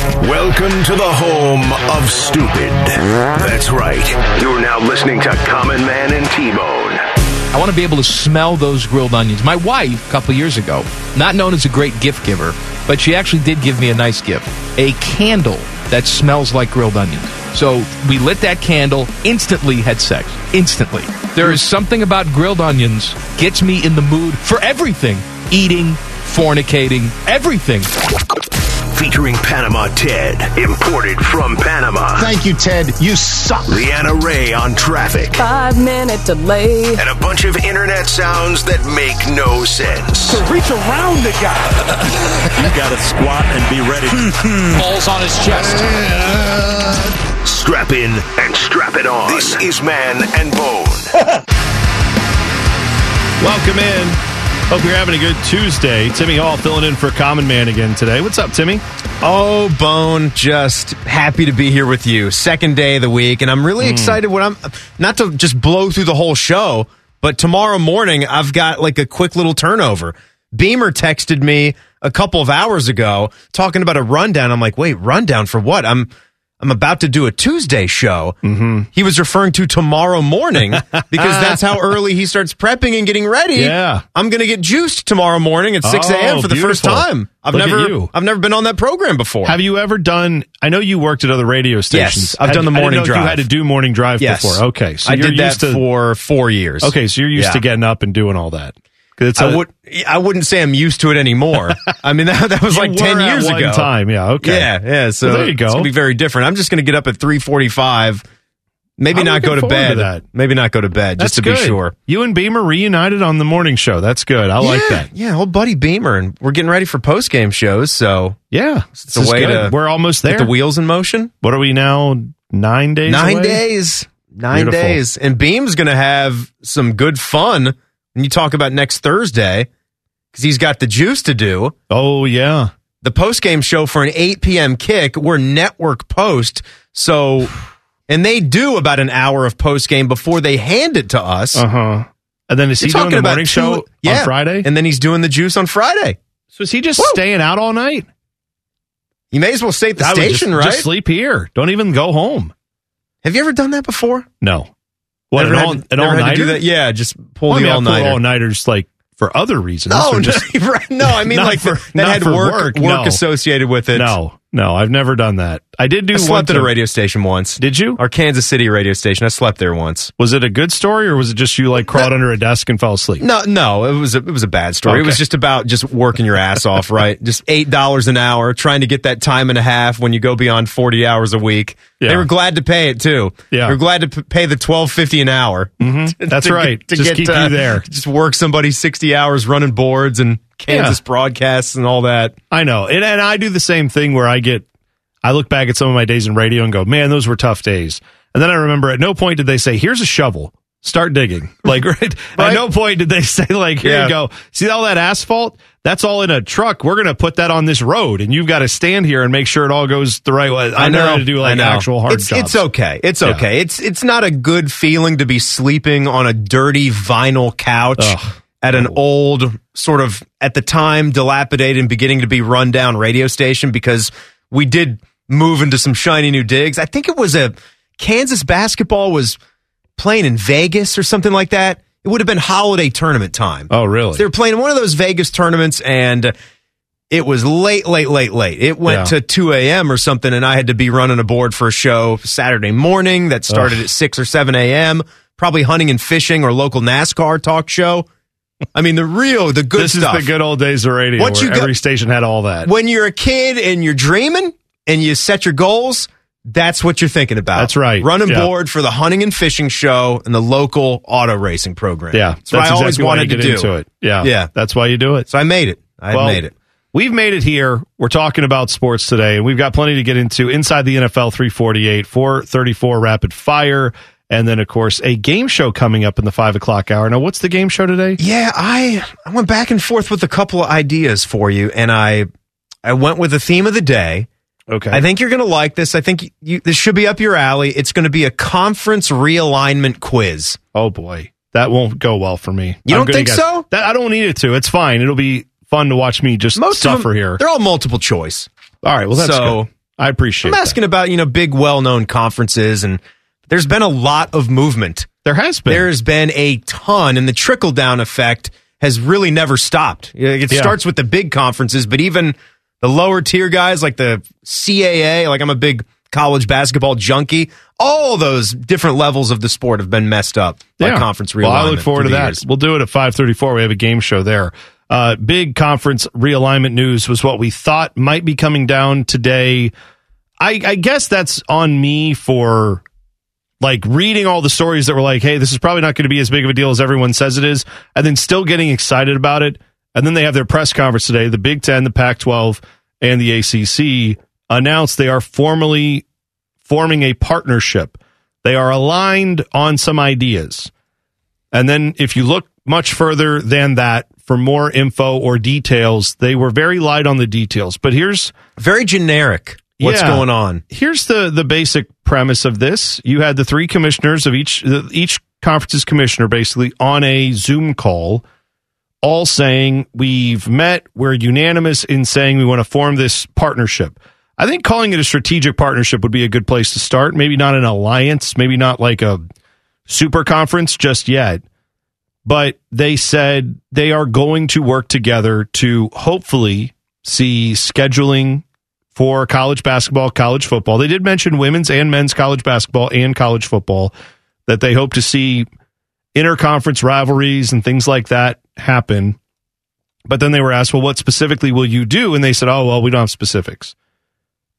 Welcome to the home of stupid. That's right. You're now listening to Common Man and T-Bone. I want to be able to smell those grilled onions. My wife, a couple years ago, not known as a great gift giver, but she actually did give me a nice gift a candle that smells like grilled onions. So we lit that candle, instantly had sex. Instantly. There is something about grilled onions gets me in the mood for everything eating, fornicating, everything. Featuring Panama Ted, imported from Panama. Thank you, Ted. You suck. Leanna Ray on traffic. Five minute delay. And a bunch of internet sounds that make no sense. To reach around the guy. you got to squat and be ready. Balls on his chest. Strap in and strap it on. This is Man and Bone. Welcome in. Hope you're having a good Tuesday. Timmy Hall filling in for Common Man again today. What's up, Timmy? Oh, Bone, just happy to be here with you. Second day of the week, and I'm really mm. excited when I'm not to just blow through the whole show, but tomorrow morning I've got like a quick little turnover. Beamer texted me a couple of hours ago talking about a rundown. I'm like, wait, rundown for what? I'm I'm about to do a Tuesday show. Mm-hmm. He was referring to tomorrow morning because that's how early he starts prepping and getting ready. Yeah, I'm going to get juiced tomorrow morning at 6 a.m. Oh, for the beautiful. first time. I've Look never, I've never been on that program before. Have you ever done? I know you worked at other radio stations. Yes, I've had, done the morning drive. You had to do morning drive yes. before. Okay, so I did that to, for four years. Okay, so you're used yeah. to getting up and doing all that. It's a, I would I wouldn't say I'm used to it anymore. I mean that that was like ten years ago. Time, yeah, okay, yeah, yeah. So well, there you go. It's gonna be very different. I'm just gonna get up at three forty five. Maybe I'm not go to bed. To that. Maybe not go to bed That's just to good. be sure. You and Beamer reunited on the morning show. That's good. I yeah, like that. Yeah, old buddy Beamer, and we're getting ready for post game shows. So yeah, it's a way good. to we're almost there. Get the wheels in motion. What are we now? Nine days. Nine away? days. Nine Beautiful. days. And Beam's going to have some good fun when you talk about next Thursday because he's got the juice to do. Oh, yeah. The post game show for an 8 p.m. kick. We're network post. So, and they do about an hour of post game before they hand it to us. Uh huh. And then is he You're doing the morning two, show yeah, on Friday? And then he's doing the juice on Friday. So is he just Woo. staying out all night? You may as well stay at the I station, just, right? Just sleep here. Don't even go home. Have you ever done that before? No. What Never an all, to, an all nighter? that? Yeah, just pull Well, I the mean, all nighter. all nighters like for other reasons. No, just, no. I mean, like for- that not had for work work, work no. associated with it. no, no, I've never done that. I did do I one slept at a radio station once. Did you? Our Kansas City radio station. I slept there once. Was it a good story or was it just you like crawled under a desk and fell asleep? No, no, it was a, it was a bad story. It was just about just working your ass off, right? Just eight dollars an hour, trying to get that time and a half when you go beyond forty hours a week. Yeah. They were glad to pay it too. Yeah. they were glad to p- pay the twelve fifty an hour. Mm-hmm. That's to right. to just get, keep uh, you there. Just work somebody sixty hours running boards and Kansas Yeah. broadcasts and all that. I know. And, and I do the same thing where I get, I look back at some of my days in radio and go, man, those were tough days. And then I remember at no point did they say, here's a shovel, start digging. Like, right? At no point did they say, like, here Yeah. you go. See all that asphalt? That's all in a truck. We're going to put that on this road and you've got to stand here and make sure it all goes the right way. I, never had to do like I actual hard it's, jobs. It's okay. It's Yeah. okay. It's it's not a good feeling to be sleeping on a dirty vinyl couch Ugh. at an old sort of at the time dilapidated and beginning to be run down radio station because we did move into some shiny new digs. I think it was a Kansas basketball was playing in Vegas or something like that. It would have been holiday tournament time. Oh, really? They were playing one of those Vegas tournaments and it was late, late, late, late. It went Yeah. to 2 a.m. or something, and I had to be running a board for a show Saturday morning that started Ugh. at 6 or 7 a.m., probably hunting and fishing or local NASCAR talk show. I mean, the real, the good this stuff. is the good old days of radio What where you got- every station had all that. when you're a kid and you're dreaming and you set your goals, that's what you're thinking about. That's right. Running Yeah. board for the hunting and fishing show and the local auto racing program. yeah. That's what I always exactly wanted to do. into it. Yeah. Yeah. That's why you do it. So I made it. I Well, made it. We've made it here. We're talking about sports today, and we've got plenty to get into inside the NFL 348, 434 rapid fire, and then, of course, a game show coming up in the five o'clock hour. Now, what's the game show today? Yeah, I I went back and forth with a couple of ideas for you, and I I went with the theme of the day. Okay. I think you're going to like this. I think you, this should be up your alley. It's going to be a conference realignment quiz. Oh boy, that won't go well for me. You I'm don't think so? That I don't need it to. It's fine. It'll be fun to watch me just Most suffer them, here. they're all multiple choice. All right. Well, that's So, good. I appreciate. It. I'm asking about you know big, well-known conferences, and there's been a lot of movement. There has been. There's been a ton, and the trickle down effect has really never stopped. It Yeah. starts with the big conferences, but even the lower tier guys like the CAA, like I'm a big college basketball junkie. All those different levels of the sport have been messed up by Yeah. conference realignment. Well, I look forward to that. years. We'll do it at 534. We have a game show there. Uh, big conference realignment news was what we thought might be coming down today. I, I guess that's on me for like reading all the stories that were like, hey, this is probably not going to be as big of a deal as everyone says it is, and then still getting excited about it. And then they have their press conference today. The Big Ten, the Pac 12, and the ACC announced they are formally forming a partnership. They are aligned on some ideas. And then if you look much further than that for more info or details, they were very light on the details. But here's Very generic. What's Yeah. going on? here's the the basic premise of this. You had the three commissioners of each each conference's commissioner basically on a Zoom call all saying we've met, we're unanimous in saying we want to form this partnership. I think calling it a strategic partnership would be a good place to start. Maybe not an alliance, maybe not like a super conference just yet. But they said they are going to work together to hopefully see scheduling for college basketball, college football. They did mention women's and men's college basketball and college football that they hope to see interconference rivalries and things like that happen. But then they were asked, well, what specifically will you do? And they said, oh, well, we don't have specifics.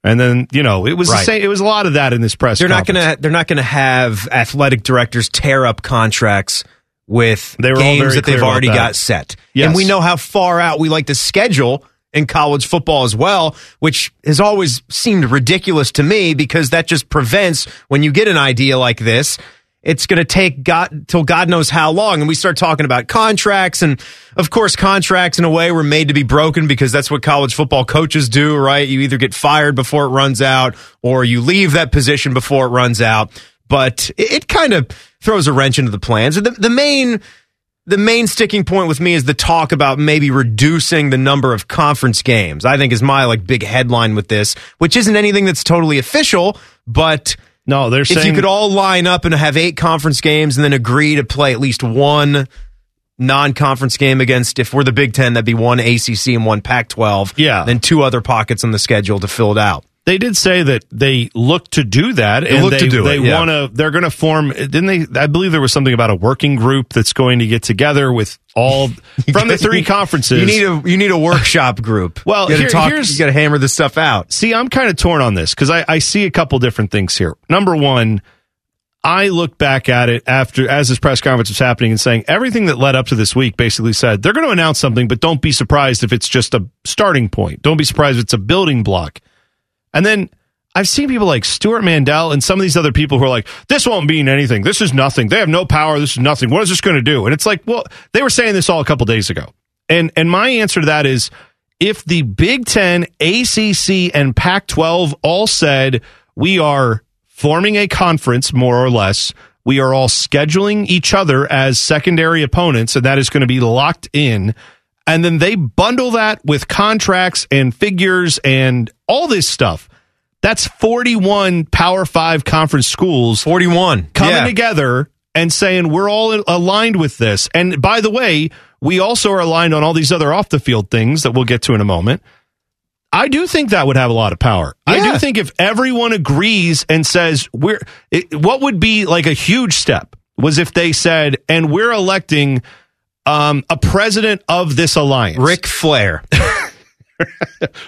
And then, you know, it was the same, it was a lot of that in this press They're not going to. They're not going to have athletic directors tear up contracts with They were games that they've already that. got set. Yes. And we know how far out we like to schedule in college football as well, which has always seemed ridiculous to me because that just prevents when you get an idea like this. It's going to take God till God knows how long, and we start talking about contracts, and of course, contracts in a way were made to be broken because that's what college football coaches do, right? You either get fired before it runs out, or you leave that position before it runs out. But it, it kind of throws a wrench into the plans. The, the main the main sticking point with me is the talk about maybe reducing the number of conference games. I think is my like big headline with this, which isn't anything that's totally official, but no, they're saying. if saying you could all line up and have eight conference games and then agree to play at least one non-conference game against if we're the Big 10 that'd be one ACC and one Pac-12 Yeah. then two other pockets on the schedule to fill it out they did say that they look to do that and look they, they yeah. want to they're going to form didn't they i believe there was something about a working group that's going to get together with all from the three conferences. You need a you need a workshop group. Well, you gotta here- talk, you got to hammer this stuff out. See i'm kind of torn on this because I, I see a couple different things here. Number one i look back at it after as this press conference was happening and saying everything that led up to this week basically said they're going to announce something but don't be surprised if it's just a starting point. Don't be surprised if it's a building block and then I've seen people like Stewart Mandel and some of these other people who are like, this won't mean anything. This is nothing. They have no power. This is nothing. What is this going to do? And it's like, well, they were saying this all a couple days ago. And and my answer to that is if the Big 10, ACC and Pac-12 all said we are forming a conference more or less, we are all scheduling each other as secondary opponents and that is going to be locked in and then they bundle that with contracts and figures and all this stuff. That's 41 Power 5 conference schools 41 coming Yeah. together and saying we're all aligned with this. And by the way, we also are aligned on all these other off the field things that we'll get to in a moment. I do think that would have a lot of power. I do think if everyone agrees and says we're it, what would be like a huge step was if they said and we're electing um, a president of this alliance. Ric Flair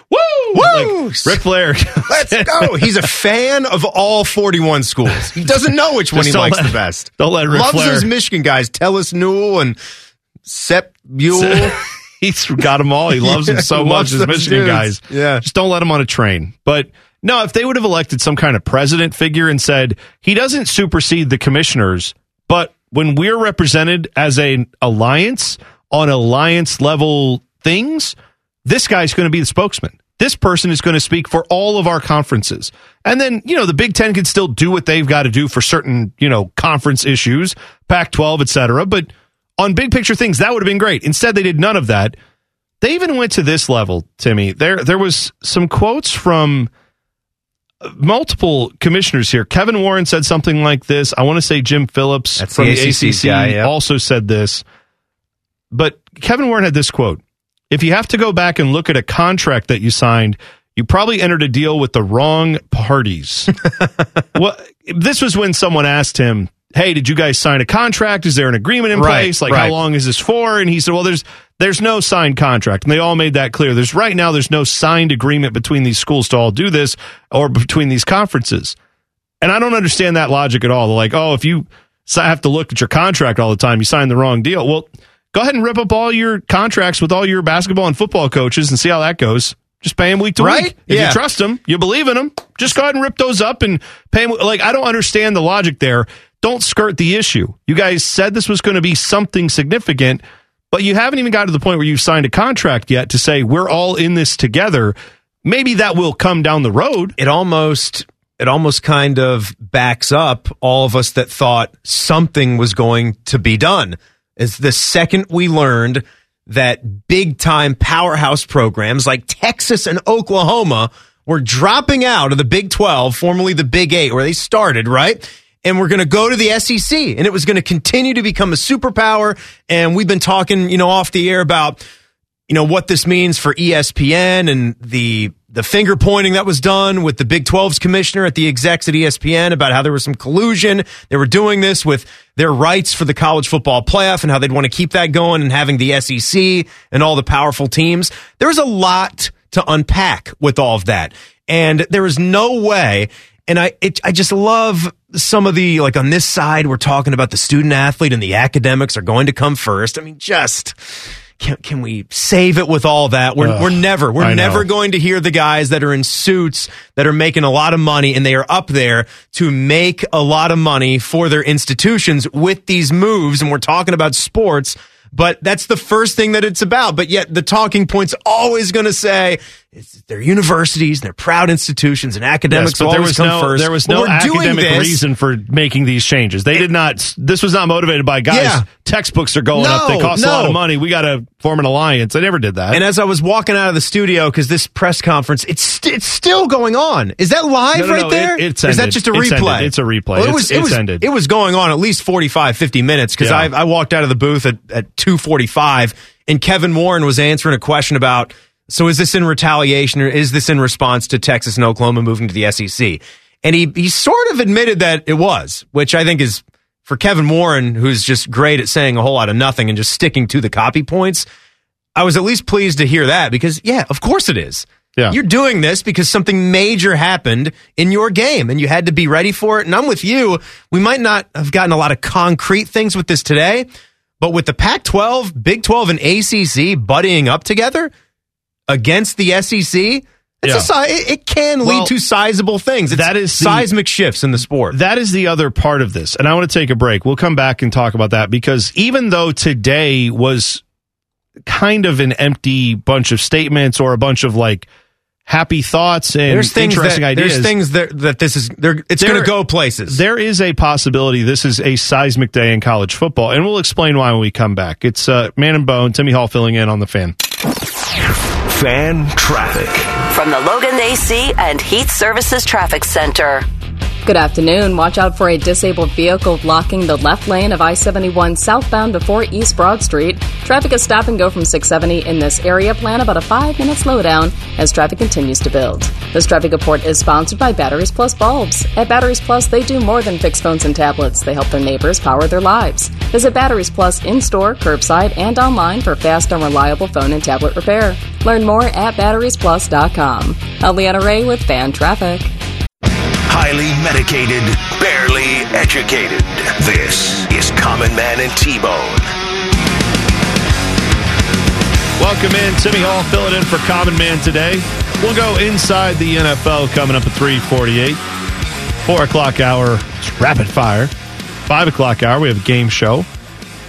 Woo! Woo! Like, Ric Flair. Let's go. He's a fan of all 41 schools. He doesn't know which one he likes let- the best. don't let Ric Flair. Loves Flair- those Michigan guys, Tellis Newell and Sepp Buell. he's got them all. He loves them so much. His Michigan dudes. guys. Yeah. just don't let him on a train. But no, if they would have elected some kind of president figure and said he doesn't supersede the commissioners, but when we're represented as an alliance on alliance level things, this guy's going to be the spokesman. This person is going to speak for all of our conferences. And then, you know, the Big Ten can still do what they've got to do for certain, you know, conference issues, Pac 12, et cetera. But on big picture things, that would have been great. Instead, they did none of that. They even went to this level, Timmy. There, there was some quotes from multiple commissioners here. Kevin Warren said something like this. I want to say Jim Phillips That's from the the ACC ACC guy, yeah. also said this. But Kevin Warren had this quote If you have to go back and look at a contract that you signed, you probably entered a deal with the wrong parties. well, this was when someone asked him, Hey, did you guys sign a contract? Is there an agreement in Right, place? Like, right. how long is this for? And he said, Well, there's there's no signed contract. And they all made that clear. There's right now there's no signed agreement between these schools to all do this or between these conferences. And I don't understand that logic at all. They're like, oh, if you have to look at your contract all the time, you signed the wrong deal. Well, go ahead and rip up all your contracts with all your basketball and football coaches and see how that goes. Just pay them week to Right? week. If Yeah. you trust them, you believe in them, just go ahead and rip those up and pay them. Like, I don't understand the logic there. Don't skirt the issue. You guys said this was going to be something significant, but you haven't even got to the point where you've signed a contract yet to say we're all in this together. Maybe that will come down the road. it almost it almost kind of backs up all of us that thought something was going to be done. Is the second we learned that big time powerhouse programs like Texas and Oklahoma were dropping out of the Big 12, formerly the Big 8 where they started, right? And we're going to go to the SEC and it was going to continue to become a superpower and we've been talking, you know, off the air about you know what this means for ESPN and the the finger pointing that was done with the Big 12's commissioner at the execs at ESPN about how there was some collusion. They were doing this with their rights for the college football playoff and how they'd want to keep that going and having the SEC and all the powerful teams. There was a lot to unpack with all of that. And there is no way and I it, I just love some of the like on this side we're talking about the student athlete and the academics are going to come first. I mean just can, can we save it with all that? We're, Ugh, we're never, we're I know. never going to hear the guys that are in suits that are making a lot of money and they are up there to make a lot of money for their institutions with these moves. And we're talking about sports, but that's the first thing that it's about. But yet the talking point's always going to say it's, they're universities, they're proud institutions and academics Yes, but will there always was come no first. there was no academic reason for making these changes. They did not. This was not motivated by guys. Yeah. Textbooks are going up. They No, cost a lot of money. We got to form an alliance. They never did that. And as I was walking out of the studio, because this press conference, it's st- it's still going on. Is that live No, no, right no, there? it- it's Or is that just a It's replay? ended. It's a replay. Well, it It's- was, it was, ended. It was going on at least 45, 50 minutes because Yeah. I, I walked out of the booth at, at 245 and Kevin Warren was answering a question about, so is this in retaliation or is this in response to Texas and Oklahoma moving to the SEC? And he, he sort of admitted that it was, which I think is for Kevin Warren, who's just great at saying a whole lot of nothing and just sticking to the copy points. I was at least pleased to hear that because, yeah, of course it is. Yeah. You're doing this because something major happened in your game and you had to be ready for it. And I'm with you. We might not have gotten a lot of concrete things with this today, but with the Pac 12, Big 12, and ACC buddying up together against the SEC, it's Yeah. a, it, it can lead Well, to sizable things. It's that is the- seismic shifts in the sport. That is the other part of this. And I want to take a break. We'll come back and talk about that because even though today was kind of an empty bunch of statements or a bunch of like happy thoughts and there's things interesting that, ideas. There's things that, that this is, they're, it's going to go places. There is a possibility this is a seismic day in college football, and we'll explain why when we come back. It's uh, Man and Bone, Timmy Hall filling in on the fan. Fan traffic. From the Logan AC and Heat Services Traffic Center. Good afternoon. Watch out for a disabled vehicle blocking the left lane of I 71 southbound before East Broad Street. Traffic is stop and go from 670 in this area. Plan about a five minute slowdown as traffic continues to build. This traffic report is sponsored by Batteries Plus Bulbs. At Batteries Plus, they do more than fix phones and tablets, they help their neighbors power their lives. Visit Batteries Plus in store, curbside, and online for fast and reliable phone and tablet repair. Learn more at batteriesplus.com. I'm Leanna Ray with Fan Traffic. Highly medicated, barely educated. This is Common Man and T-Bone. Welcome in. Timmy Hall filling in for Common Man today. We'll go inside the NFL coming up at 348. Four o'clock hour, rapid fire. Five o'clock hour, we have a game show.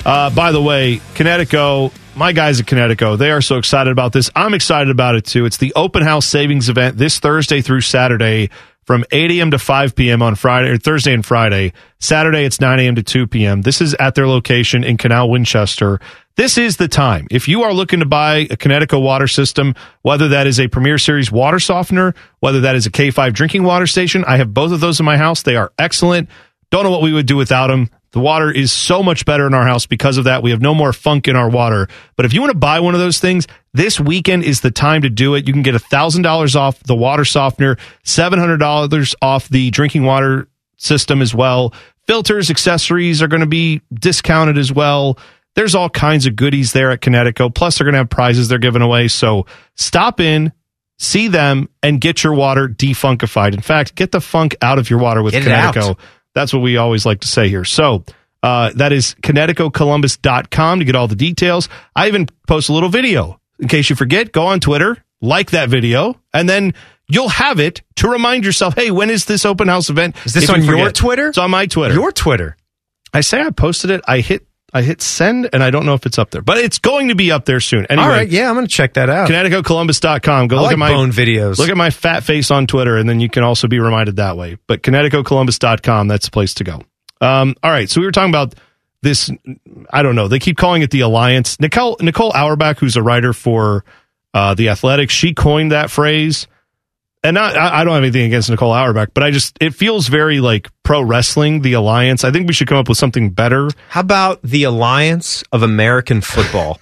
Uh, by the way, Kinetico, my guys at Kinetico, they are so excited about this. I'm excited about it too. It's the open house savings event this Thursday through Saturday from 8 a.m. to 5 p.m. on Friday or Thursday and Friday. Saturday, it's 9 a.m. to 2 p.m. This is at their location in Canal Winchester. This is the time. If you are looking to buy a Kinetico water system, whether that is a Premier Series water softener, whether that is a K5 drinking water station, I have both of those in my house. They are excellent. Don't know what we would do without them. The water is so much better in our house because of that. We have no more funk in our water. But if you want to buy one of those things, this weekend is the time to do it. You can get $1,000 off the water softener, $700 off the drinking water system as well. Filters, accessories are going to be discounted as well. There's all kinds of goodies there at Kinetico. Plus, they're going to have prizes they're giving away. So stop in, see them, and get your water defunkified. In fact, get the funk out of your water with Get it out. Kinetico. That's what we always like to say here. So uh, that is KineticoColumbus.com to get all the details. I even post a little video. In case you forget, go on Twitter, like that video, and then you'll have it to remind yourself, hey, when is this open house event? Is this If you on your. Twitter? It's on my Twitter. Your Twitter. I say I posted it. I hit I hit send, and I don't know if it's up there, but it's going to be up there soon. Anyway, All right, yeah, I'm going to check that out. KineticoColumbus.com. Go I look like at my bone videos. Look at my fat face on Twitter, and then you can also be reminded that way. But KineticoColumbus.com, that's the place to go. Um, all right, so we were talking about this. I don't know. They keep calling it the Alliance. Nicole Nicole Auerbach, who's a writer for uh, the Athletics, she coined that phrase. And not, I I don't have anything against Nicole Auerbach, but I just it feels very like pro wrestling, the Alliance. I think we should come up with something better. How about the Alliance of American Football?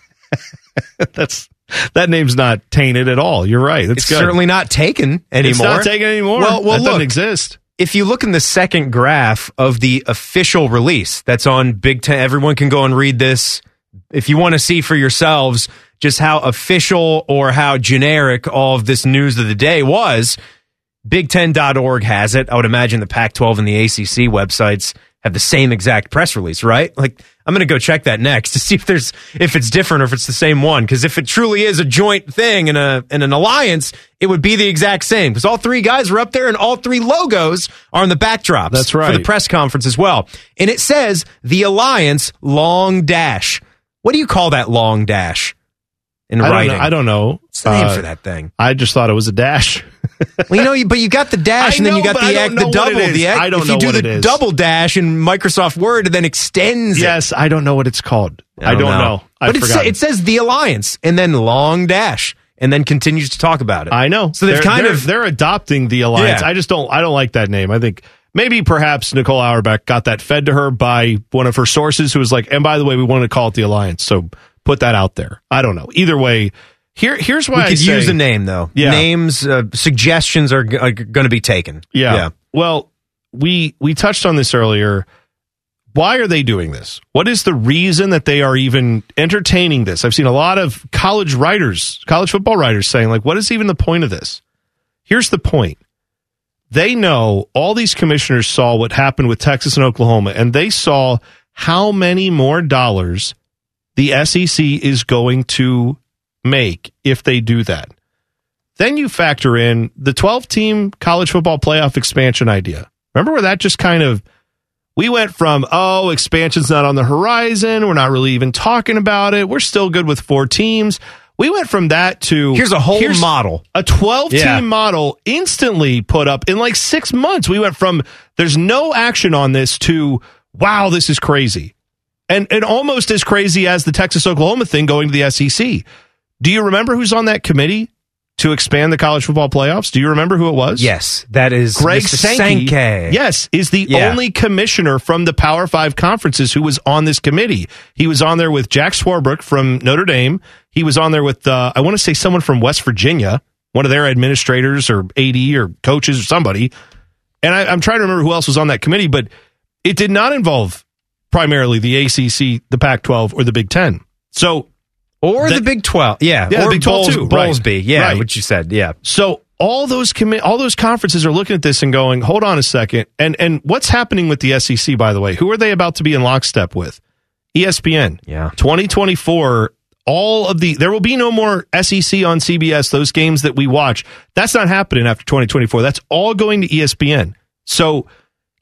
That's that name's not tainted at all. You're right. That's it's good. certainly not taken anymore. It's not taken anymore. Well, well that doesn't exist. if you look in the second graph of the official release that's on Big Ten, everyone can go and read this. If you want to see for yourselves just how official or how generic all of this news of the day was, Big10.org has it. I would imagine the Pac 12 and the ACC websites have the same exact press release, right? Like, I'm going to go check that next to see if there's if it's different or if it's the same one. Because if it truly is a joint thing and a and an alliance, it would be the exact same. Because all three guys are up there and all three logos are on the backdrops. That's right. for the press conference as well. And it says the alliance long dash. What do you call that long dash in I don't know. I don't know. What's the name Uh, for that thing? I just thought it was a dash. Well, you know, you- but you got the dash, I and then you got the don't egg, the double. it. The egg, I don't if you do what the double dash in Microsoft Word, it then extends. it. yes, I don't know what it's called. I don't, know. I but it, sa- forgot. it says the alliance, and then long dash, and then continues to talk about it. I know. So they've They're- kind they're- of they're adopting the alliance. Yeah. I just don't. I don't like that name. I think maybe perhaps Nicole Auerbach got that fed to her by one of her sources, who was like, "And by the way, we want to call it the alliance." So put that out there. I don't know. Either way, here here's why we I could say, use a name though. Yeah. Names, uh, suggestions are, g- are going to be taken. Yeah. Well, we we touched on this earlier. Why are they doing this? What is the reason that they are even entertaining this? I've seen a lot of college writers, college football writers saying like what is even the point of this? Here's the point. They know all these commissioners saw what happened with Texas and Oklahoma and they saw how many more dollars the SEC is going to make if they do that. Then you factor in the 12 team college football playoff expansion idea. Remember where that just kind of we went from oh expansion's not on the horizon, we're not really even talking about it. We're still good with four teams. We went from that to Here's a whole model. A 12 team Yeah. model instantly put up in like 6 months. We went from there's no action on this to wow, this is crazy. And and almost as crazy as the Texas Oklahoma thing going to the SEC. Do you remember who's on that committee to expand the college football playoffs? Do you remember who it was? Yes, that is Greg Mr. Sankey. Sankey. Yes, is the Yeah. only commissioner from the Power Five conferences who was on this committee. He was on there with Jack Swarbrick from Notre Dame. He was on there with uh, I want to say someone from West Virginia, one of their administrators or AD or coaches or somebody. And I, I'm trying to remember who else was on that committee, but it did not involve primarily the ACC, the Pac-12, or the Big Ten. So Or That- the Big Twelve. Yeah, Yeah, the or Big 12 Bowls- too, right. Yeah, Right. what you said. Yeah. So all those commi- all those conferences are looking at this and going, "Hold on a second. And and what's happening with the SEC by the way? Who are they about to be in lockstep with? ESPN. Yeah. 2024 All of the there will be no more SEC on CBS. Those games that we watch, that's not happening after 2024. That's all going to ESPN. So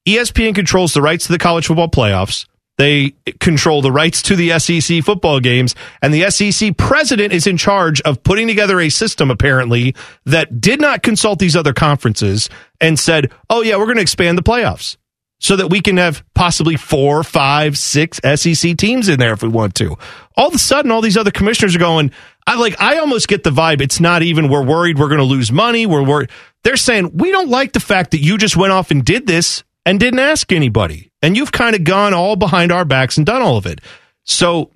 ESPN controls the rights to the college football playoffs. They control the rights to the SEC football games, and the SEC president is in charge of putting together a system, apparently, that did not consult these other conferences and said, oh, yeah, we're going to expand the playoffs so that we can have possibly four, five, six SEC teams in there if we want to. All of a sudden, all these other commissioners are going, I like, I almost get the vibe. It's not even, we're worried we're going to lose money. We're worried. They're saying, we don't like the fact that you just went off and did this and didn't ask anybody. And you've kind of gone all behind our backs and done all of it. So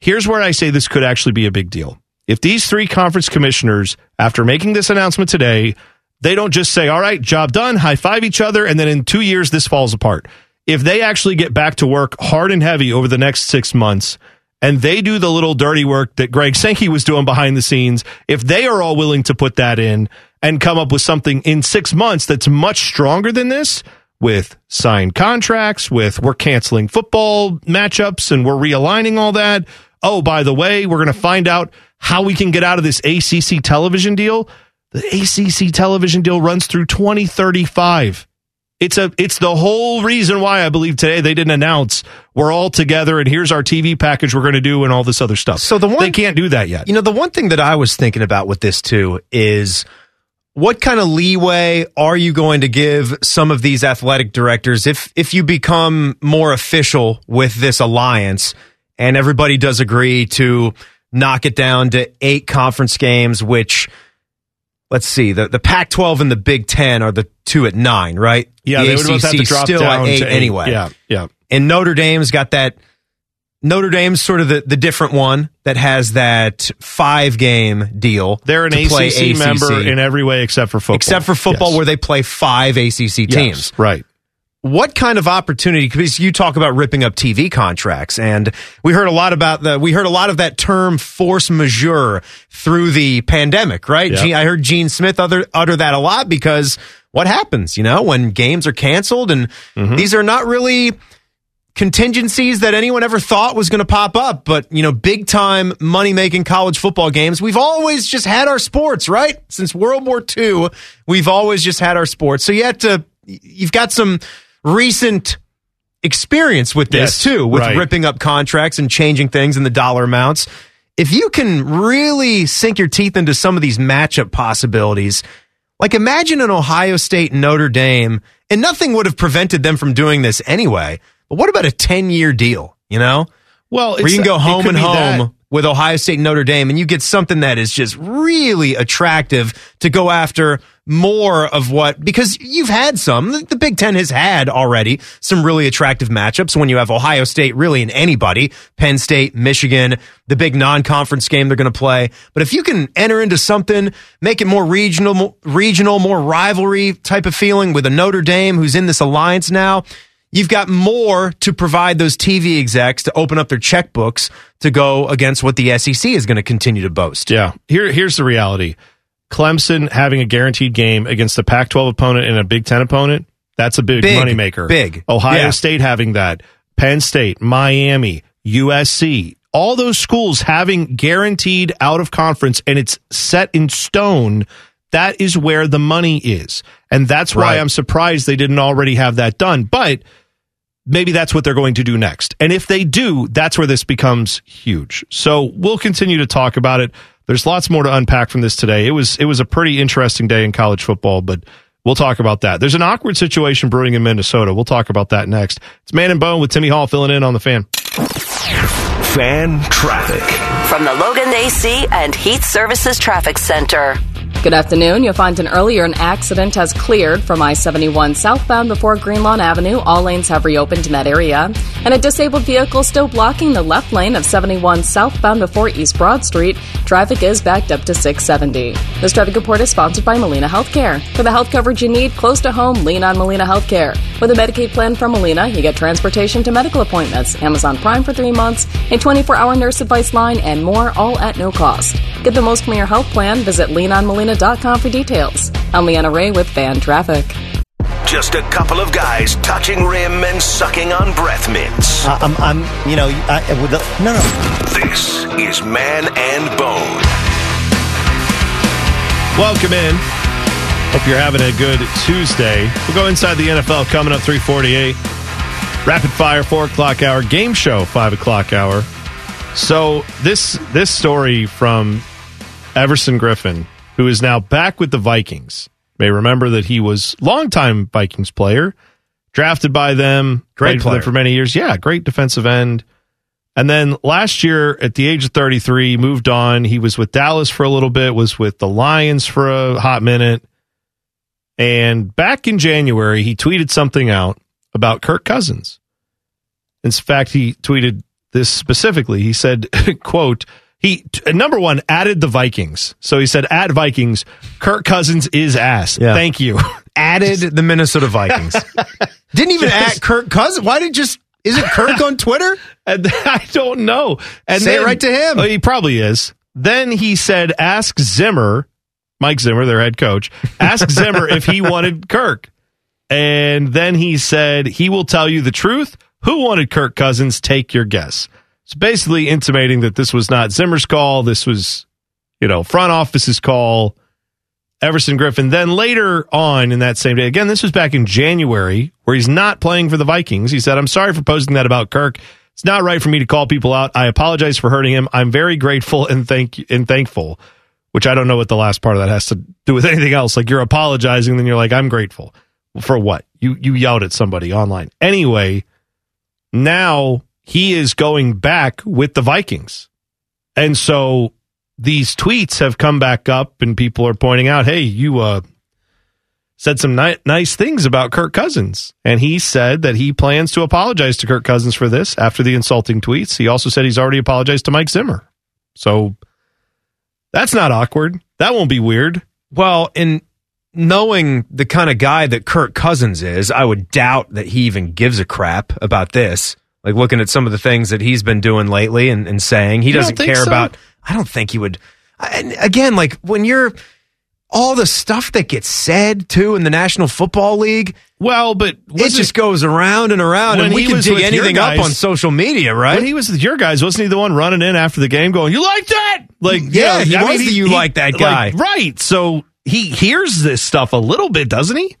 here's where I say this could actually be a big deal. If these three conference commissioners, after making this announcement today, they don't just say, all right, job done, high five each other, and then in two years, this falls apart. If they actually get back to work hard and heavy over the next six months, and they do the little dirty work that Greg Sankey was doing behind the scenes, if they are all willing to put that in and come up with something in six months that's much stronger than this, with signed contracts, with we're canceling football matchups and we're realigning all that. Oh, by the way, we're going to find out how we can get out of this ACC television deal. The ACC television deal runs through 2035. It's a it's the whole reason why I believe today they didn't announce we're all together and here's our TV package we're going to do and all this other stuff. So the one they can't do that yet. You know, the one thing that I was thinking about with this too is what kind of leeway are you going to give some of these athletic directors if if you become more official with this alliance and everybody does agree to knock it down to eight conference games which let's see the, the pac 12 and the big 10 are the two at nine right Yeah, the they would both have to drop still down at eight to eight. anyway Yeah, yeah. and Notre Dame's got that. Notre Dame's sort of the, the different one that has that five game deal. They're an play ACC, member in every way except for football. except for football, Yes. where they play five ACC teams. Yes, right. What kind of opportunity? Because you talk about ripping up TV contracts, and we heard a lot about the. We heard a lot of that term "force majeure" through the pandemic, right? Yep. Gene, I heard Gene Smith utter, utter that a lot because what happens, you know, when games are canceled, and Mm-hmm. these are not really contingencies that anyone ever thought was going to pop up, but you know, big time money making college football games. We've always just had our sports, right? Since World War II, we've always just had our sports. So you have to, you've got some recent experience with this Yes, too, with right. ripping up contracts and changing things and the dollar amounts. If you can really sink your teeth into some of these matchup possibilities, like imagine an Ohio State Notre Dame, and nothing would have prevented them from doing this anyway. But what about a 10 year deal, you know? Well, where you can go home and home that. with Ohio State and Notre Dame, and you get something that is just really attractive to go after more of what, because you've had some. The, Big Ten has had already some really attractive matchups when you have Ohio State really and anybody, Penn State, Michigan, the big non conference game they're going to play. But if you can enter into something, make it more regional, more, regional, more rivalry type of feeling with a Notre Dame who's in this alliance now, You've got more to provide those TV execs to open up their checkbooks to go against what the SEC is going to continue to boast. Yeah. Here, here's the reality. Clemson having a guaranteed game against a Pac-12 opponent and a Big Ten opponent, that's a big, Big, moneymaker. big. Ohio Yeah. State having that, Penn State, Miami, USC, all those schools having guaranteed out of conference and it's set in stone. That is where the money is. And that's why Right. I'm surprised they didn't already have that done. But maybe that's what they're going to do next. And if they do, that's where this becomes huge. So we'll continue to talk about it. There's lots more to unpack from this today. It was it was a pretty interesting day in college football, but we'll talk about that. There's an awkward situation brewing in Minnesota. We'll talk about that next. It's Man and Bone with Timmy Hall filling in on the fan. Fan traffic. From the Logan AC and Heat Services Traffic Center. Good afternoon. You'll find an earlier an accident has cleared from I 71 southbound before Greenlawn Avenue. All lanes have reopened in that area. And a disabled vehicle still blocking the left lane of 71 southbound before East Broad Street. Traffic is backed up to 670. This traffic report is sponsored by Molina Healthcare. For the health coverage you need close to home, lean on Molina Healthcare. With a Medicaid plan from Molina, you get transportation to medical appointments, Amazon Prime for three months, a 24 hour nurse advice line, and more, all at no cost. Get the most from your health plan. Visit leanonmolina.com for details. I'm Leanna Ray with Fan Traffic. just a couple of guys touching rim and sucking on breath mints. Uh, I'm, I'm, you know, I, with the, no, no. This is Man and Bone. Welcome in. Hope you're having a good Tuesday. We'll go inside the NFL coming up 348. Rapid fire, four o'clock hour, game show, five o'clock hour. So this this story from Everson Griffen, who is now back with the Vikings. May remember that he was longtime Vikings player, drafted by them, Great played for them player. for many years. Yeah, great defensive end. And then last year, at the age of 33, moved on. He was with Dallas for a little bit, was with the Lions for a hot minute. And back in January, he tweeted something out about Kirk Cousins. In fact, he tweeted this specifically. He said, quote, he number one added the Vikings. So he said, "Add Vikings, Kirk Cousins is ass. Yeah. Thank you. Added the Minnesota Vikings. Didn't even add Kirk Cousins. Why did just is it Kirk on Twitter? And I don't know. And Say it right to him. Oh, he probably is. Then he said, ask Zimmer, Mike Zimmer, their head coach, ask Zimmer if he wanted Kirk. And then he said, he will tell you the truth. Who wanted Kirk Cousins? Take your guess. It's basically intimating that this was not Zimmer's call. This was, you know, front office's call. Everson Griffen. Then later on in that same day, again, this was back in January, where he's not playing for the Vikings. He said, I'm sorry for posting that about Kirk. It's not right for me to call people out. I apologize for hurting him. I'm very grateful and thank and thankful, which I don't know what the last part of that has to do with anything else. Like you're apologizing, then you're like, I'm grateful. For what? You you yelled at somebody online. Anyway, now he is going back with the Vikings. And so these tweets have come back up and people are pointing out, hey, you uh, said some ni- nice things about Kirk Cousins. And he said that he plans to apologize to Kirk Cousins for this after the insulting tweets. He also said he's already apologized to Mike Zimmer. So that's not awkward. That won't be weird. Well, in knowing the kind of guy that Kirk Cousins is, I would doubt that he even gives a crap about this. Like looking at some of the things that he's been doing lately and, and saying, he You doesn't care so? about. I don't think he would. And again, like when you're all the stuff that gets said too in the National Football League. Well, but it just goes around and around, and we can dig anything up on social media, right? When he was with your guys, wasn't he the one running in after the game going, You like that? Like, Yeah, he I was the you like that guy. right. So he hears this stuff a little bit, doesn't he?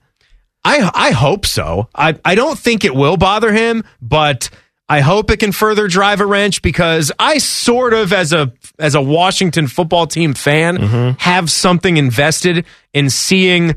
I I hope so. I I don't think it will bother him, but I hope it can further drive a wrench because I sort of as a as a Washington football team fan Mm-hmm. have something invested in seeing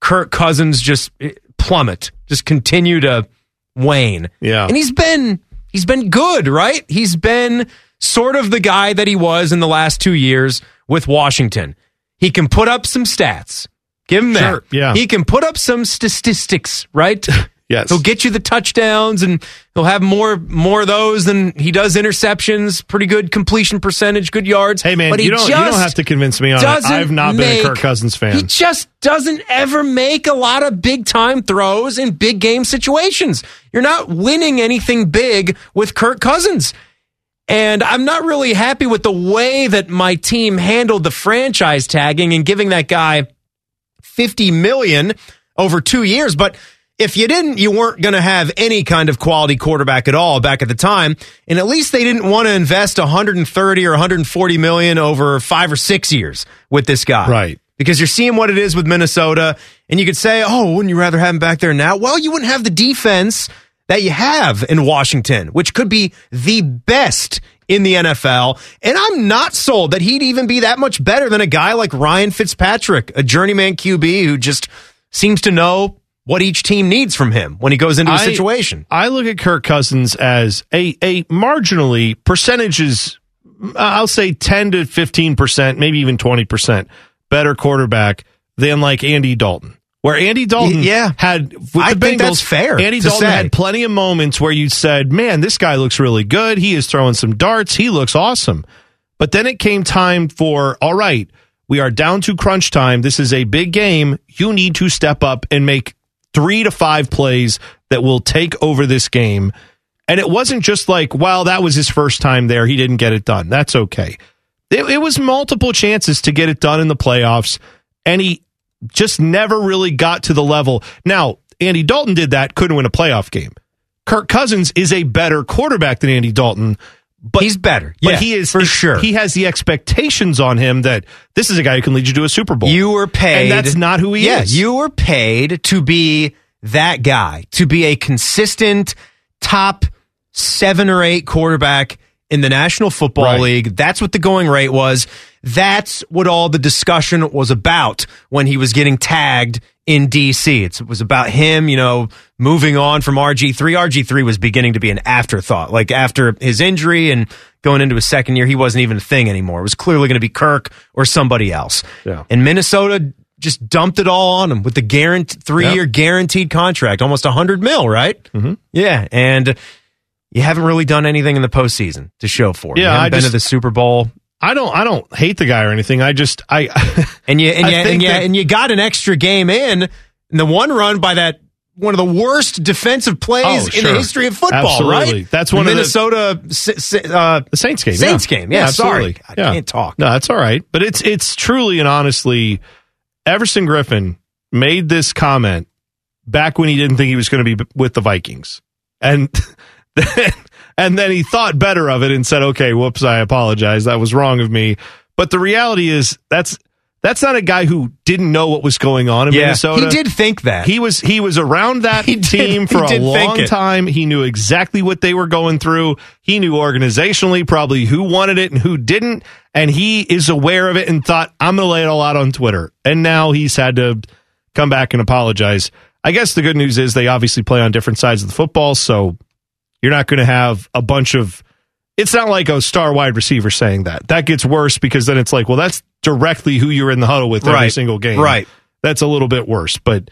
Kirk Cousins just eh, plummet, just continue to wane. Yeah. And he's been he's been good, right? He's been sort of the guy that he was in the last 2 years with Washington. He can put up some stats. Give him Sure, that. yeah. He can put up some statistics, right? Yes. He'll get you the touchdowns and he'll have more more of those than he does interceptions, pretty good completion percentage, good yards. Hey man, but he you don't you don't have to convince me on it. I've not been a Kirk Cousins fan. He just doesn't ever make a lot of big time throws in big game situations. You're not winning anything big with Kirk Cousins. And I'm not really happy with the way that my team handled the franchise tagging and giving that guy 50 million over 2 years, but if you didn't, you weren't going to have any kind of quality quarterback at all back at the time. And at least they didn't want to invest 130 or 140 million over 5 or 6 years with this guy. Right. Because you're seeing what it is with Minnesota and you could say, "Oh, wouldn't you rather have him back there now?" Well, you wouldn't have the defense that you have in Washington, which could be the best in the NFL. And I'm not sold that he'd even be that much better than a guy like Ryan Fitzpatrick, a journeyman QB who just seems to know what each team needs from him when he goes into a I- situation. I look at Kirk Cousins as a a marginally percentages. I'll say ten to fifteen percent, maybe even twenty percent better quarterback than like Andy Dalton. Where Andy Dalton, yeah. had with I the think that's fair Andy to Dalton say. had plenty of moments where you said, "Man, this guy looks really good. He is throwing some darts. He looks awesome." But then it came time for, all right, we are down to crunch time. This is a big game. You need to step up and make three to five plays that will take over this game. And it wasn't just like, well, that was his first time there. He didn't get it done. That's okay. It, it was multiple chances to get it done in the playoffs, and he just never really got to the level. Now, Andy Dalton did that, couldn't win a playoff game. Kirk Cousins is a better quarterback than Andy Dalton. But he's better. But Yeah, he is for sure. He has the expectations on him that this is a guy who can lead you to a Super Bowl. You were paid. and that's not who he yeah, is. you were paid to be that guy, to be a consistent top seven or eight quarterback in the National Football Right. League. That's what the going rate was. That's what all the discussion was about when he was getting tagged in DC. It's, it was about him, you know, moving on from RG3. RG3 was beginning to be an afterthought. Like after his injury and going into his second year, he wasn't even a thing anymore. It was clearly going to be Kirk or somebody else. Yeah. And Minnesota just dumped it all on him with the guarantee three year guaranteed contract, almost a hundred mil, right? Mm-hmm. Yeah, and you haven't really done anything in the postseason to show for it. Yeah, you haven't I been just- to the Super Bowl, I don't I don't hate the guy or anything. I just I and you and you, and, you that- and you got an extra game in, and the one run by that. One of the worst defensive plays Oh, in the history of football, Absolutely. right? That's one of the- Minnesota S- S- uh, the Saints game. Saints yeah. game. Yeah, sorry, absolutely. I Yeah. can't talk. No, that's all right. But it's it's truly and honestly, Everson Griffen made this comment back when he didn't think he was going to be with the Vikings, and then and then he thought better of it and said, "Okay, whoops, I apologize. That was wrong of me." But the reality is that's that's not a guy who didn't know what was going on in Yeah, Minnesota. he did think that. He was he was around that did- team for a long time. He knew exactly what they were going through. He knew organizationally probably who wanted it and who didn't, and he is aware of it and thought, "I'm going to lay it all out on Twitter." And now he's had to come back and apologize. I guess the good news is they obviously play on different sides of the football, so you're not going to have a bunch of. It's not like a star wide receiver saying that. That gets worse because then it's like, well, that's directly who you're in the huddle with every Right. single game. Right. That's a little bit worse. But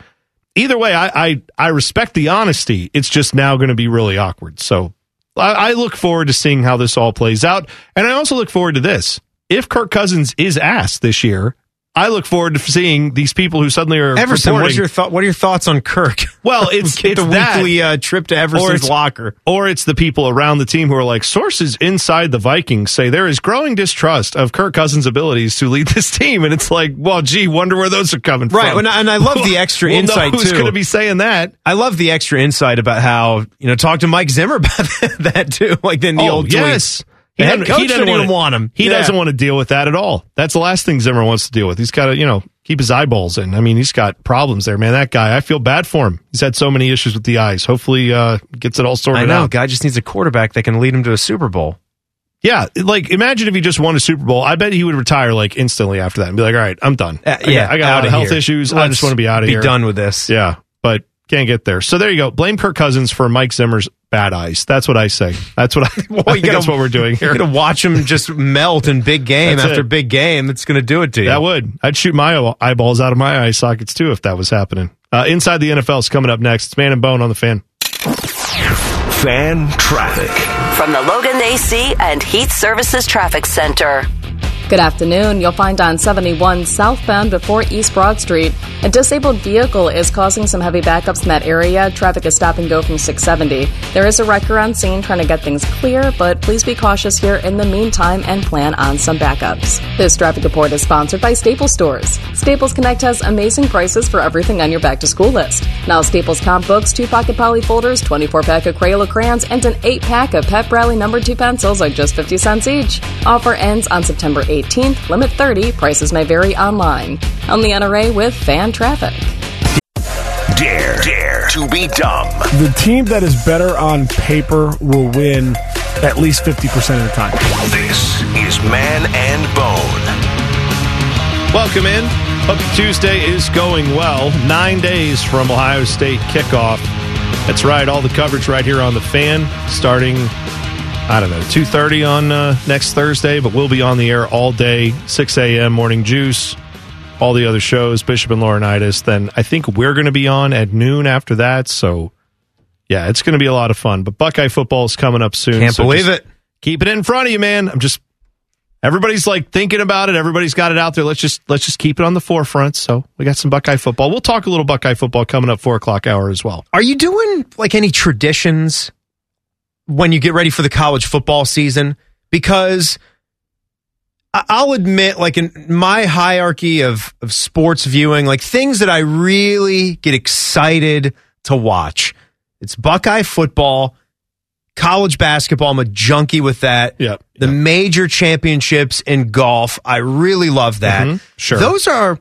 either way, I I, I respect the honesty. It's just now going to be really awkward. So I, I look forward to seeing how this all plays out. And I also look forward to this. If Kirk Cousins is asked this year, I look forward to seeing these people who suddenly are Everson, what's your thought? What are your thoughts on Kirk? Well, it's it's the that, weekly uh, trip to or Everson's it's, locker. or it's the people around the team who are like sources inside the Vikings say there is growing distrust of Kirk Cousins' abilities to lead this team, and it's like, well, gee, wonder where those are coming Right, from. and I- and I love the extra We'll insight, Who's going to be saying that? I love the extra insight about how you know talk to Mike Zimmer about that too. Like in the oh, old yes. tweet. Head coach didn't wanna- want him. He Yeah. doesn't want to deal with that at all. That's the last thing Zimmer wants to deal with. He's got to, you know, keep his eyeballs in. I mean, he's got problems there, man. That guy, I feel bad for him. He's had so many issues with the eyes. Hopefully, uh, gets it all sorted I know. out. Guy just needs a quarterback that can lead him to a Super Bowl. Yeah, like imagine if he just won a Super Bowl. I bet he would retire like instantly after that and be like, "All right, I'm done. Uh, I yeah, got, I got a lot outta of health here. issues. I Let's just want to be out of be here. done with this. Yeah, but can't get there. So there you go. Blame Kirk Cousins for Mike Zimmer's bad eyes. That's what I say. That's what I. I think gotta- that's what we're doing here. You're gonna watch him just melt in big game That's after it. big game. It's gonna do it to you. That would. I'd shoot my eyeballs out of my eye sockets too if that was happening. Uh, Inside the NFL is coming up next. It's Man and Bone on the fan. Fan traffic. From the Logan AC and Heat Services Traffic Center. Good afternoon. You'll find on 71 southbound before East Broad Street, a disabled vehicle is causing some heavy backups in that area. Traffic is stop and go from 670. There is a wrecker on scene trying to get things clear, but please be cautious here in the meantime and plan on some backups. This traffic report is sponsored by Staples Stores. Staples Connect has amazing prices for everything on your back to school list. Now Staples comp books, two pocket poly folders, 24 pack of Crayola crayons, and an 8 pack of Pep Rally number 2 pencils are just 50 cents each. Offer ends on September 18th, limit 30, prices may vary online. I'm Leanna Ray with fan traffic. Dare, dare to be dumb. The team that is better on paper will win at least 50% of the time. This is Man and Bone. Welcome in. Hope Tuesday is going well. Nine days from Ohio State kickoff. That's right. All the coverage right here on the fan, starting I don't know two thirty on uh, next Thursday, but we'll be on the air all day, six a.m. Morning Juice, all the other shows, Bishop and Laurinaitis. Then I think we're going to be on at noon after that. So yeah, it's going to be a lot of fun. But Buckeye football is coming up soon. Can't so believe it. Keep it in front of you, man. I'm just everybody's like thinking about it. Everybody's got it out there. Let's just let's just keep it on the forefront. So we got some Buckeye football. We'll talk a little Buckeye football coming up four o'clock hour as well. Are you doing like any traditions when you get ready for the college football season? Because I'll admit, like in my hierarchy of, of sports viewing, like things that I really get excited, to watch. It's Buckeye football, college basketball. I'm a junkie with that. Yep. The major championships in golf. I really love that. Mhm. Sure. Those are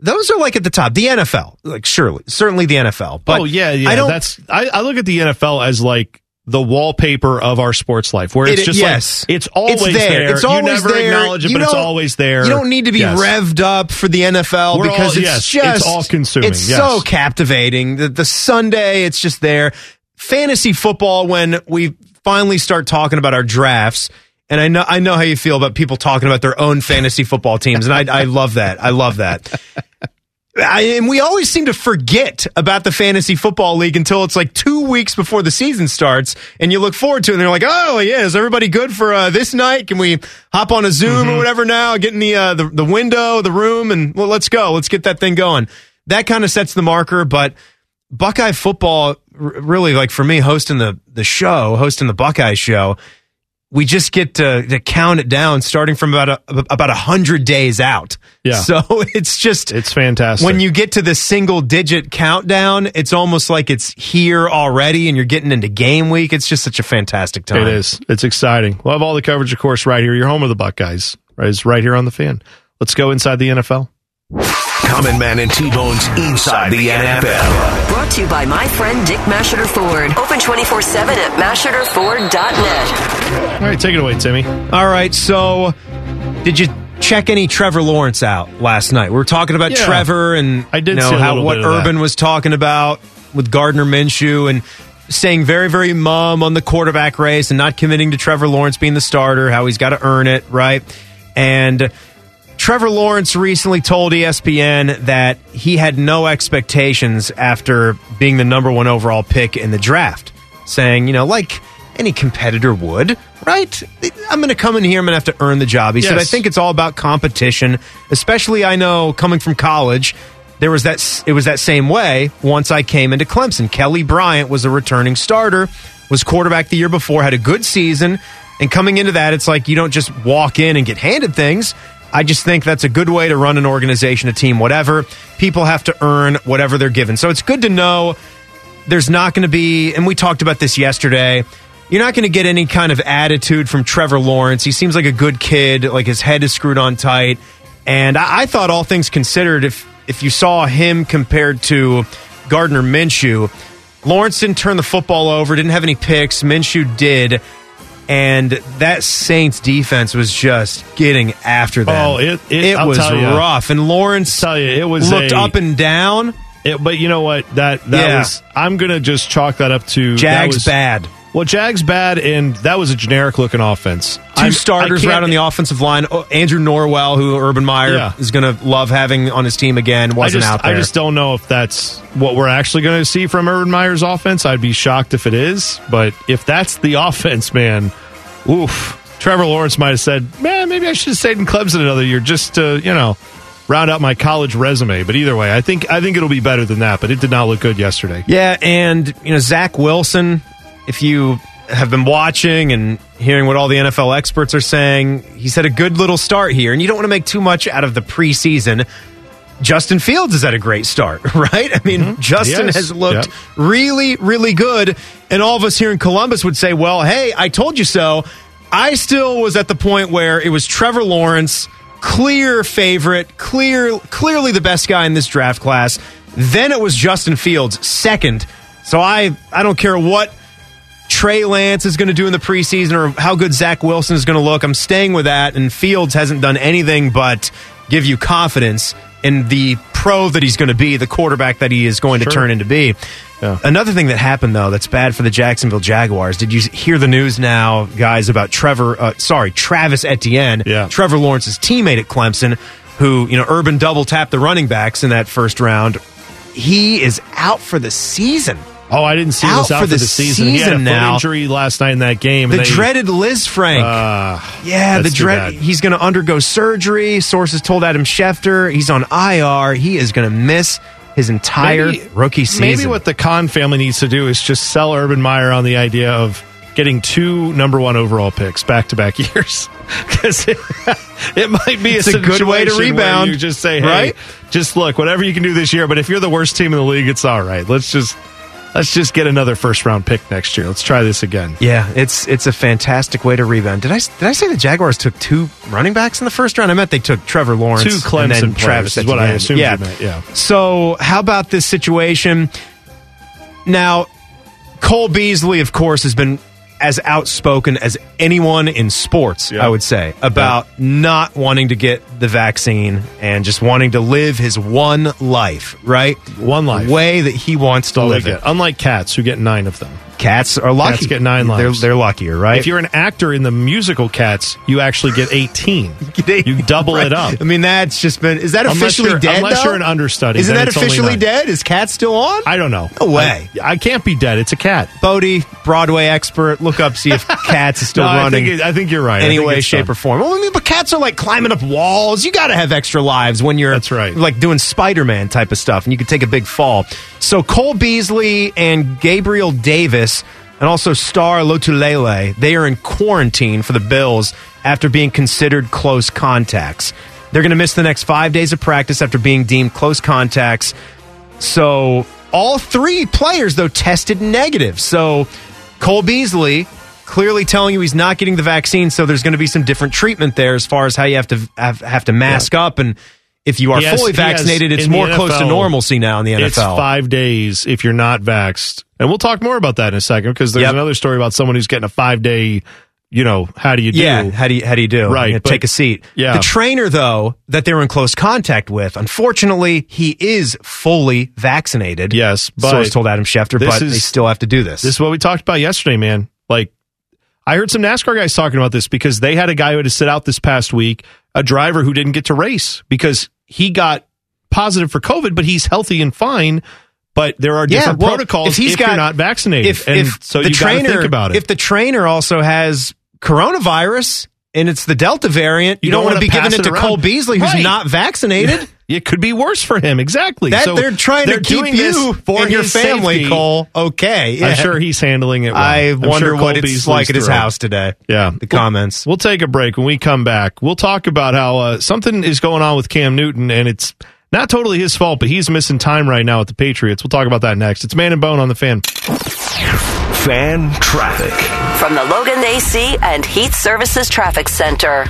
those are like at the top. The NFL, like surely, certainly the NFL. But oh yeah, yeah. I don't. That's I, I look at the NFL as like the wallpaper of our sports life, where it's It- just yes. like it's always It's there. It's you always never there. acknowledge it, You but it's always there. You don't need to be Yes. revved up for the NFL We're because all- it's yes, it's just all-consuming, It's yes. so captivating. The, the Sunday, it's just there. Fantasy football when we finally start talking about our drafts. And I know I know how you feel about people talking about their own fantasy football teams, and I, I love that. I love that. I, and we always seem to forget about the fantasy football league until it's like two weeks before the season starts, and you look forward to it. And they're like, "Oh yeah, is everybody good for uh, this night? Can we hop on a Zoom or whatever now? Get in the uh, the, the window, the room, and well, let's go. Let's get that thing going." That kind of sets the marker, but Buckeye football, r- really, like for me, hosting the the show, hosting the Buckeye show, we just get to, to count it down, starting from about a, about a hundred days out. Yeah. So it's just It's fantastic. when you get to the single digit countdown, it's almost like it's here already, and you're getting into game week. It's just such a fantastic time. It is. It's exciting. We'll have all the coverage, of course, right here. Your home of the Buckeyes, right? Is right here on the fan. Let's go inside the NFL. Common Man and T-Bone's Inside the NFL. Brought to you by my friend Dick Masheter Ford. Open 24 7 at masheterford.net. All right, take it away, Timmy. All right. So, did you check any Trevor Lawrence out last night? We were talking about Yeah. Trevor and I did you know, how what bit of that. Urban was talking about with Gardner Minshew and staying very very mum on the quarterback race and not committing to Trevor Lawrence being the starter. How he's got to earn it, right? And Trevor Lawrence recently told ESPN that he had no expectations after being the number one overall pick in the draft, saying, you know, like any competitor would, right? I'm going to come in here, I'm going to have to earn the job. He said, I think it's all about competition, especially I know coming from college. There was that it was that same way once I came into Clemson. Kelly Bryant was a returning starter, was quarterback the year before, had a good season, and coming into that, it's like you don't just walk in and get handed things. I just think that's a good way to run an organization, a team, whatever. People have to earn whatever they're given. So it's good to know there's not going to be, and we talked about this yesterday. You're not going to get any kind of attitude from Trevor Lawrence. He seems like a good kid, like his head is screwed on tight. And I, I thought, all things considered, if if you saw him compared to Gardner Minshew, Lawrence didn't turn the football over, didn't have any picks. Minshew did. And that Saints defense was just getting after them. Oh, it- it- I'll was ya. rough. And Lawrence tell you, it was looked a- up and down. It, but you know what? That that Yeah. was. I'm gonna just chalk that up to Jags was- bad. Well, Jags bad, and that was a generic looking offense. 2 I'm- starters out on the offensive line. Oh, Andrew Norwell, who Urban Meyer Yeah. is going to love having on his team again, wasn't I just, out there. I just don't know if that's what we're actually going to see from Urban Meyer's offense. I'd be shocked if it is. But if that's the offense, man, oof. Trevor Lawrence might have said, man, maybe I should have stayed in Clemson another year just to, you know, round out my college resume. But either way, I think I think it'll be better than that. But it did not look good yesterday. yeah, and you know Zach Wilson. If you have been watching and hearing what all the NFL experts are saying, he's had a good little start here, and you don't want to make too much out of the preseason. Justin Fields is at a great start, right? I mean, mm-hmm. Justin has looked Yep. really, really good. And all of us here in Columbus would say, well, hey, I told you so. I still was at the point where it was Trevor Lawrence, clear favorite, clear, clearly the best guy in this draft class. Then it was Justin Fields, second. So I, I don't care what Trey Lance is going to do in the preseason or how good Zach Wilson is going to look. I'm staying with that. And Fields hasn't done anything but give you confidence in the pro that he's going to be, the quarterback that he is going to turn into be. Another thing that happened though that's bad for the Jacksonville Jaguars. Did you hear the news now, guys, about Trevor? Uh, sorry, Travis Etienne, Yeah. Trevor Lawrence's teammate at Clemson, who you know Urban double tapped the running backs in that first round. He is out for the season. Oh, I didn't see Out this out for for the the season. He had a season now. injury last night in that game. The they- dreaded Lisfranc. Uh, yeah, the dread. He's going to undergo surgery. Sources told Adam Schefter he's on IR. He is going to miss his entire Maybe- rookie season. Maybe what the Khan family needs to do is just sell Urban Meyer on the idea of getting two number one overall picks back to back years because it, it might be It's a good way to rebound, You just say, hey, right? just look, whatever you can do this year. But if you're the worst team in the league, it's all right. Let's just Let's just get another first round pick next year. Let's try this again. Yeah, it's it's a fantastic way to rebound. Did I did I say the Jaguars took two running backs in the first round? I meant they took Trevor Lawrence, Two Clemson and then players Travis. is what I assumed Yeah. meant, yeah. So how about this situation? Now, Cole Beasley, of course, has been as outspoken as anyone in sports, I would say, about not wanting to get the vaccine and just wanting to live his one life, right? One life. The way that he wants to All live it. Unlike cats who get nine of them. Cats are lucky. Cats get nine They're- lives. they're luckier, right? If you're an actor in the musical Cats, you actually get 18. you double it up. I mean, that's just been. Is that officially you're- dead? unless though? you're an understudy, Isn't that officially dead? Is Cat still on? I don't know. No way. I, I can't be dead. It's a cat. Bodie, Broadway expert, look up see if Cats is still No, I running. think it- I think you're right. I Any way, shape, done. or form. Well, I mean, but cats are like climbing up walls. You got to have extra lives when you're. That's right. Like doing Spider Man type of stuff, and you could take a big fall. So Cole Beasley and Gabriel Davis, and also Star Lotulelei, they are in quarantine for the Bills after being considered close contacts. They're going to miss the next five days of practice after being deemed close contacts. So all three players though tested negative. So Cole Beasley clearly telling you he's not getting the vaccine. So there's going to be some different treatment there as far as how you have to have, have to mask up and. If you are has- fully he has- vaccinated, it's more close to normalcy now in the NFL. It's five days if you're not vaxxed. And we'll talk more about that in a second because there's Yep. another story about someone who's getting a five day, you know, how do you do? Yeah, how do you how do you do? Right, Yeah, but- take a seat. yeah. The trainer though that they're in close contact with, unfortunately, he is fully vaccinated. Yes, but source told Adam Schefter, but is- they still have to do this. This is what we talked about yesterday, man. Like, I heard some NASCAR guys talking about this because they had a guy who had to sit out this past week, a driver who didn't get to race because he got positive for COVID, but he's healthy and fine. But there are different well, protocols if he's got you're not vaccinated. If, and if so the you trainer, think about it. If the trainer also has coronavirus and it's the Delta variant, you, You don't, don't want to be giving it it to around. Cole Beasley, who's Right. not vaccinated. it could be worse for him. Exactly. That So they're trying they're to keep you for your family, safety. Cole. Okay, yeah. I'm sure he's handling it. Well. I I'm wonder sure what Cole it's like at his house today. Yeah, the comments. We'll take a break. When we come back, we'll talk about how uh, something is going on with Cam Newton, and it's not totally his fault, but he's missing time right now at the Patriots. We'll talk about that next. It's Man and Bone on the Fan. Fan traffic. From the Logan AC and Heat Services Traffic Center.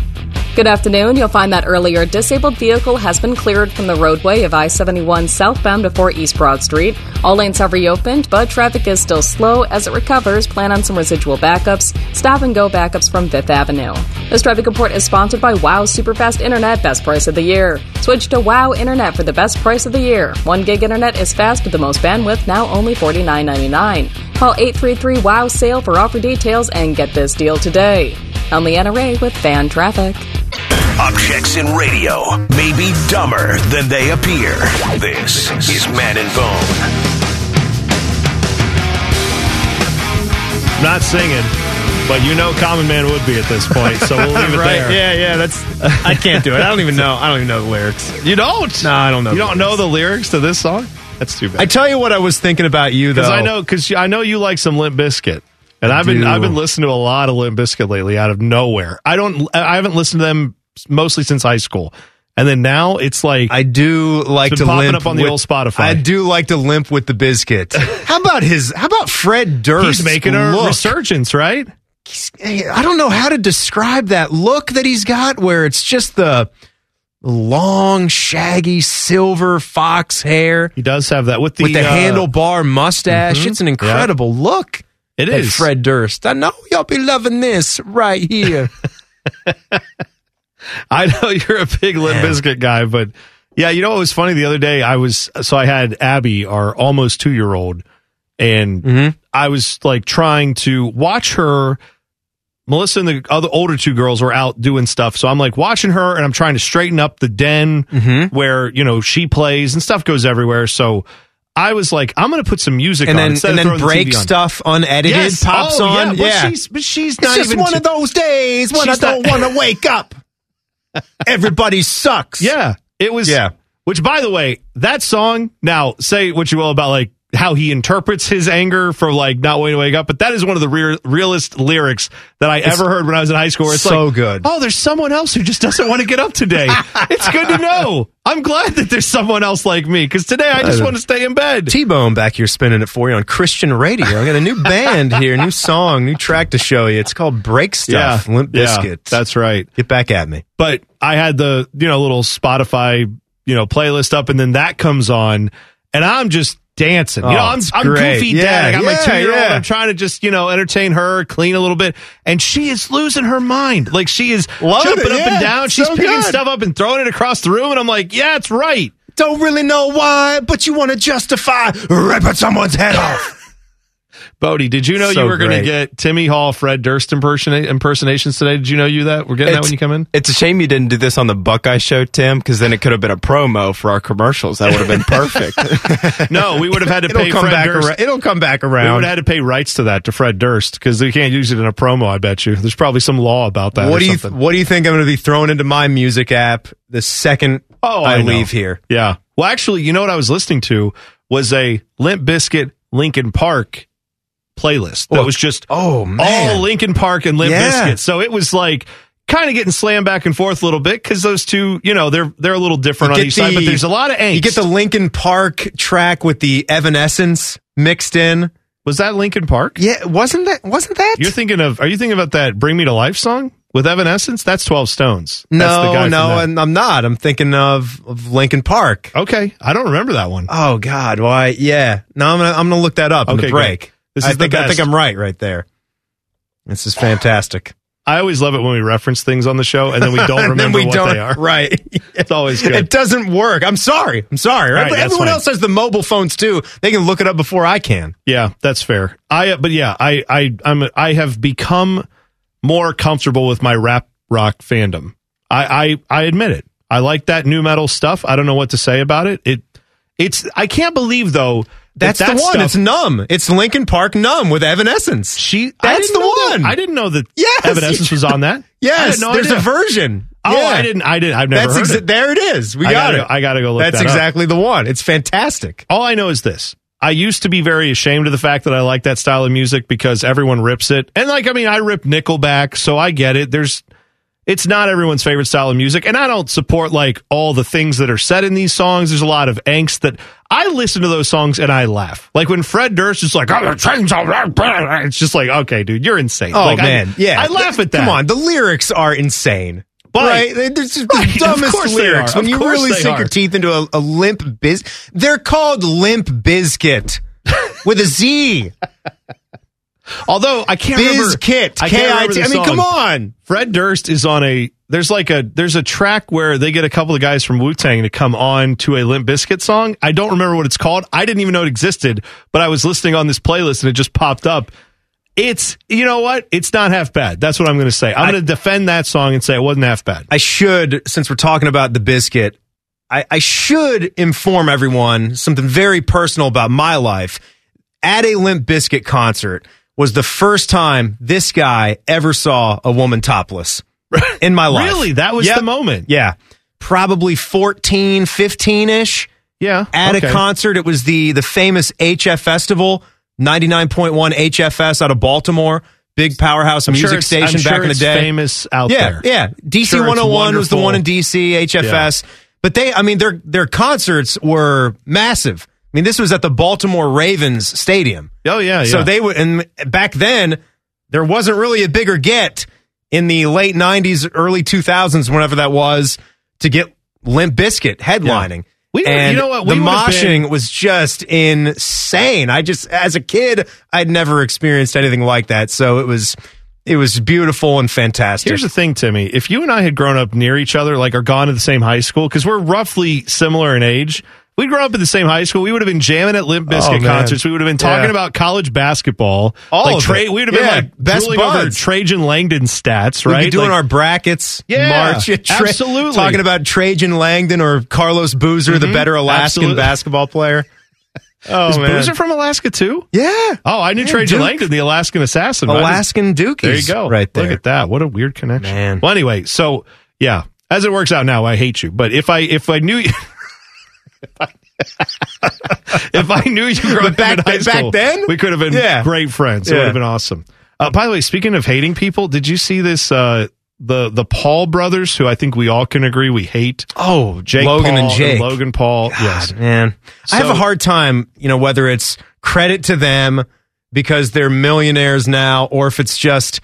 Good afternoon. You'll find that earlier disabled vehicle has been cleared from the roadway of I 71 southbound before East Broad Street. All lanes have reopened, but traffic is still slow as it recovers. Plan on some residual backups. Stop and go backups from Fifth Avenue. This traffic report is sponsored by Wow Superfast Internet, best price of the year. Switch to Wow Internet for the best price of the year. One gig internet is fast with the most bandwidth, now only $49.99. Call 833 Wow Sale for offer details and get this deal today. I'm Leanna Ray with Fan Traffic. Objects in radio may be dumber than they appear. This is Man and Bone. Not singing, but you know Common Man would be at this point, so we'll leave it right? there. Yeah, yeah. That's I can't do it. I don't even know. I don't even know the lyrics. You don't? No, I don't know. You don't lyrics. know the lyrics to this song? That's too bad. I tell you what, I was thinking about you though. Because I know, because I know you like some Limp Bizkit, and I've been. I've been listening to a lot of Limp Bizkit lately out of nowhere. I don't I haven't listened to them mostly since high school, and then now it's like I do like to popping limp up on the with- old Spotify. I do like to limp with the biscuit. how about his? How about Fred Durst? he's making a look? resurgence, right? Hey, I don't know how to describe that look that he's got, where it's just the long, shaggy, silver fox hair He does have that with the with the uh, handlebar mustache. mhm. It's an incredible look. It is. Fred Durst. I know y'all be loving this right here. I know you're a big Limp. Bizkit guy, but yeah, you know what was funny the other day? I was so I had Abby, our almost two year old, and Mm-hmm. I was like trying to watch her. Melissa and the other older two girls were out doing stuff, so I'm like watching her, and I'm trying to straighten up the den Mm-hmm. where you know she plays and stuff goes everywhere. So I was like, I'm going to put some music and on then and then throwing the break on. stuff unedited Yes. pops Oh, on. yeah, but she's- but she's it's not just even one too- of those days when She's I don't want to wake up. Everybody sucks. Yeah, it was. Yeah. Which, by the way, that song. Now, say what you will about like how he interprets his anger for like not wanting to wake up. But that is one of the real, realest lyrics that I ever heard when I was in high school. It's so like, good. Oh, there's someone else who just doesn't want to get up today. it's good to know. I'm glad that there's someone else like me because today I just uh, want to stay in bed. T Bone back here spinning it for you on Christian radio. I got a new band here, new song, new track to show you. It's called Break Stuff, Limp yeah, Biscuit. that's right. Get back at me. But I had the you know little Spotify you know playlist up, and then that comes on, and I'm just dancing. You know, Oh, I'm, I'm goofy Yeah, dad. I got my two year old. I'm trying to just you know entertain her, clean a little bit, and she is losing her mind. Like she is Loving jumping it, up and down. She's so picking good. stuff up and throwing it across the room, and I'm like, yeah, it's right. Don't really know why, but you want to justify ripping someone's head off. Bodie, did you know So you were going to get Timmy Hall, Fred Durst impersona- impersonations today? Did you know you that? We're getting that when you come in? It's a shame you didn't do this on the Buckeye Show, Tim, because then it could have been a promo for our commercials. That would have been perfect. No, we would have had to It'll pay come Fred back Durst. around. It'll come back around. We would have had to pay rights to that to Fred Durst because they can't use it in a promo. I bet you there's probably some law about that. what do you something. What do you think I'm going to be throwing into my music app the second Oh, I, I leave here? Yeah. Well, actually, you know what I was listening to was a Limp Bizkit Linkin Park playlist that Well, was just oh, man. all Linkin Park and Limp Yeah. Biscuit. So it was like kind of getting slammed back and forth a little bit because those two, you know, they're they're a little different on each side, but there's a lot of angst. You get the Linkin Park track with the Evanescence mixed in. was that Linkin Park? Yeah, wasn't that? Wasn't that? You're thinking of? Are you thinking about that "Bring Me to Life" song with Evanescence? That's Twelve Stones. That's the no, guy no, and I'm not. I'm thinking of, of Linkin Park. Okay, I don't remember that one. Oh God, why? Yeah, no, I'm gonna I'm gonna look that up in Okay, the break. good. This I the think I think I'm right right there. This is fantastic. I always love it when we reference things on the show and then we don't remember we what don't- they are. Right. It's always good. It doesn't work. I'm sorry. I'm sorry. Right? right, everyone fine. else has the mobile phones too. They can look it up before I can. Yeah, that's fair. I but yeah, I I I'm I have become more comfortable with my rap rock fandom. I I I admit it. I like that new metal stuff. I don't know what to say about it. It it's I can't believe though that That's the that one. stuff- It's numb. It's Linkin Park numb with Evanescence. She That's the know that- one. I didn't know that Yes. Evanescence was on that. Yes, there's idea. a version. Oh, Yeah. I didn't. I didn't. I've never That's heard exa- it. there it is. We I got gotta- it. I gotta go look That's that up. exactly the one. It's fantastic. All I know is this. I used to be very ashamed of the fact that I like that style of music because everyone rips it. And like I mean, I rip Nickelback, so I get it. There's it's not everyone's favorite style of music, and I don't support like all the things that are said in these songs. There's a lot of angst that I listen to those songs and I laugh. Like when Fred Durst is like, "I'm gonna change all that," it's just like, okay, dude, you're insane. Oh Like, I- man, yeah. I laugh at that. Come on, the lyrics are insane. But- right? They're just Right, the of dumbest course lyrics. When you really sink are. your teeth into a, a limp biz, they're called limp bizkit with a Z. Although I can't remember Bizkit, I remember K-I-T. the mean, come on. Fred Durst is on a there's like a there's a track where they get a couple of guys from Wu Tang to come on to a Limp Bizkit song. I don't remember what it's called. I didn't even know it existed, but I was listening on this playlist and it just popped up. It's you know what? It's not half bad. That's what I'm going to say. I'm going to defend that song and say it wasn't half bad. I should, since we're talking about the biscuit, I, I should inform everyone something very personal about my life. At a Limp Bizkit concert was the first time this guy ever saw a woman topless in my life. Really? That was Yep. the moment. Yeah. Probably 14, 15 ish. Yeah. At okay. a concert, it was the the famous HF Festival, 99.1 HFS out of Baltimore. Big powerhouse I'm music sure station back in the day. famous out yeah, there. Yeah, DC Sure, 101 was the one in DC, HFS. But they, I mean, their their concerts were massive. I mean, this was at the Baltimore Ravens Stadium. Oh yeah, yeah. So they would, and back then there wasn't really a bigger get in the late '90s, early 2000s, whenever that was, to get Limp Bizkit headlining. We, and you know what, the we would've moshing been- was just insane. I just, as a kid, I'd never experienced anything like that. So it was, it was beautiful and fantastic. Here's the thing, Timmy. If you and I had grown up near each other, like or gone to the same high school, because we're roughly similar in age, we grew up in the same high school. We would have been jamming at Limp Bizkit Oh, concerts. We would have been talking Yeah. about college basketball. All like of Tra- it. We would have been like best over. Trajan Langdon stats, right? We'd be doing Like- our brackets, Yeah, March, Tra- absolutely. talking about Trajan Langdon or Carlos Boozer, the Mhm, better Alaskan absolutely. basketball player. Oh Is man, Boozer from Alaska too? yeah. Oh, I knew Yeah, Trajan Duke. Langdon, the Alaskan assassin. Alaskan Dookies. There you go. right there. Look at that. What a weird connection. Man. Well, anyway, so yeah, as it works out now, I hate you. But if I if I knew you, if I knew you growing But back- up in high back then? we could have been Yeah. great friends. It Yeah. would have been awesome. Uh, by the way, speaking of hating people, did you see this? Uh, the the Paul brothers, who I think we all can agree we hate. Oh, Jake Logan Paul and Jake. Logan Paul. yes, God, man. I have a hard time, you know, whether it's credit to them because they're millionaires now, or if it's just,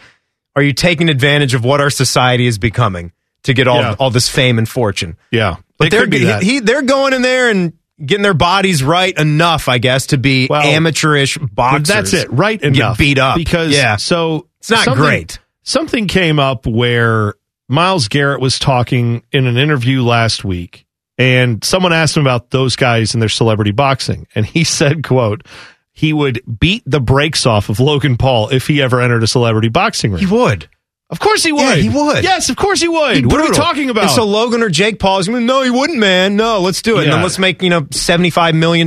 are you taking advantage of what our society is becoming to get all Yeah. all this fame and fortune? Yeah, but It they're could be that. he, they're going in there and getting their bodies right enough, I guess, to be amateurish boxers. That's it, right enough. Get beat up because yeah, so it's not great. Something came up where Myles Garrett was talking in an interview last week, and someone asked him about those guys and their celebrity boxing, and he said, "quote." He would beat the brakes off of Logan Paul if he ever entered a celebrity boxing ring. He would. Of course he would. Yeah, he would. Yes, of course he would. What are we talking about? And so Logan or Jake Paul is going, no, he wouldn't, man. No, let's do it. And then let's make, you know, $75 million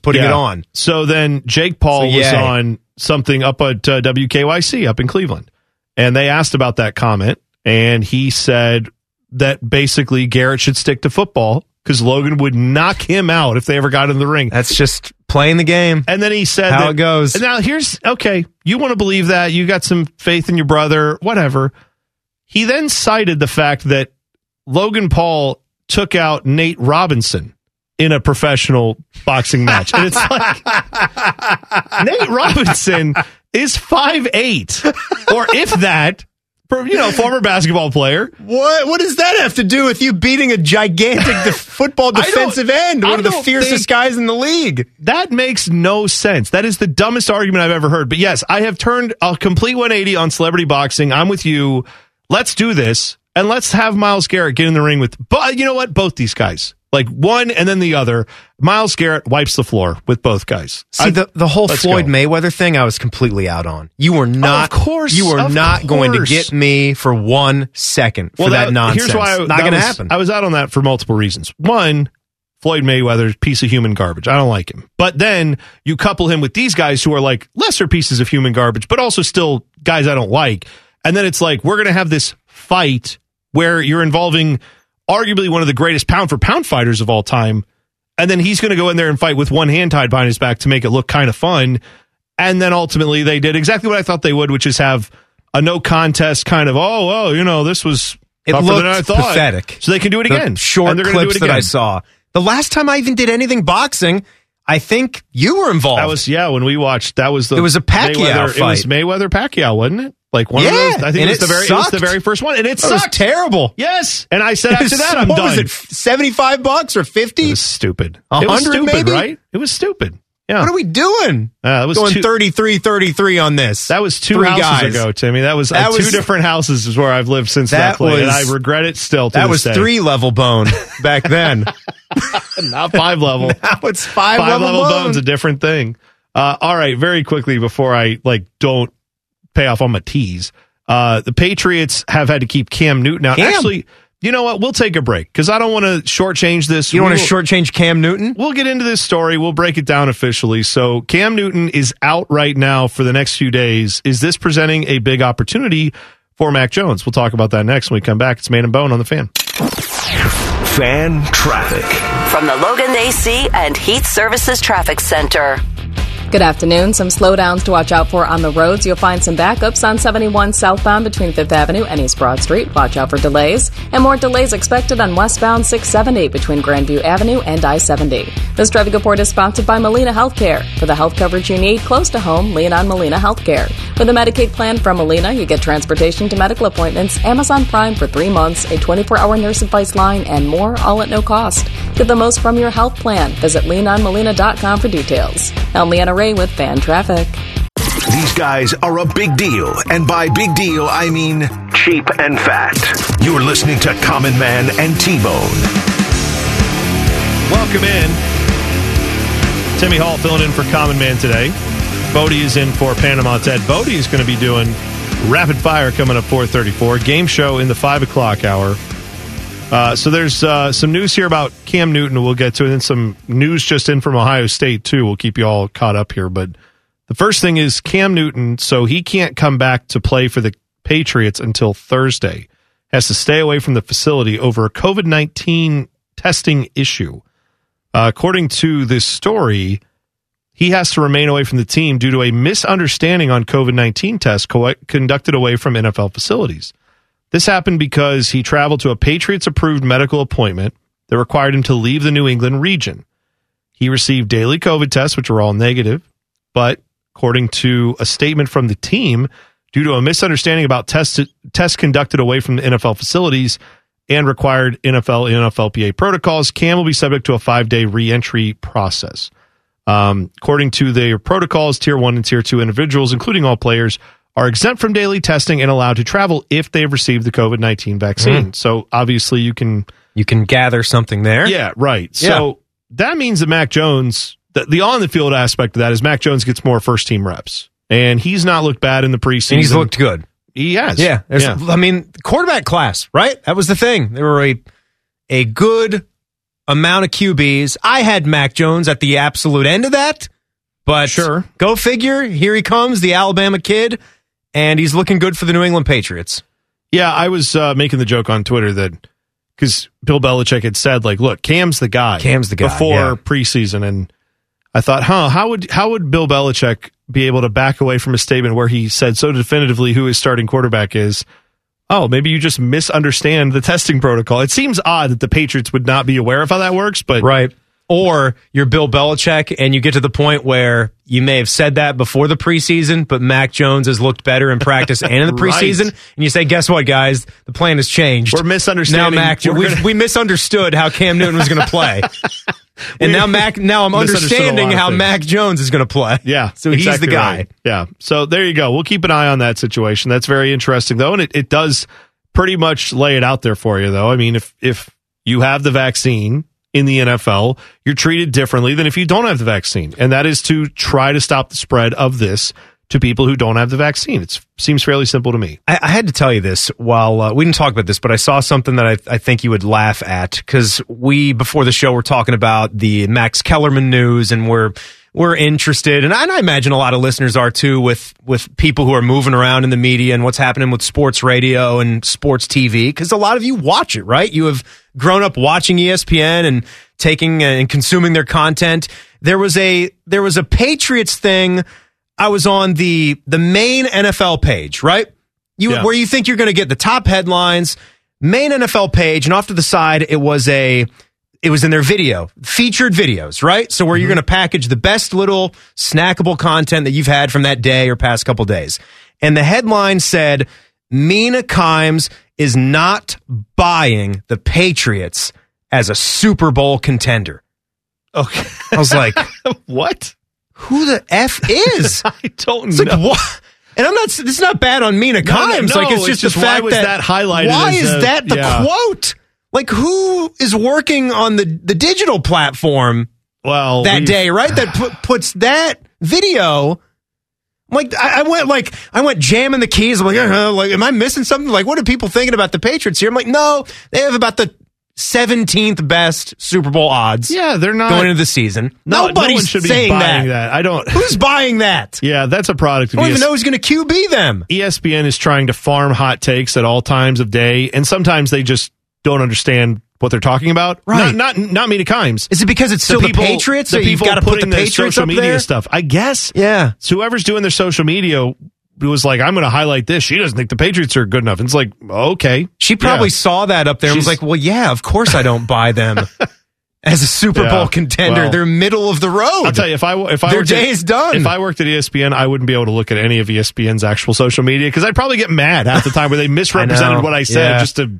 putting Yeah. it on. So then Jake Paul So, was on something up at uh, WKYC up in Cleveland. And they asked about that comment. And he said that basically Garrett should stick to football because Logan would knock him out if they ever got in the ring. That's just playing the game. And then he said How that- it goes. And now here's okay, you want to believe that, you got some faith in your brother, whatever. He then cited the fact that Logan Paul took out Nate Robinson in a professional boxing match. And it's like Nate Robinson is five eight, or if that, you know, former basketball player. What what does that have to do with you beating a gigantic def- football defensive end, one of the fiercest guys in the league? That makes no sense. That is the dumbest argument I've ever heard. But yes, I have turned a complete 180 on celebrity boxing. I'm with you. Let's do this and let's have Myles Garrett get in the ring with. But you know what? Both these guys, like one and then the other. Myles Garrett wipes the floor with both guys. See I- the the whole Floyd go. Mayweather thing, I was completely out on. You were not, of course, you were not going to get me for one second for that, nonsense. Here's why I, not going to happen. I was out on that for multiple reasons. One, Floyd Mayweather's piece of human garbage. I don't like him. But then you couple him with these guys who are like lesser pieces of human garbage, but also still guys I don't like. And then it's like we're going to have this fight where you're involving arguably one of the greatest pound for pound fighters of all time. And then he's going to go in there and fight with one hand tied behind his back to make it look kind of fun. And then ultimately they did exactly what I thought they would, which is have a no contest kind of, oh, oh, you know, this was It tougher looked than I thought. pathetic. So they can do it The again. Short And they're do clips that I saw. The last time I even did anything boxing, I think you were involved. That was yeah. When we watched, that was the It was a Pacquiao Mayweather, It was fight. Mayweather Pacquiao, wasn't it? Like one yeah, of those. I think it was the very. It was the very first one, and it That was sucked. terrible. Yes, and I said It after was- that, I'm what done. was it? Seventy five bucks or fifty? It was stupid. A It was hundred, maybe? right? It was stupid. Yeah. What are we doing? Uh, that was going two, 33 33 on this. That was two Three houses guys. ago, Timmy. That was, That uh, two different houses is where I've lived since that, That play, and I regret it still. To That was day. three level bone back then. not five level. now it's five, five level, level bone. bones a different thing. Uh, all right, very quickly before I like don't pay off on my tease. Uh, the Patriots have had to keep Cam Newton out. Cam? Actually, you know what? We'll take a break because I don't want to shortchange this. You want to will- shortchange Cam Newton? We'll get into this story. We'll break it down officially. So Cam Newton is out right now for the next few days. Is this presenting a big opportunity for Mac Jones? We'll talk about that next when we come back. It's Man and Bone on the fan. Fan traffic. From the Logan AC and Heat Services Traffic Center. Good afternoon. Some slowdowns to watch out for on the roads. You'll find some backups on 71 southbound between 5th Avenue and East Broad Street. Watch out for delays. And more delays expected on westbound 670 between Grandview Avenue and I 70. This traffic report is sponsored by Molina Healthcare. For the health coverage you need close to home, lean on Molina Healthcare. With a Medicaid plan from Molina, you get transportation to medical appointments, Amazon Prime for three months, a 24 hour nurse advice line, and more, all at no cost. Get the most from your health plan. Visit leanonmolina.com for details. I'm Leanna Ray with Fan Traffic. These guys are a big deal, and by big deal, I mean cheap and fat. You're listening to Common Man and T-Bone. Welcome in. Timmy Hall filling in for Common Man today. Bodie is in for Panama Ted. Bodie is going to be doing rapid fire coming up 434. Game show in the 5 o'clock hour. Uh, so there's uh, some news here about Cam Newton we'll get to, it, and some news just in from Ohio State, too. We'll keep you all caught up here. But the first thing is Cam Newton, so he can't come back to play for the Patriots until Thursday. Has to stay away from the facility over a COVID 19 testing issue. Uh, according to this story, he has to remain away from the team due to a misunderstanding on COVID 19 tests co- conducted away from NFL facilities. This happened because he traveled to a Patriots approved medical appointment that required him to leave the New England region. He received daily COVID tests, which were all negative, but according to a statement from the team, due to a misunderstanding about tests tests conducted away from the NFL facilities and required NFL and NFLPA protocols, Cam will be subject to a five day reentry process. Um, according to their protocols, tier one and tier two individuals, including all players, are exempt from daily testing and allowed to travel if they've received the COVID nineteen vaccine. Mm. So obviously, you can you can gather something there. Yeah, right. Yeah. So that means that Mac Jones, the, the on the field aspect of that is Mac Jones gets more first team reps, and he's not looked bad in the preseason. And he's looked good. He has. Yeah, yeah. I mean, quarterback class, right? That was the thing. There were a a good amount of QBs. I had Mac Jones at the absolute end of that, but Sure. go figure. Here he comes, the Alabama kid, and he's looking good for the New England Patriots. Yeah, I was uh, making the joke on Twitter that because Bill Belichick had said, like, look, Cam's the guy. Cam's the guy, before yeah. preseason, and I thought, huh, how would how would Bill Belichick be able to back away from a statement where he said so definitively who his starting quarterback is? Oh, maybe you just misunderstand the testing protocol. It seems odd that the Patriots would not be aware of how that works, but Right. Or you're Bill Belichick and you get to the point where you may have said that before the preseason, but Mac Jones has looked better in practice and in the Right. preseason. And you say, guess what, guys? The plan has changed. We're misunderstanding- Now, Mac, we're gonna- we misunderstood how Cam Newton was going to play. and now Mac, now I'm understanding how things. Mac Jones is going to play. Yeah. So he's the guy. right. Yeah. So there you go. We'll keep an eye on that situation. That's very interesting though. And it, it does pretty much lay it out there for you though. I mean, if, if you have the vaccine in the NFL, you're treated differently than if you don't have the vaccine. And that is to try to stop the spread of this to people who don't have the vaccine. It seems fairly simple to me. I, I had to tell you this while uh, we didn't talk about this, but I saw something that I, I think you would laugh at because we before the show were talking about the Max Kellerman news, and we're we're interested, and I, and I imagine a lot of listeners are too with with people who are moving around in the media and what's happening with sports radio and sports TV because a lot of you watch it, right? You have grown up watching ESPN and taking uh, and consuming their content. There was a there was a Patriots thing. I was on the the main NFL page, right? You Yeah. where you think you're going to get the top headlines, main NFL page, and off to the side it was a it was in their video, featured videos, right? So where you're going to package the best little snackable content that you've had from that day or past couple days. And the headline said Mina Kimes is not buying the Patriots as a Super Bowl contender. Okay. I was like, what? Who the F is? I don't know. It's know. like what? And I'm not. This is not bad on Mina No, no, Kimes. no, like it's it's just, just the why fact was that highlighted Why is a- that the yeah. quote? Like who is working on the the digital platform Well, that day? Right, that put, puts that video. Like I, I went like I went jamming the keys. I'm like, uh-huh, like, am I missing something? Like, what are people thinking about the Patriots here? I'm like, no, they have about the 17th best Super Bowl odds. Yeah, they're not going into the season. No, Nobody's no one should be saying buying that. that. I don't. Who's buying that? Yeah, that's a product I don't even know who's going to QB them. ESPN is trying to farm hot takes at all times of day, and sometimes they just don't understand what they're talking about. Right. Not not, not Mina Kimes. Is it because it's still the Patriots, The so you've people gotta put putting the Patriots social media there? stuff. I guess. Yeah. So whoever's doing their social media was like, I'm going to highlight this. She doesn't think the Patriots are good enough. And it's like, okay. She probably Yeah. saw that up there and was She's- like, well, yeah, of course I don't buy them as a Super Yeah. Bowl contender. Well, They're middle of the road. I'll tell you if I if I Their worked day at, is done. If I worked at ESPN, I wouldn't be able to look at any of ESPN's actual social media because I'd probably get mad half the time where they misrepresented know. what I said Yeah. just to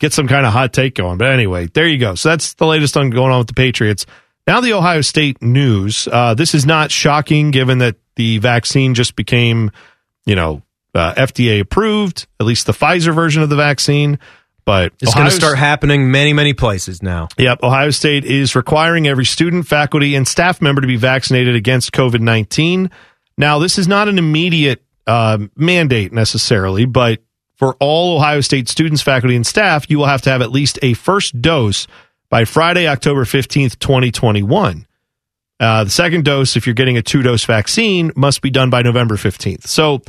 get some kind of hot take going. But anyway, there you go. So that's the latest on going on with the Patriots. Now the Ohio State news. Uh, this is not shocking given that the vaccine just became, you know, uh, FDA approved, at least the Pfizer version of the vaccine. But it's going to start happening many, many places now. Yep. Ohio State is requiring every student, faculty, and staff member to be vaccinated against COVID 19. Now, this is not an immediate uh, mandate necessarily, but for all Ohio State students, faculty, and staff, you will have to have at least a first dose by Friday, October 15th, 2021. Uh, the second dose, if you're getting a two dose vaccine, must be done by November 15th. So,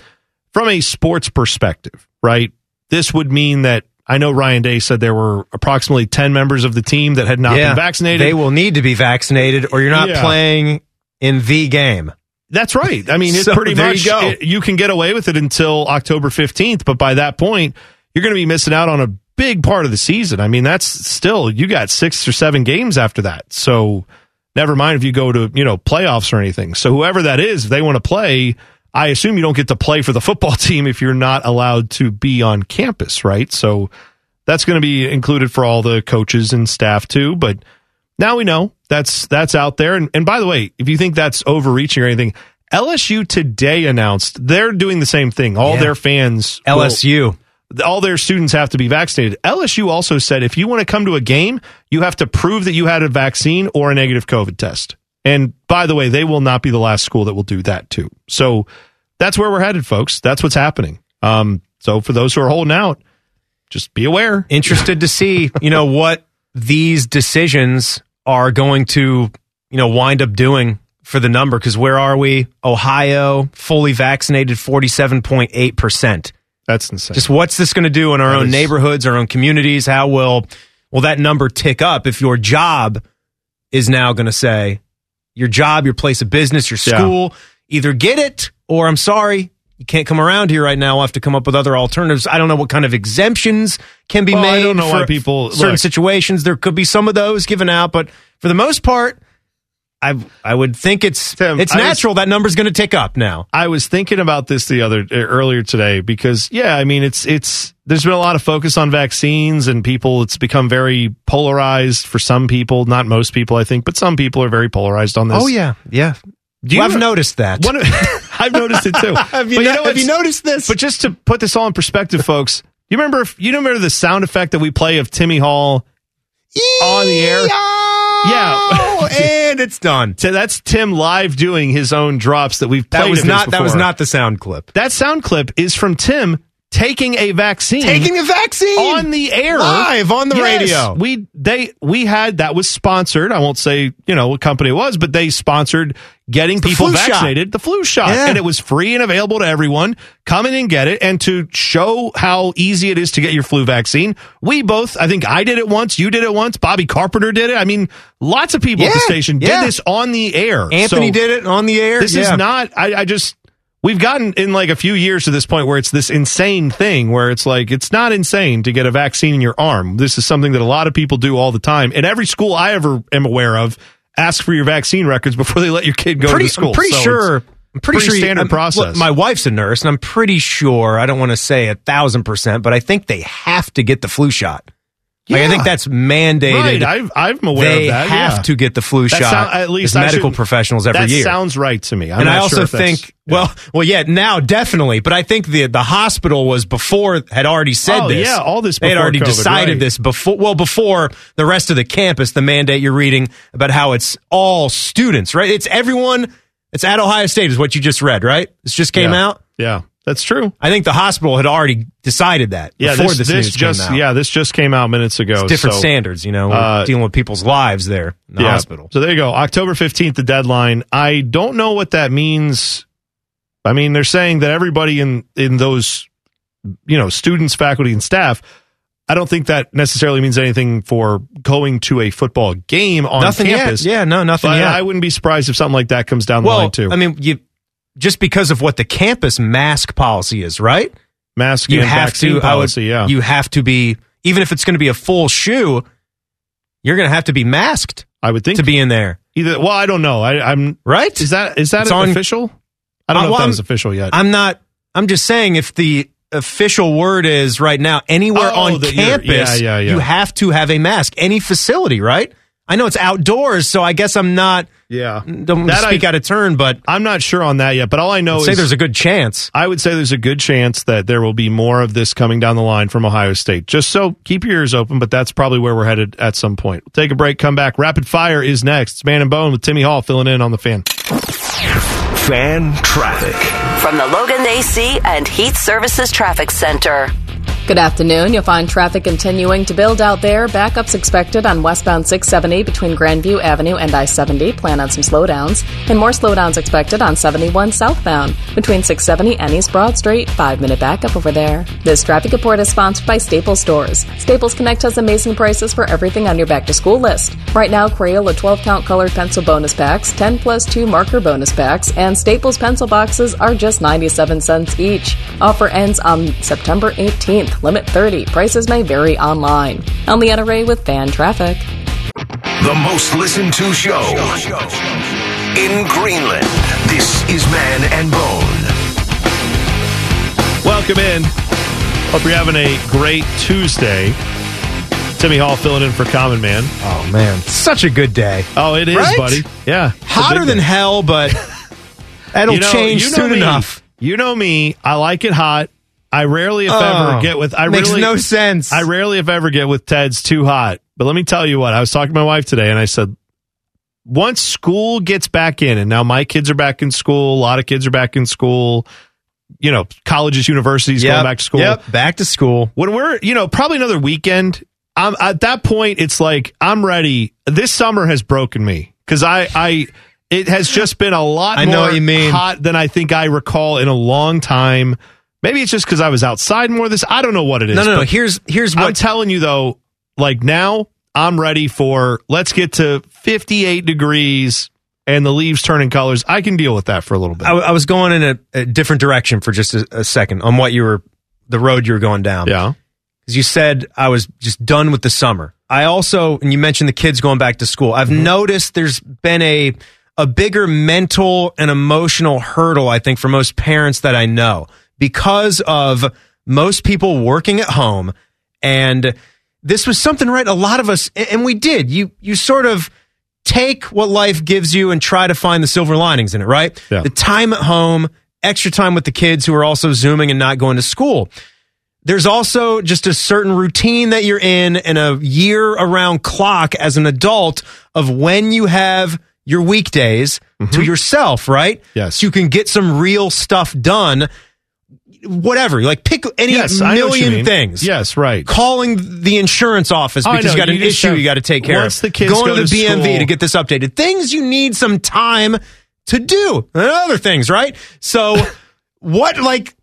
from a sports perspective, right, this would mean that I know Ryan Day said there were approximately 10 members of the team that had not yeah, been vaccinated. They will need to be vaccinated, or you're not Yeah. playing in the game. That's right. I mean, it's So pretty much you it- you can get away with it until October 15th, but by that point, you're going to be missing out on a big part of the season. I mean, that's still you got 6 or 7 games after that. So never mind if you go to, you know, playoffs or anything. So whoever that is, if they want to play, I assume you don't get to play for the football team if you're not allowed to be on campus, right? So that's going to be included for all the coaches and staff too, but now we know that's that's out there. And, and by the way, if you think that's overreaching or anything, LSU today announced they're doing the same thing. All Yeah. their fans, will- LSU. all their students have to be vaccinated. LSU also said if you want to come to a game, you have to prove that you had a vaccine or a negative COVID test. And by the way, they will not be the last school that will do that too. So that's where we're headed, folks. That's what's happening. Um, so for those who are holding out, just be aware. Interested to see, you know, what these decisions are going to, you know, wind up doing for the number. Because where are we? Ohio, fully vaccinated, 47.8%. That's insane. Just what's this going to do in our That own is- neighborhoods, our own communities? How will will that number tick up if your job is now going to say your job, your place of business, your Yeah. school, either get it or I'm sorry, you can't come around here right now. I'll have to come up with other alternatives. I don't know what kind of exemptions can be Well, I made. don't know for why people- certain look. situations. There could be some of those given out, but for the most part, I I would think it's Tim, it's I was- natural that number's going to tick up now. I was thinking about this the other uh, earlier today because yeah, I mean it's it's there's been a lot of focus on vaccines and people it's become very polarized for some people, not most people I think, but some people are very polarized on this. Oh yeah, yeah. Do you Well, I've noticed that. One I've noticed it too. Have you no- know have you noticed this? But just to put this all in perspective, folks, you remember if you remember the sound effect that we play of Timmy Hall on the air? Yeah. and it's done. So that's Tim live doing his own drops that we've played. That was not that was not the sound clip. That sound clip is from Tim taking a vaccine. Taking a vaccine on the air. Live on the Yes. radio. We they we had that was sponsored. I won't say, you know, what company it was, but they sponsored getting The people flu shot. vaccinated, the flu shot. Yeah. And it was free and available to everyone. Come in and get it. And to show how easy it is to get your flu vaccine, we both, I think I did it once, you did it once, Bobby Carpenter did it. I mean, lots of people at the station yeah. did this on the air. Anthony So- did it on the air. this Yeah. is not. I, I just we've gotten in like a few years to this point where it's this insane thing where it's like it's not insane to get a vaccine in your arm. This is something that a lot of people do all the time. And every school I ever am aware of ask for your vaccine records before they let your kid go pretty, to school. I'm pretty So sure. I'm pretty, sure you- standard process. look, my wife's a nurse, and I'm pretty sure. I don't want to say a thousand percent, but I think they have to get the flu shot. Like I think that's mandated. Right, I've- I'm aware of they have yeah. to get the flu That shot. sound- at least as medical professionals every that year. sounds right to me. I'm and I also sure think, well, well, yeah, now definitely, but I think the the hospital was before had already said Oh, this. yeah, all this they had already COVID, decided right. this before. Well, before the rest of the campus, the mandate you're reading about how it's all students, right? It's everyone. It's at Ohio State, is what you just read, right? This just came Yeah. out. Yeah, that's true. I think the hospital had already decided that Yeah, before this, this, this just yeah this just came out minutes ago. It's different so- standards, you know. Uh, dealing with people's lives there in the Yeah. hospital. So there you go. October 15th, the deadline. I don't know what that means. I mean, they're saying that everybody in, in those, you know, students, faculty, and staff, I don't think that necessarily means anything for going to a football game on Nothing yet. campus. Yeah, no, nothing But yet. I wouldn't be surprised if something like that comes down the well, line too. I mean, you just because of what the campus mask policy is, right? Mask you and have to I would- policy, yeah. You have to be even if it's going to be a full shoe, you're going to have to be masked. I would think to be in there. Either well, I don't know. I, I'm right. Is that is that on- official? I don't Uh, know well, if that was official yet. I'm not. I'm just saying if the official word is right now anywhere Oh, on campus, yeah, yeah, yeah. you have to have a mask. Any facility, right? I know it's outdoors, so I guess I'm not. Yeah, don't That speak I- out of turn, but I'm not sure on that yet. But all I know I'd is say there's a good chance. I would say there's a good chance that there will be more of this coming down the line from Ohio State. Just so keep your ears open, but that's probably where we're headed at some point. We'll take a break, come back. Rapid fire is next. It's Man and Bone with Timmy Hall filling in on the fan. Fan traffic. From the Logan AC and Heat Services Traffic Center. Good afternoon. You'll find traffic continuing to build out there. Backups expected on westbound 670 between Grandview Avenue and I 70. Plan on some slowdowns. And more slowdowns expected on 71 southbound between 670 and East Broad Street. Five minute backup over there. This traffic report is sponsored by Staples Stores. Staples Connect has amazing prices for everything on your back to school list. Right now, Crayola 12 count colored pencil bonus packs, 10 plus 2 marker bonus packs, and Staples pencil boxes are just 97 cents each. Offer ends on September 18th. Limit 30. Prices may vary online. On the Leanna Ray with Fan Traffic. The most listened to show in Greenland. This is Man and Bone. Welcome in. Hope you're having a great Tuesday. Timmy Hall filling in for Common Man. Oh man, such a good day. Oh, it is, Right? buddy. Yeah, Hotter than day. hell, but that'll You know- change you know soon me. enough. You know me. I like it hot. I rarely, if Oh, ever, get with. I makes really, no sense. I rarely, if ever, get with Ted's too hot. But let me tell you what. I was talking to my wife today, and I said, once school gets back in, and now my kids are back in school, a lot of kids are back in school. You know, colleges, universities Yep, going back to school. Yep, back to school. when we're you know probably another weekend i'm at that point it's like i'm ready this summer has broken me because i i it has just been a lot I more know what you mean. hot than i think i recall in a long time maybe it's just because i was outside more this i don't know what it is No, no, no. but Here's what i'm telling you though like now i'm ready for let's get to 58 degrees and the leaves turning colors i can deal with that for a little bit I, I was going in a, a different direction for just a, a second on what you were the road you were going down. yeah because you said I was just done with the summer. I also, and you mentioned the kids going back to school. I've Mm-hmm. noticed there's been a a bigger mental and emotional hurdle, I think, for most parents that I know because of most people working at home, and this was something right. A lot of us, and we did. You you sort of take what life gives you and try to find the silver linings in it, right? Yeah. The time at home, extra time with the kids who are also zooming and not going to school there's also just a certain routine that you're in and a year around clock as an adult of when you have your weekdays to yourself, right? Mm-hmm. Yes. So you can get some real stuff done. Whatever, like pick any yes I know what you million things. yes right Calling the insurance office Oh, because you got an You just issue have- you got to take care once of. the kids Going go to the to BMV school- to get this updated. Things you need some time to do. And other things, right? So what like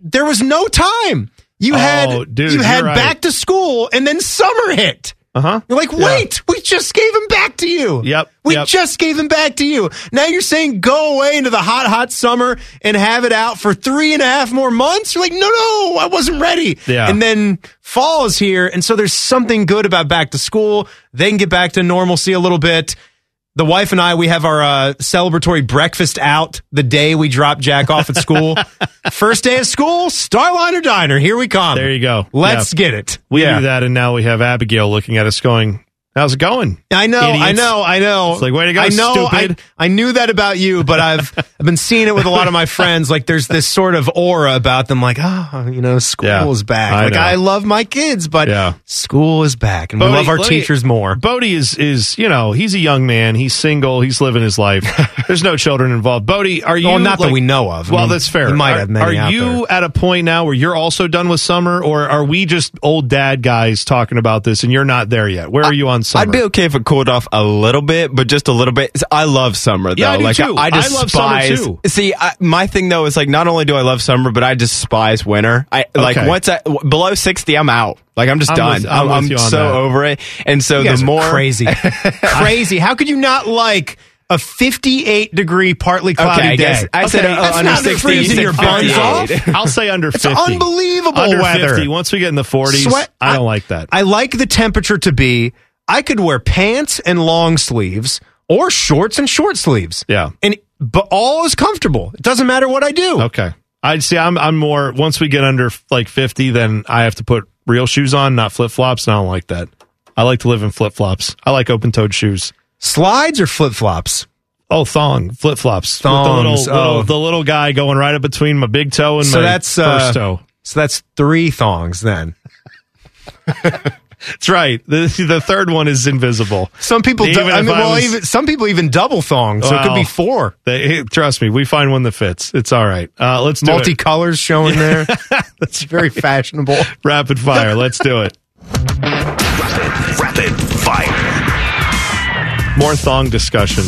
there was no time. You Oh, had dude, you had right. back to school and then summer hit. Uh-huh You're like, Yeah. wait, we just gave him back to you. Yep, We yep. just gave him back to you. Now you're saying go away into the hot, hot summer and have it out for three and a half more months? You're like, no, no, I wasn't ready. Yeah. And then fall is here. And so there's something good about back to school. They can get back to normalcy a little bit. The wife and I, we have our uh, celebratory breakfast out the day we drop Jack off at school. First day of school, Starliner Diner. Here we come. There you go. Let's Yeah. get it. We Yeah. do that, and now we have Abigail looking at us going, How's it going? I know, I know, I know. It's like, way to go, I know, stupid. I, I knew that about you, but I've I've been seeing it with a lot of my friends. Like, there's this sort of aura about them. Like, oh, you know, school Yeah, is back. I like, know. I love my kids, but Yeah. school is back, and we love our teachers more. Bodie is is you know he's a young man. He's single. He's living his life. There's no children involved. Bodie, are you? Well, not that we know of. I Well, mean, that's fair. might are, have many Are you there. at a point now where you're also done with summer, or are we just old dad guys talking about this, and you're not there yet? Where are you on summer? I'd be okay if it cooled off a little bit, but just a little bit. I love summer though. Yeah, I do like too. I, I despise. love summer, too. See, I, my thing though is like not only do I love summer, but I despise winter. I like Okay. once I w- below sixty, I'm out. Like I'm just I'm done. with- I'm with you on so that. over it. And so You guys the are more crazy, crazy. How could you not like a 58 degree partly cloudy Okay, I day? guess I said, uh, That's under not 60, freezing you your said buns 58. off. I'll say under It's fifty. unbelievable under weather. 50. Once we get in the 40s, Sweat- I don't like that. I like the temperature to be. I could wear pants and long sleeves or shorts and short sleeves. Yeah. and but all is comfortable. It doesn't matter what I do. Okay. I'd see. I'm. I'm more. Once we get under like 50, then I have to put real shoes on, not flip flops. And I don't like that. I like to live in flip flops. I like open toed shoes. Slides or flip flops. Oh, thong flip flops. Thongs, the little, oh. little, the little guy going right up between my big toe and So my that's first uh, toe. So that's three thongs then. That's right. The, the third one is invisible. Some people, do, Even I mean, I well, was- even some people even double thong, so it could be four. They, trust me, we find one that fits. It's all right. Uh, let's do it. Multicolors showing there. That's very fashionable. Rapid fire. Let's do it. Rapid fire. More thong discussion.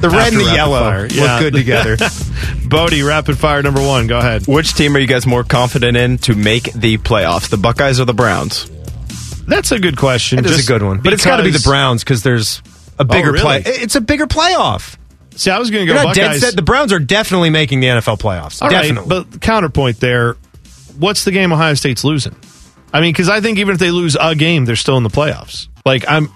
The red and the yellow fire. look good together. Bodie, rapid fire number one. Go ahead. Which team are you guys more confident in to make the playoffs? The Buckeyes or the Browns? That's a good question. It is a good one, but it's got to be the Browns because there's a oh, bigger really? play. It's a bigger playoff. See, I was going to You're go not dead set. The Browns are definitely making the NFL playoffs. All right, definitely. but counterpoint there. What's the game Ohio State's losing? I mean, because I think even if they lose a game, they're still in the playoffs. Like I'm,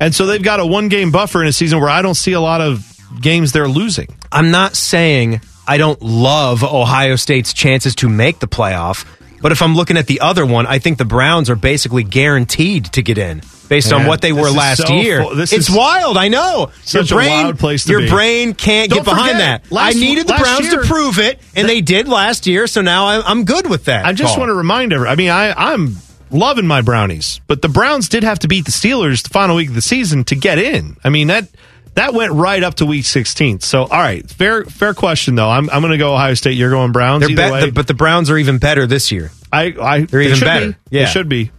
and so they've got a one game buffer in a season where I don't see a lot of games they're losing. I'm not saying I don't love Ohio State's chances to make the playoff, but if I'm looking at the other one, I think the Browns are basically guaranteed to get in based on what they were last so year. this it's is wild, I know. your brain, wild place to your be. brain can't Don't get behind forget, that. last- I needed the Browns year- to prove it, and they did last year. So now I'm, I'm good with that. I just call. want to remind everyone. I mean, I, I'm loving my Brownies, but the Browns did have to beat the Steelers the final week of the season to get in. I mean that that went right up to week 16. So, all right, fair fair question though. I'm I'm going to go Ohio State. You're going Browns. Bet- way, but the Browns are even better this year. I, I They're even should better. Be. Yeah. They should be.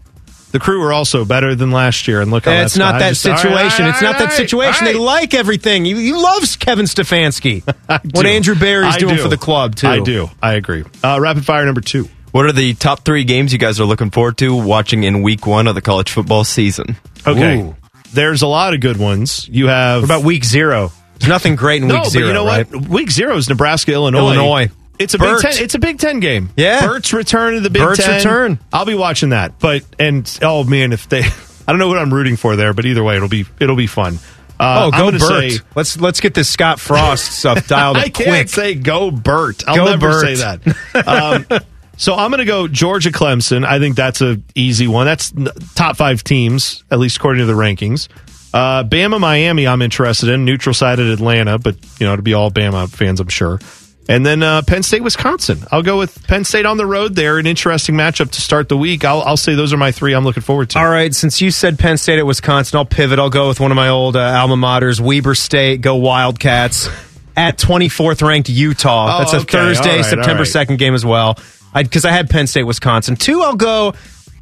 The crew are also better than last year, and look how It's that's not gone. I that just- all right, situation. it's not that situation. They like everything. You, you love Kevin Stefanski. what. Andrew Berry's I doing do. for the club too. I do. I agree. Uh, rapid fire number two. What are the top three games you guys are looking forward to watching in week one of the college football season? Okay. Ooh. There's a lot of good ones. You have What about week zero? There's nothing great in no, week but zero. you know right? what? Week zero is Nebraska, Illinois. Illinois. It's a Bert. Big Ten. It's a Big Ten game. Yeah. Bert's return to the Big Bert's Ten. return. I'll be watching that. But and oh man, if they, I don't know what I'm rooting for there, but either way, it'll be it'll be fun. Uh, Oh, go gonna say- let's let's get this Scott Frost stuff dialed up I can't quick. say go Bert. I'll Go never Bert. say that. Um, so I'm going to go Georgia Clemson. I think that's a easy one. That's top five teams, at least according to the rankings. Uh, Bama Miami, I'm interested in. Neutral side at Atlanta, but you know to be all Bama fans, I'm sure. And then uh, Penn State Wisconsin. I'll go with Penn State on the road. There, an interesting matchup to start the week. I'll, I'll say those are my three. I'm looking forward to. All right, since you said Penn State at Wisconsin, I'll pivot. I'll go with one of my old uh, alma maters, Weber State. Go Wildcats at 24th ranked Utah. Oh, That's a okay. Thursday, right, September right. 2nd game as well. Because I, had Penn State, Wisconsin. Two, I'll go.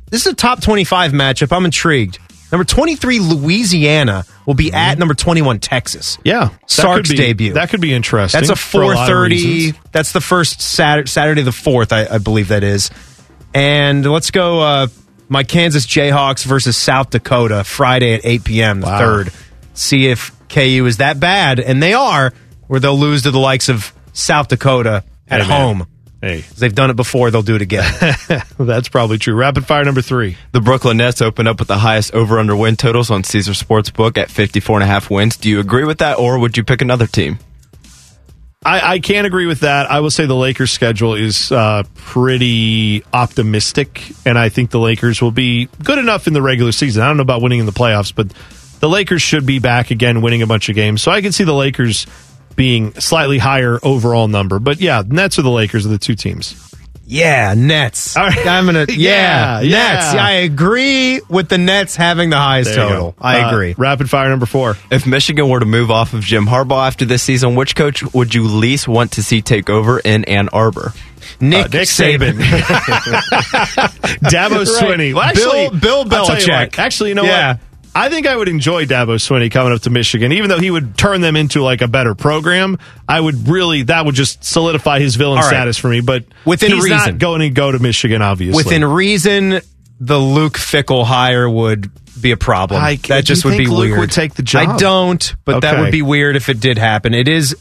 This is a top 25 matchup. I'm intrigued. Number 23, Louisiana will be at number 21, Texas. Yeah, Sark's be- debut. That could be interesting. That's a for lot of 4:30. reasons. That's the first Saturday, Saturday the fourth, I, I believe that is. And let's go. Uh, my Kansas Jayhawks versus South Dakota Friday at 8 p.m. The Wow. third. See if KU is that bad, and they are, where they'll lose to the likes of South Dakota at home. Hey, 'Cause They've done it before; they'll do it again. that's probably true. Rapid fire number three. The Brooklyn Nets opened up with the highest over under win totals on Caesar Sportsbook at 54 and a half wins. Do you agree with that, or would you pick another team? I, I can't agree with that. I will say the Lakers' schedule is uh, pretty optimistic, and I think the Lakers will be good enough in the regular season. I don't know about winning in the playoffs, but the Lakers should be back again, winning a bunch of games. So I can see the Lakers being slightly higher overall number. But yeah, Nets or the Lakers are the two teams. yeah, Nets. All right. I'm gonna. Yeah, Yeah, yeah. Nets. Yeah, I agree with the Nets having the highest total. go. I Uh, agree. rapid fire number four. If Michigan were to move off of Jim Harbaugh after this season, which coach would you least want to see take over in Ann Arbor? Nick, Uh, Nick Saban. Dabo Right. Swinney. Well, Bill- actually, Bill I'll you Belichick. what. Actually, you know Yeah. what? I think I would enjoy Dabo Swinney coming up to Michigan, even though he would turn them into like a better program. I would really that would just solidify his villain right. status for me. But Within he's reason. not going to go to Michigan, obviously. Within reason, the Luke Fickell hire would be a problem. I- that just would be Luke weird. would take the job? I don't, but that would be weird if it did happen. It is.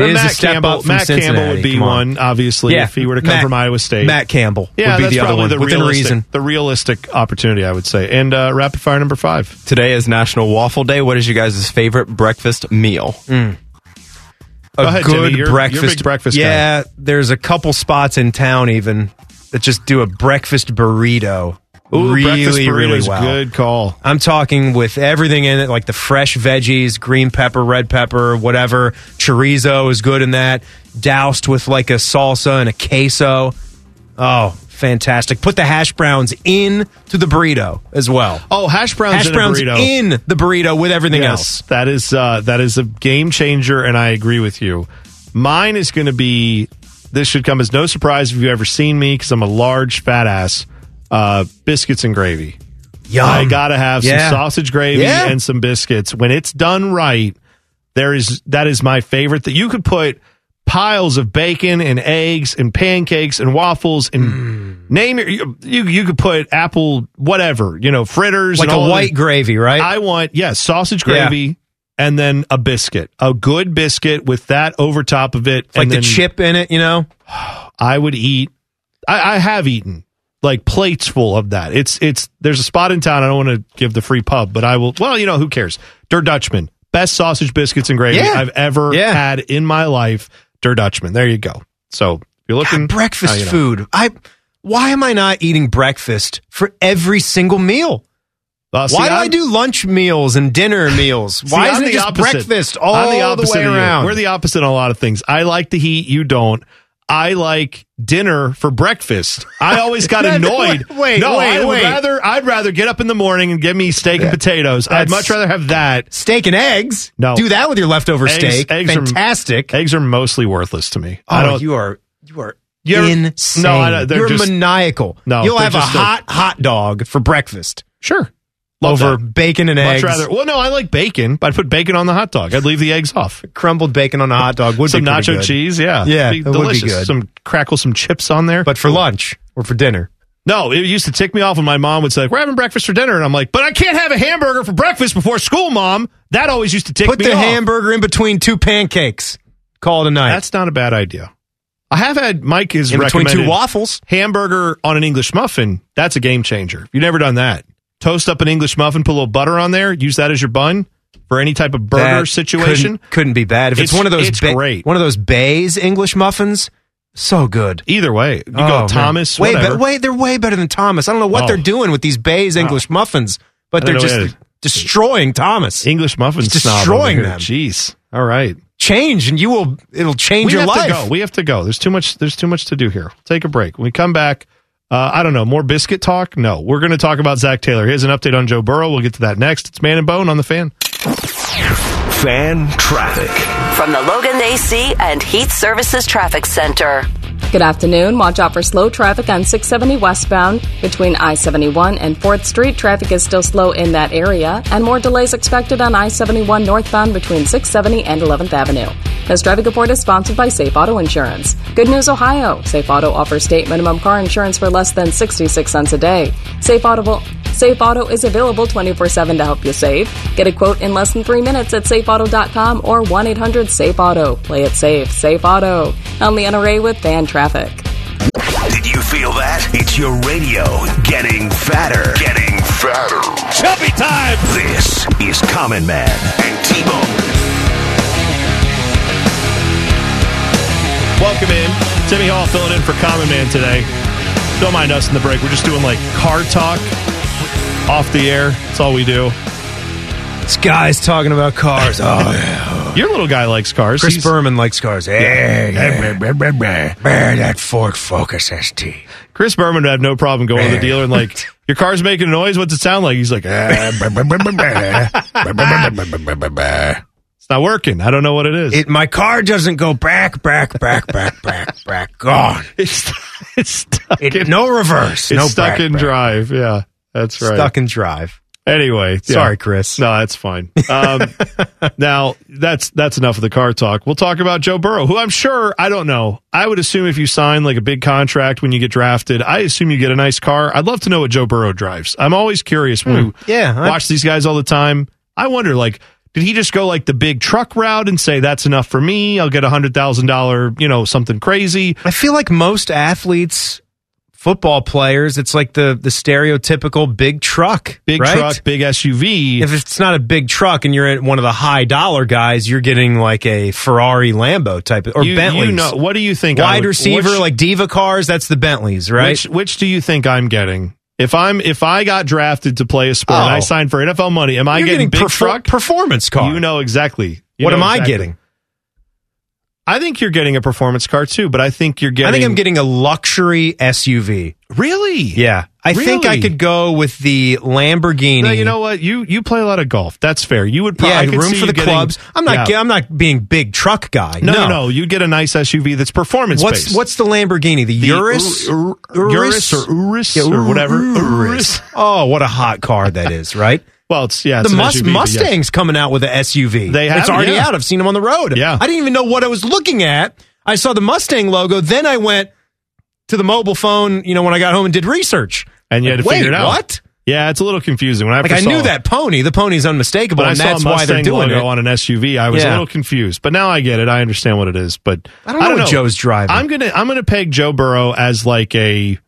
It is Matt a step Campbell, up from Matt Campbell would be Come on. one, obviously, Yeah, if he were to come Matt- from Iowa State. Matt Campbell yeah, would be that's the other probably one the within realistic, reason. the realistic opportunity, I would say. And uh, rapid fire number five. Today is National Waffle Day. What is you guys' favorite breakfast meal? a Go ahead, good. You're- you're a breakfast. big breakfast guy. yeah, there's a couple spots in town even that just do a breakfast burrito. Ooh, really, really well. Good call. I'm talking with everything in it, like the fresh veggies, green pepper, red pepper, whatever. Chorizo is good in that. Doused with like a salsa and a queso. Oh, fantastic. Put the hash browns in to the burrito as well. Oh, hash browns hash in a browns burrito. in the burrito with everything Yes, else. That is uh, that is a game changer, and I agree with you. Mine is going to be. This should come as no surprise if you've ever seen me because I'm a large fat ass. Uh, biscuits and gravy. Yum. I gotta have Yeah. some sausage gravy Yeah. and some biscuits. When it's done right, there is that is my favorite. That you could put piles of bacon and eggs and pancakes and waffles and Mm. name your you, you you could put apple whatever you know fritters Like a white the- gravy, right? I want yes sausage Yeah. gravy and then a biscuit, a good biscuit with that over top of it, like and the chip in it, you know? I would eat. I, I have eaten like plates full of that. It's it's there's a spot in town. I don't want to give the free pub, but I will. Well, you know who cares? Der Dutchman, best sausage biscuits and gravy Yeah. I've ever Yeah. had in my life. Der Dutchman. There you go. So if you're looking breakfast now you know. food. I why am I not eating breakfast for every single meal? Uh, see, why do i I'm- do lunch meals and dinner meals? See, Why isn't it the just opposite. breakfast all I'm the, the, way around? We're the opposite on a lot of things. I like the heat. You don't. I like dinner for breakfast. I always got annoyed. wait, no, wait, I would wait. rather. I'd rather get up in the morning and give me steak and potatoes. I'd That's- much rather have that. steak and eggs. No, do that with your leftover Eggs- steak. eggs are- Fantastic. eggs are mostly worthless to me. oh, I don't. you are you are You ever- insane. No, I don't- they're You're just- maniacal. No, you'll they're have a just a- hot hot dog for breakfast sure. Love over that. bacon and Much eggs. rather. Well, no, I like bacon, but I'd put bacon on the hot dog. I'd leave the eggs off. crumbled bacon on a hot dog would some be pretty nacho good. cheese. Yeah, Yeah, it would be delicious. good. Some crackle some chips on there. But for lunch or for dinner. No, it used to tick me off when my mom would say, "We're having breakfast for dinner," and I'm like, "But I can't have a hamburger for breakfast before school, mom." That always used to tick me. Put me the hamburger in between two pancakes. Call it a night. That's not a bad idea. I have had Mike is in between two waffles. hamburger on an English muffin. That's a game changer. You've never done that. Toast up an English muffin, put a little butter on there, use that as your bun for any type of burger That situation. couldn't, couldn't be bad. If it's, It's- one of those, it's ba- great. one of those Bay's English muffins, so good. Either way, you Oh, go man. Thomas. Way, whatever. be- way, they're way better than Thomas. I don't know what Oh. they're doing with these Bay's oh. English muffins, but they're just destroying Thomas. English muffins, destroying them. Jeez. All right. Change, and you will. It'll change we your have life. to go. We have to go. There's too much. There's too much to do here. Take a break. When we come back, uh, I don't know. More biscuit talk? No. We're going to talk about Zac Taylor. Here's an update on Joe Burrow. We'll get to that next. It's Man and Bone on the fan. Fan traffic. From the Logan AC and Heat Services Traffic Center. Good afternoon. Watch out for slow traffic on 670 westbound between I 71 and 4th Street. Traffic is still slow in that area, and more delays expected on I 71 northbound between 670 and 11th Avenue. This traffic report is sponsored by Safe Auto Insurance. Good news, Ohio. Safe Auto offers state minimum car insurance for less than 66 cents a day. Safe Auto will. Safe Auto is available 24 7 to help you save. Get a quote in less than three minutes at safeauto.com or 1 800 Safe Auto. Play it safe. Safe Auto. I'm Leanna Ray with Fan Traffic. Did you feel that? It's your radio getting fatter. Getting fatter. Chubby time. This is Common Man and T-Bone. Welcome in. Timmy Hall filling in for Common Man today. Don't mind us in the break. We're just doing like car talk off the air. That's all we do. This guy's talking about cars. Oh yeah. Your little guy likes cars. Chris He's- Berman likes cars. Hey, eh, eh, eh, that Ford Focus ST. Chris Berman would have no problem going to the dealer and like, your car's making a noise. What's it sound like? He's like, "Ah, it's not working. I don't know what it is. It, my car doesn't go back, back, back, back, back, back. Gone. it's it's stuck. It, in, no reverse. it's no stuck back, in back. drive. Yeah, that's right. Stuck in drive. Anyway, yeah. Sorry, Chris. No, that's fine. Um, now that's that's enough of the car talk. We'll talk about Joe Burrow, who I'm sure I don't know. I would assume if you sign like a big contract when you get drafted, I assume you get a nice car. I'd love to know what Joe Burrow drives. I'm always curious when we Yeah, I- watch these guys all the time. I wonder, like, did he just go like the big truck route and say that's enough for me? I'll get a hundred thousand dollar, you know, something crazy. I feel like most athletes, football players, it's like the the stereotypical big truck, Big right? truck, big SUV. If it's not a big truck and you're at one of the high dollar guys, you're getting like a Ferrari Lambo type of, or you, Bentley. you know, what do you think? Wide would- receiver, which- like Diva cars, that's the Bentleys, right? Which which do you think I'm getting? If I'm if I got drafted to play a sport and I Oh. signed for NFL money, am I You're getting, big perfor- truck? performance car. You know exactly. You what know am I getting? I think you're getting a performance car too, but I think you're getting. I think I'm getting a luxury SUV. Really? Yeah. I think I could go with the Lamborghini. No, you know what? You you play a lot of golf. That's fair. You would probably yeah, room for the getting, clubs. I'm not. Yeah. I'm not being big truck guy. No, no, no. You get a nice SUV that's performance What's based. what's the Lamborghini? The, The Urus, Ur- Ur- Urus or Urus or whatever. Urus. Oh, what a hot car that is, right? Well, it's yeah. the It's an Mus- SUV, but yes. Mustang's coming out with an SUV. They have It's already yeah. out. I've seen them on the road. Yeah. I didn't even know what I was looking at. I saw the Mustang logo. Then I went to the mobile phone. You know, when I got home and did research, and you had to Wait, figure it out. What? Yeah, it's a little confusing. When I Like I knew that pony. The pony's unmistakable, I and saw that's why they're Mustang doing logo it. on an SUV, I was a little confused. But now I get it. I understand what it is. But I don't know what Joe's driving. I'm gonna I'm gonna peg Joe Burrow as like a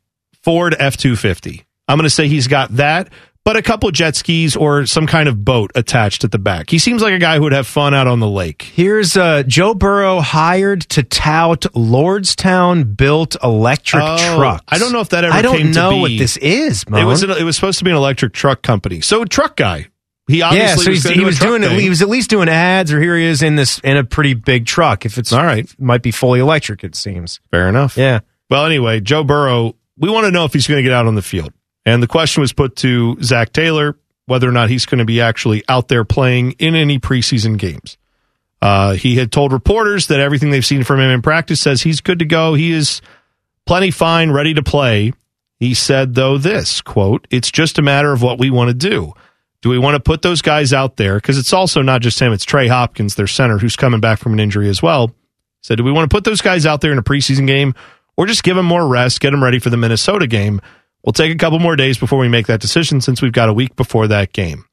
Ford F two fifty. I'm gonna say he's got that, but a couple jet skis or some kind of boat attached at the back. He seems like a guy who would have fun out on the lake. Here's uh, Joe Burrow hired to tout Lordstown built electric Oh, trucks. I don't know if that ever I don't know what this is. It was an, it was supposed to be an electric truck company. So truck guy. He obviously yeah, so was he was truck doing it. thing. He was at least doing ads, or here he is in this in a pretty big truck. If it's all right, might be fully electric. It seems fair enough. Yeah. Well, anyway, Joe Burrow. We want to know if he's going to get out on the field, and the question was put to Zac Taylor whether or not he's going to be actually out there playing in any preseason games. Uh, he had told reporters that everything they've seen from him in practice says he's good to go. He is plenty fine, ready to play. He said, though, this quote, it's just a matter of what we want to do. Do we want to put those guys out there? Because it's also not just him, it's Trey Hopkins, their center, who's coming back from an injury as well. He said, do we want to put those guys out there in a preseason game or just give them more rest, get them ready for the Minnesota game? We'll take a couple more days before we make that decision since we've got a week before that game.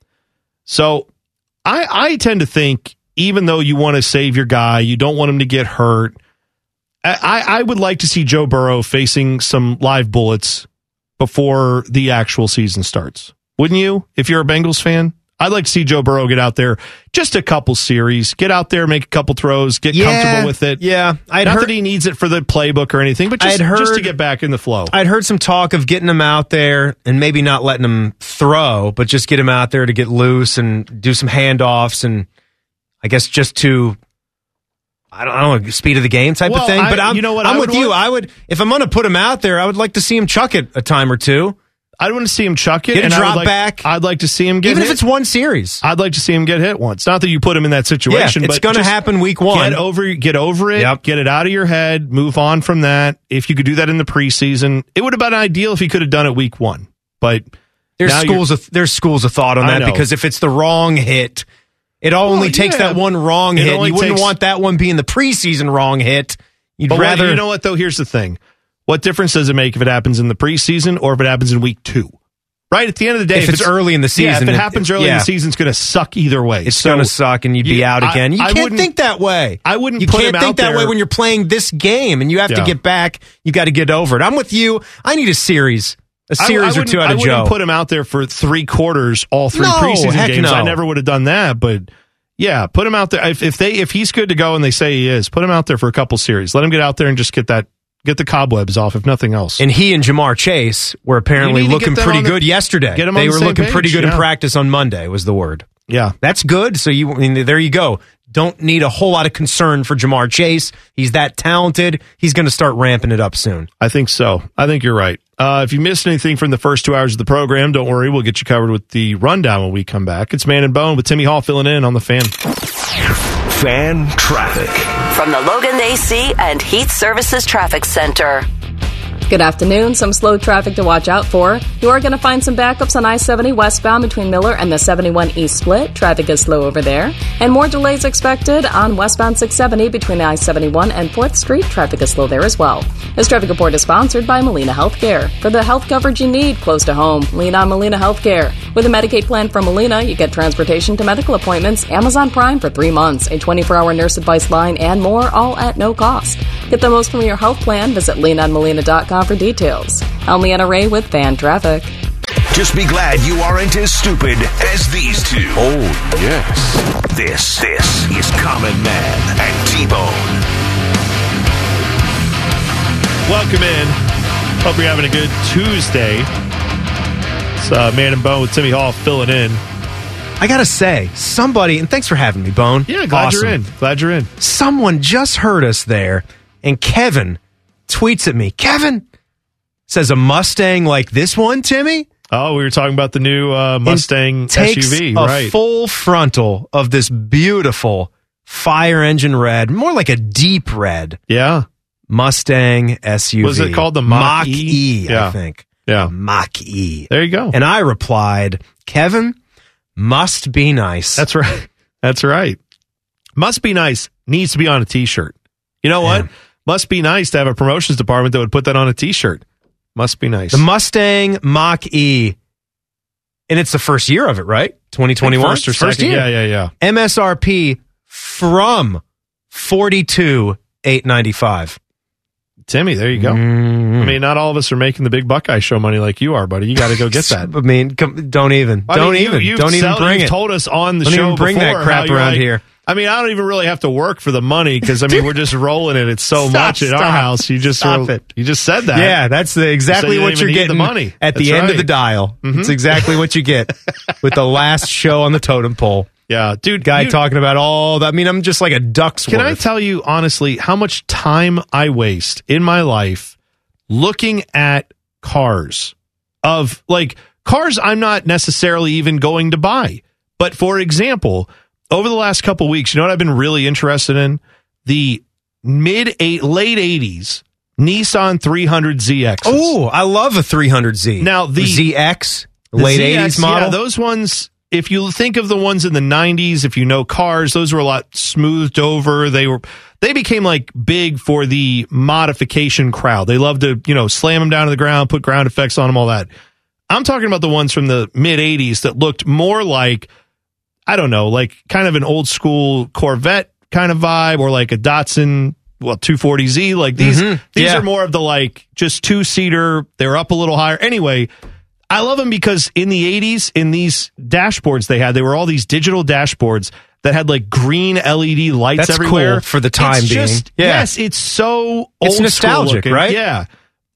So I, I tend to think, even though you want to save your guy, you don't want him to get hurt. I, I would like to see Joe Burrow facing some live bullets before the actual season starts. Wouldn't you? If you're a Bengals fan, I'd like to see Joe Burrow get out there just a couple series, get out there, make a couple throws, get Yeah, comfortable with it. yeah. I'd Not heard- that he needs it for the playbook or anything, but just, I'd just to get back in the flow. I'd heard some talk of getting him out there and maybe not letting him throw, but just get him out there to get loose and do some handoffs and I guess just to I don't, I don't know speed of the game type Well, of thing. But I'm, you know what I'm with you. want? I would if I'm going to put him out there, I would like to see him chuck it a time or two. I'd want to see him chuck it. Get a and I drop like- back. I'd like to see him get Even if it's one series. I'd like to see him get hit once. Not that you put him in that situation, Yeah, it's gonna happen week one. Get over, get over it. Yep. Get it out of your head. Move on from that. If you could do that in the preseason, it would have been ideal if he could have done it week one. But There's schools of there's schools of thought on I that know. because if it's the wrong hit, it all Well, only takes yeah. that one wrong It hit. only You wouldn't want that one being the preseason wrong hit. You'd rather you know what though? Here's the thing: what difference does it make if it happens in the preseason or if it happens in week two? Right at the end of the day, If it's early in the yeah, season, if it- it happens early in the season, it's going to suck either way. It's So, going to suck, and you'd be yeah, out I- again. You I can't think that way. I wouldn't You can't think that way when you're playing this game, and you have to get back. You got to get over it. I'm with you. I need a series, a series or wouldn't- two out I of wouldn't put him out there for three quarters, all three No, preseason games. no. I never would have done that, but yeah, put him out there. If, if they if he's good to go and they say he is, put him out there for a couple series. Let him get out there and just get that get the cobwebs off, if nothing else. and he and Ja'Marr Chase were apparently You need to looking pretty on the- good yesterday. get 'em they on the were same looking pretty page, good in practice on Monday. Was the word. yeah, That's good. So you, I mean, there you go. Don't need a whole lot of concern for Ja'Marr Chase. He's that talented. He's going to start ramping it up soon. I think so. I think you're right. Uh, if you missed anything from the first two hours of the program, don't worry. We'll get you covered with the rundown when we come back. It's Man and Bone with Timmy Hall filling in on the fan. Fan traffic. From the Logan AC and Heat Services Traffic Center. Good afternoon. Some slow traffic to watch out for. You are going to find some backups on I 70 westbound between Miller and the 71 East split. Traffic is slow over there. And more delays expected on westbound 670 between I 71 and 4th Street. Traffic is slow there as well. This traffic report is sponsored by Molina Healthcare. For the health coverage you need close to home, lean on Molina Healthcare. With a Medicaid plan from Molina, you get transportation to medical appointments, Amazon Prime for three months, a 24 hour nurse advice line, and more, all at no cost. Get the most from your health plan. Visit leanonmolina.com for details. I'm Leanna Ray with Fan Traffic. Just be glad you aren't as stupid as these two. Oh, yes. This, this is Common Man and T-Bone. Welcome in. Hope you're having a good Tuesday. It's uh, Man and Bone with Timmy Hall filling in. I got to say, somebody, and thanks for having me, Bone. Yeah, glad Awesome. you're in. Glad you're in. Someone just heard us there, and Kevin tweets at me, Kevin, says a Mustang like this one, Timmy. Oh, we were talking about the new uh, Mustang takes SUV, a right? full frontal of this beautiful fire engine red, more like a deep red. Yeah. Mustang SUV. Was it called the Mach E? I Yeah. think. Yeah. Mach E. There you go. And I replied, Kevin, must be nice. That's right. That's right. Must be nice needs to be on a t-shirt. You know what? Must be nice to have a promotions department that would put that on a t-shirt. Must be nice. The Mustang Mach E. And it's the first year of it, right? 2021. First or second. Yeah, yeah, yeah. MSRP from 42 895. Timmy, there you go. Mm. I mean, not all of us are making the big Buckeye show money like you are, buddy. You got to go get that. I mean, come, don't even. I don't mean, even. you've don't even sell- bring it. told us on the Don't show even bring that crap around like- here. I mean, I don't even really have to work for the money because I mean, we're just rolling it. It's so Stop, much at our house. You just Stop it. You just said that. Yeah, that's the, exactly you what you're getting the money at the That's end of the dial. Mhm. It's exactly what you get with the last show on the totem pole. Yeah, dude. Guy you- talking about all that. I mean, I'm just like a duck's Can I tell you honestly how much time I waste in my life looking at cars of like cars I'm not necessarily even going to buy. But for example, over the last couple weeks, you know what I've been really interested in? The mid eight late 80s Nissan 300ZX. Oh, I love a 300Z. Now the ZX, the late ZX, 80s model. Yeah, those ones. If you think of the ones in the '90s, if you know cars, those were a lot smoothed over. They were they became like big for the modification crowd. They loved to you know slam them down to the ground, put ground effects on them, all that. I'm talking about the ones from the mid '80s that looked more like I don't know, like kind of an old school Corvette kind of vibe, or like a Datsun well 240Z. Like these Mhm. these Yeah. are more of the like just two seater. They're up a little higher. Anyway, I love them because in the 80s, in these dashboards they had, they were all these digital dashboards that had like green LED lights That's everywhere. cool for the time It's being. just- Yeah. Yes, it's so It's nostalgic, right? Yeah.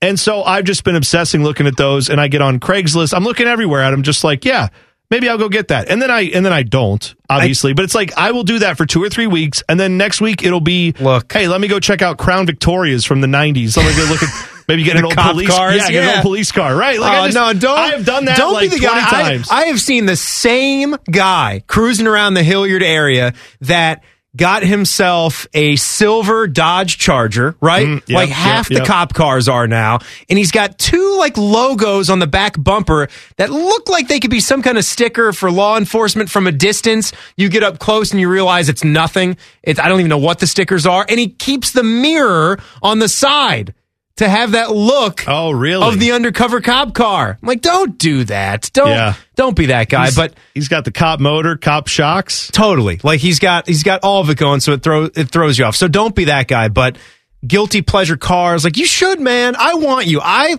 And so I've just been obsessing looking at those and I get on Craigslist. I'm looking everywhere at them just like, yeah, maybe I'll go get that. And then I and then I don't, obviously. but it's like I will do that for two or three weeks and then next week it'll be look, hey, let me go check out Crown Victorias from the nineties. Let me go look at maybe get an old police car. yeah, get an old police car. Right. Like oh, I just, no, don't. I have done that Don't like be the 20 guy. I- times. I, have seen the same guy cruising around the Hilliard area that got himself a silver Dodge Charger, right? Mm, yep, like yep, half the yep. cop cars are now. And he's got two like logos on the back bumper that look like they could be some kind of sticker for law enforcement from a distance. You get up close and you realize it's nothing. It's, I don't even know what the stickers are. And he keeps the mirror on the side to have that look oh, really? of the undercover cop car. I'm like, don't do that. Don't Yeah. don't be that guy. He's- but he's got the cop motor, cop shocks. Totally. Like he's got he's got all of it going, so it throws it throws you off. So don't be that guy. But guilty pleasure cars, like you should, man. I want you. I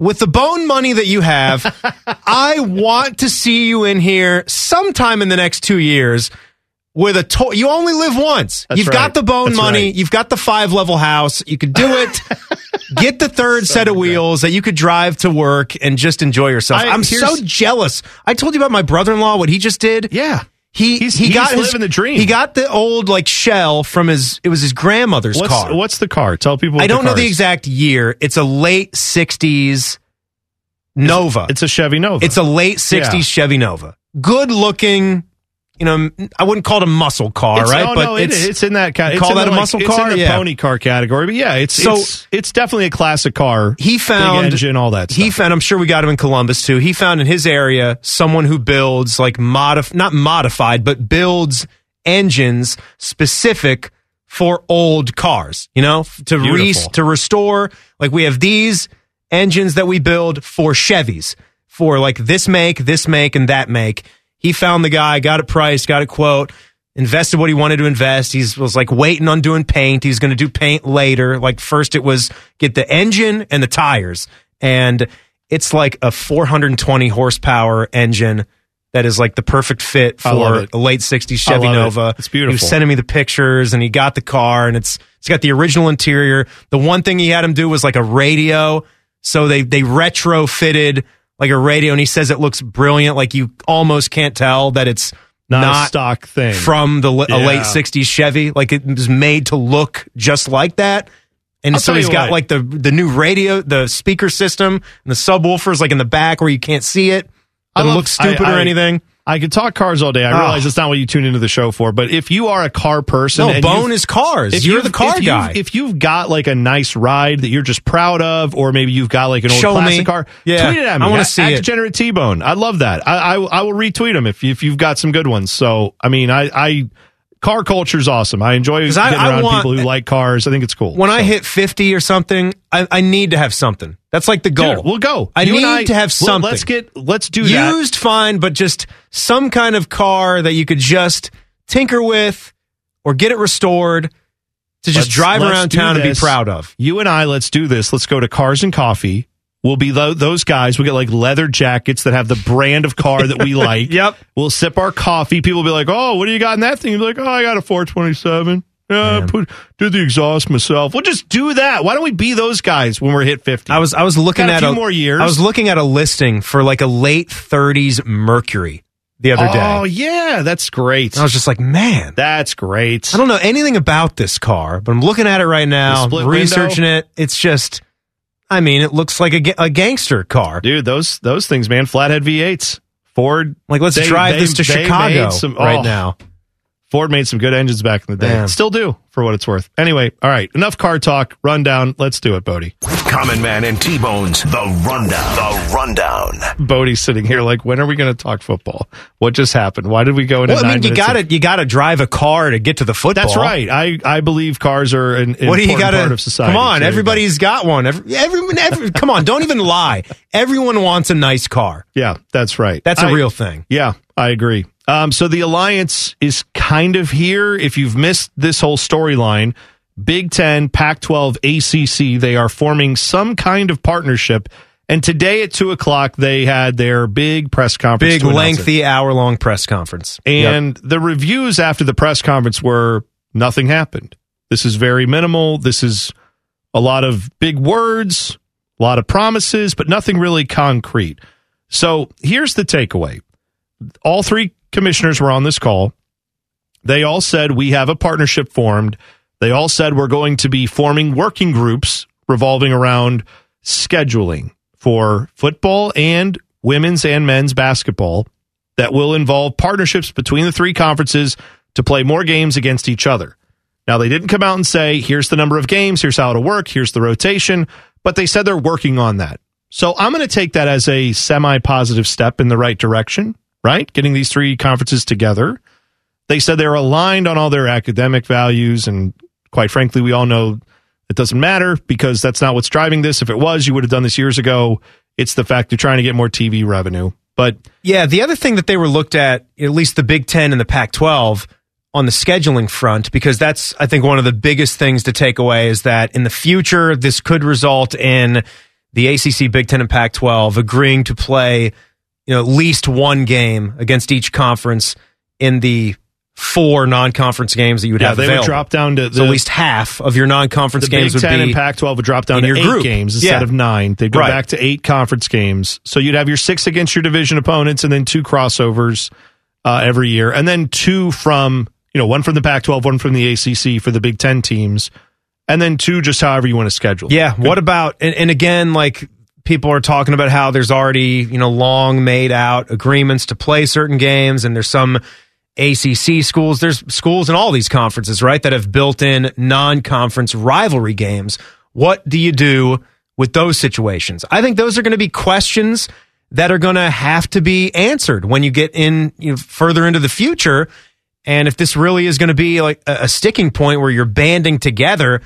with the bone money that you have, I want to see you in here sometime in the next two years with a toy. you only live once. That's You've right. got the bone That's money. right. You've got the five level house. You could do it. Get the third set of wheels that you could drive to work and just enjoy yourself. I- I'm so jealous. I told you about my brother in law. What he just did. Yeah. He He's- he he's got his, living the dream. He got the old like shell from his. It was his grandmother's What's car. what's the car? Tell people. What I don't know the exact year. It's a late '60s Nova. It's a Chevy Nova. It's a late '60s Yeah. Chevy Nova. Good looking. You know, I wouldn't call it a muscle car, It's, right? oh, but no, it- it's, in that category. call that a muscle it's car? in the Yeah. pony car category. But yeah, it's So- it's, it's definitely a classic car. he found engine, all that. He found. I'm sure we got him in Columbus too. He found in his area someone who builds like modif not modified, but builds engines specific for old cars. You know, to re- to restore. Like we have these engines that we build for Chevys for like this make, this make, and that make. He found the guy, got it priced, got a quote. Invested what he wanted to invest. He was like waiting on doing paint. He's going to do paint later. Like first, it was get the engine and the tires, and it's like a 420 horsepower engine that is like the perfect fit for a late 60s Chevy love it. Nova. It's beautiful. He was sending me the pictures, and he got the car, and it's it's got the original interior. The one thing he had him do was like a radio, so they they retrofitted like a radio, and he says it looks brilliant. Like you almost can't tell that it's Not, not a stock thing from the a Yeah. late 60s Chevy. Like it was made to look just like that. And I'll so he's got what. like the the new radio, the speaker system, and the subwoofers like in the back where you can't see it. Doesn't look stupid I- or I- anything. I could talk cars all day. I Ah. realize it's not what you tune into the show for, but if you are a car person, No, Bone is cars. if You're the car if you've- guy. If you've got like a nice ride that you're just proud of, or maybe you've got like an old Show classic me. car, Yeah, tweet it at me. I wanna At- see it. Degenerate T Bone. I love that. I, I I will retweet them if if you've got some good ones. So I mean, I I car culture is awesome. I enjoy getting I- I around want- people who like cars. I think it's cool. When I hit 50 or something, I, I need to have something. That's like the goal. Dude, we'll go. I You need to have well, something. let's get let's do that. Used, fine, but just some kind of car that you could just tinker with or get it restored to just Let's- drive let's around town and be proud of. You and I, let's do this. Let's go to Cars and Coffee. We'll be tho- those guys. We'll get like leather jackets that have the brand of car that we like. yep. We'll sip our coffee. People will be like, "Oh, what do you got in that thing?" You'll be like, "Oh, I got a 427. Yeah, put did the exhaust myself." We'll just do that. Why don't we be those guys when we're hit 50? I was I was looking Got a at few more years. I was looking at a listing for like a late 30s Mercury the other day. Oh yeah, that's great. I was just like, man, that's great. I don't know anything about this car, but I'm looking at it right now, The split researching it. It's just, I mean, it looks like a, a gangster car. Dude, those those things, man, flathead V8s. Ford, Like, let's they- drive they- this to Chicago some- right oh, now. Ford made some good engines back in the day. Man. Still do, for what it's worth. Anyway, all right, enough car talk. Rundown. Let's do it, Bodie. Common Man and T Bones, the rundown. The rundown. Bodie's sitting here like, when are we going to talk football? What just happened? Why did we go into Well, I nine mean, you minutes got of- to you got to drive a car to get to the football. That's right. I, I believe cars are an, an What do you important got part to? of society. Come on, So there you go. everybody's got one. Every, everyone, every, come on, don't even lie. Everyone wants a nice car. Yeah, that's right. That's a I- real thing. Yeah, I agree. Um, so the alliance is kind of here. If you've missed this whole storyline, Big Ten, Pac 12, ACC, they are forming some kind of partnership. And today at two o'clock, they had their big press conference. Big, to announce it. lengthy, hour long press conference. Yep. And the reviews after the press conference were nothing happened. This is very minimal. This is a lot of big words, a lot of promises, but nothing really concrete. So here's the takeaway all three commissioners were on this call. They all said we have a partnership formed. They all said we're going to be forming working groups revolving around scheduling for football and women's and men's basketball that will involve partnerships between the three conferences to play more games against each other. Now, they didn't come out and say, here's the number of games, here's how it'll work, here's the rotation, but they said they're working on that. So I'm going to take that as a semi positive step in the right direction, right? Getting these three conferences together. They said they're aligned on all their academic values. And quite frankly, we all know it doesn't matter because that's not what's driving this. If it was, you would have done this years ago. It's the fact they're trying to get more TV revenue. But Yeah, the other thing that they were looked at, at least the Big Ten and the Pac 12, on the scheduling front, because that's, I think, one of the biggest things to take away is that in the future, this could result in the ACC, Big Ten, and Pac 12 agreeing to play, you know, at least one game against each conference in the four non-conference games that you would Yeah, have they would drop down to so at least half of your non-conference the games Big would Ten be and Pac-12 would drop down to your eight group. games instead Yeah. of nine. They'd go Right. back to eight conference games. So you'd have your six against your division opponents, and then two crossovers uh, every year, and then two from you know one from the Pac-12, one from the ACC for the Big Ten teams, and then two just however you want to schedule. Yeah. What about and, and again, like people are talking about how there's already you know long made out agreements to play certain games, and there's some ACC schools. There's schools in all these conferences, right, that have built in non-conference rivalry games. What do you do with those situations? I think those are going to be questions that are going to have to be answered when you get in you know, further into the future. And if this really is going to be like a sticking point where you're banding together,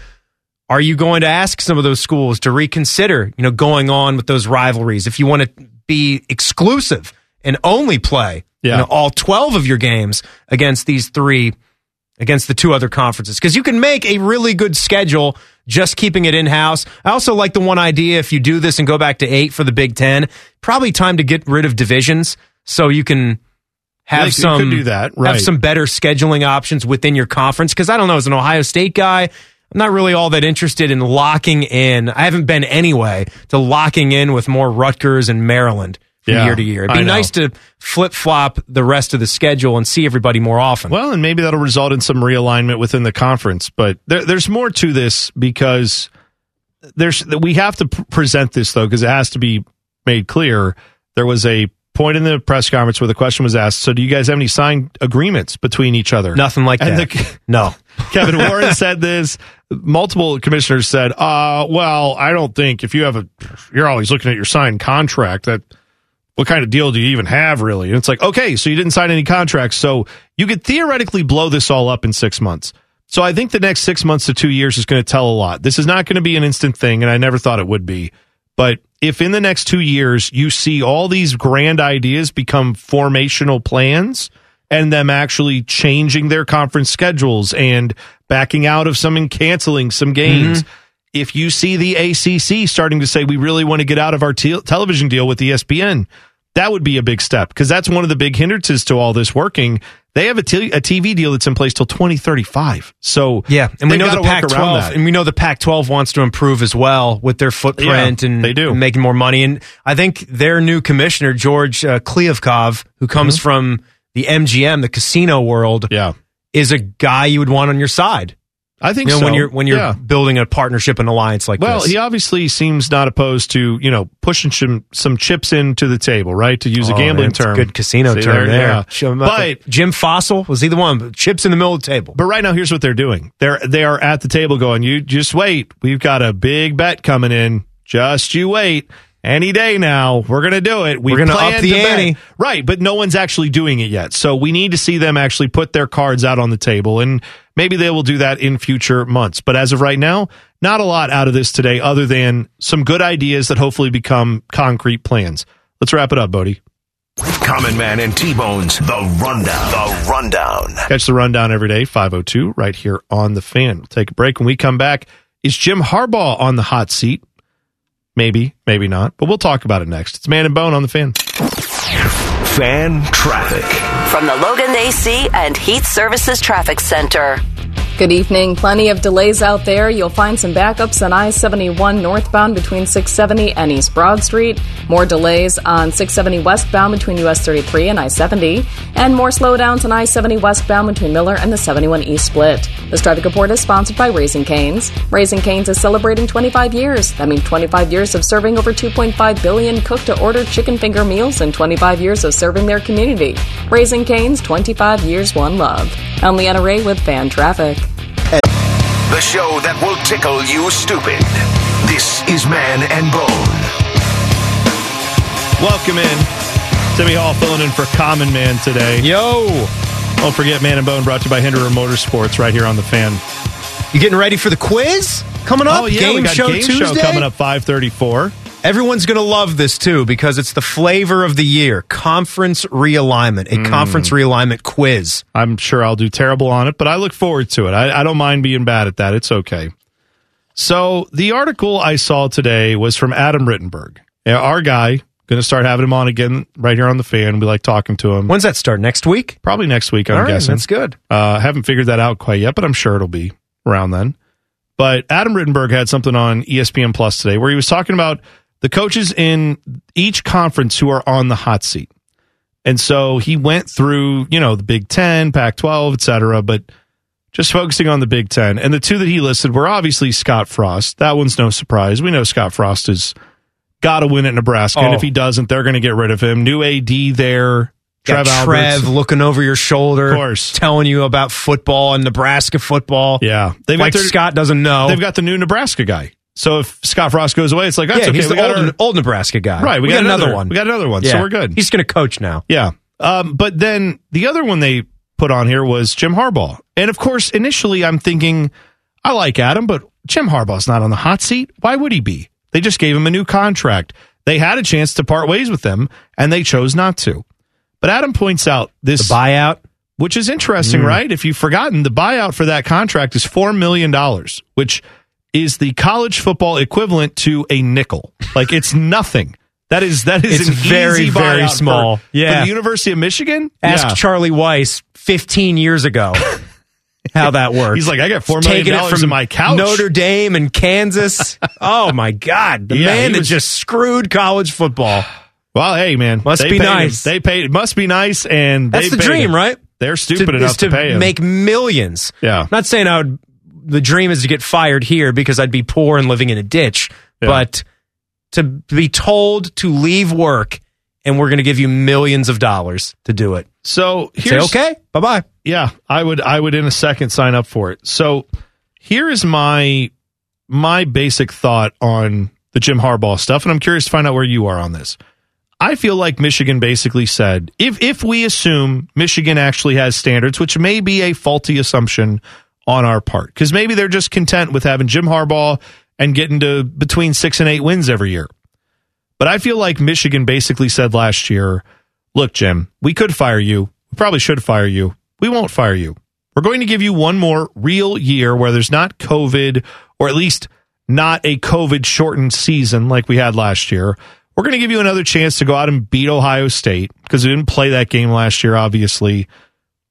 are you going to ask some of those schools to reconsider, you know, going on with those rivalries? If you want to be exclusive and only play, Yeah. you know, all 12 of your games against these three, against the two other conferences, because you can make a really good schedule just keeping it in house. I also like the one idea if you do this and go back to eight for the Big Ten, probably time to get rid of divisions so you can have you some do that, right. have some better scheduling options within your conference. Because I don't know, as an Ohio State guy, I'm not really all that interested in locking in. I haven't been anyway to locking in with more Rutgers and Maryland Yeah, year to year. It'd be nice to flip flop the rest of the schedule and see everybody more often. Well, and maybe that'll result in some realignment within the conference. But there, there's more to this because there's we have to pr- present this though because it has to be made clear. There was a point in the press conference where the question was asked. So, do you guys have any signed agreements between each other? Nothing like And that. the- no. Kevin Warren said this. Multiple commissioners said, "Uh, well, I don't think if you have a, you're always looking at your signed contract. That what kind of deal do you even have, really?" And it's like, okay, so you didn't sign any contracts, so you could theoretically blow this all up in six months. So I think the next six months to two years is going to tell a lot. This is not going to be an instant thing, and I never thought it would be. But if in the next two years you see all these grand ideas become formational plans and them actually changing their conference schedules and backing out of some and canceling some games, mm-hmm. if you see the ACC starting to say we really want to get out of our te- television deal with ESPN, that would be a big step because that's one of the big hindrances to all this working. They have a t- a TV deal that's in place till 2035. So Yeah, and we know the gotta work around Pac-12, and we know the Pac-12 wants to improve as well with their footprint Yeah, and they do. making more money. And I think their new commissioner, George uh, Kliavkoff, who comes Mm-hmm. from the MGM, the casino world, yeah, is a guy you would want on your side. I think you know, so. when you're when you're Yeah. building a partnership and alliance like this. Well, this. he obviously seems not opposed to you know pushing some some chips into the table, right? To use a Oh, gambling that's a term, good casino See term there. yeah. Show 'em But Jim Fossil was he the one? Chips in the middle of the table. But right now, here's what they're doing. They're they are at the table going, you just wait. We've got a big bet coming in. Just you wait. Any day now, we're going to do it. We We're gonna up the ante. right? But no one's actually doing it yet. So we need to see them actually put their cards out on the table, and maybe they will do that in future months. But as of right now, not a lot out of this today, other than some good ideas that hopefully become concrete plans. Let's wrap it up, Bodie. Common Man and T-Bones, The Rundown. The Rundown. Catch the rundown every day, 502, right here on the fan. We'll take a break. When we come back, is Jim Harbaugh on the hot seat? Maybe, maybe not, but we'll talk about it next. It's Man and Bone on the fan. Fan traffic. From the Logan AC and Heat Services Traffic Center. Good evening. Plenty of delays out there. You'll find some backups on I 71 northbound between 670 and East Broad Street. More delays on 670 westbound between US 33 and I 70. And more slowdowns on I 70 westbound between Miller and the 71 East Split. This traffic report is sponsored by Raising Cane's. Raising Cane's is celebrating 25 years. That means 25 years of serving over 2.5 billion cooked to order chicken finger meals and 25 years of serving their community. Raising Cane's, 25 years, one love. I'm Leanna Ray with Fan Traffic. The show that will tickle you stupid. This is Man and Bone. Welcome in. Timmy Hall filling in for Common Man today. Yo. Don't forget Man and Bone brought to you by Hinderer Motorsports right here on the fan. You getting ready for the quiz coming oh, up? Oh, yeah, game we got show game Tuesday show coming up 534. Everyone's going to love this too because it's the flavor of the year. Conference realignment, a Mm. conference realignment quiz. I'm sure I'll do terrible on it, but I look forward to it. I, I don't mind being bad at that. It's okay. So the article I saw today was from Adam Rittenberg, our guy. Going to start having him on again right here on the fan. We like talking to him. When's that start? Next week? Probably next week. I'm All right, guessing that's good. Uh, haven't figured that out quite yet, but I'm sure it'll be around then. But Adam Rittenberg had something on ESPN Plus today where he was talking about the coaches in each conference who are on the hot seat. And so he went through, you know, the Big 10, Pac 12, et cetera, but just focusing on the Big 10. And the two that he listed were obviously Scott Frost. That one's no surprise. We know Scott Frost has got to win at Nebraska. And Oh. if he doesn't, they're going to get rid of him. New AD there. Trev Trev looking over your shoulder, Of course. telling you about football and Nebraska football. Yeah, they've like got their, Scott doesn't know. They've got the new Nebraska guy. So if Scott Frost goes away, it's like that's yeah, okay. he's we the got old, our- old Nebraska guy. right. We, got, another, another one. We got another one. So we're good. He's going to coach now. Yeah. Um, but then the other one they put on here was Jim Harbaugh, and of course, initially I'm thinking I like Adam, but Jim Harbaugh's not on the hot seat. Why would he be? They just gave him a new contract. They had a chance to part ways with him, and they chose not to. But Adam points out this The buyout. which is interesting, Mm. right? If you've forgotten, the buyout for that contract is $4 million, which is the college football equivalent to a nickel. Like it's nothing. That is that is very, very small. For, Yeah. for the University of Michigan. Ask Yeah. Charlie Weis 15 years ago how that works. He's like, I got $4 million it from in my couch. Notre Dame and Kansas. oh my God. The Yeah, man he that was- just screwed college football. Well, hey man, Must be nice. Him. They paid. It must be nice, and That's the dream, him. right? They're stupid to, enough is to, pay him. make millions. Yeah. I'm not saying I would the dream is to get fired here because I'd be poor and living in a ditch. But to be told to leave work and we're going to give you millions of dollars to do it. So Say okay, bye bye. Yeah, I would I would in a second sign up for it. So here is my my basic thought on the Jim Harbaugh stuff, and I'm curious to find out where you are on this. I feel like Michigan basically said if if we assume Michigan actually has standards, which may be a faulty assumption on our part, because maybe they're just content with having Jim Harbaugh and getting to between six and eight wins every year. But I feel like Michigan basically said last year, look, Jim, we could fire you. We probably should fire you. We won't fire you. We're going to give you one more real year where there's not COVID, or at least not a COVID shortened season like we had last year. We're going to give you another chance to go out and beat Ohio State because we didn't play that game last year, obviously.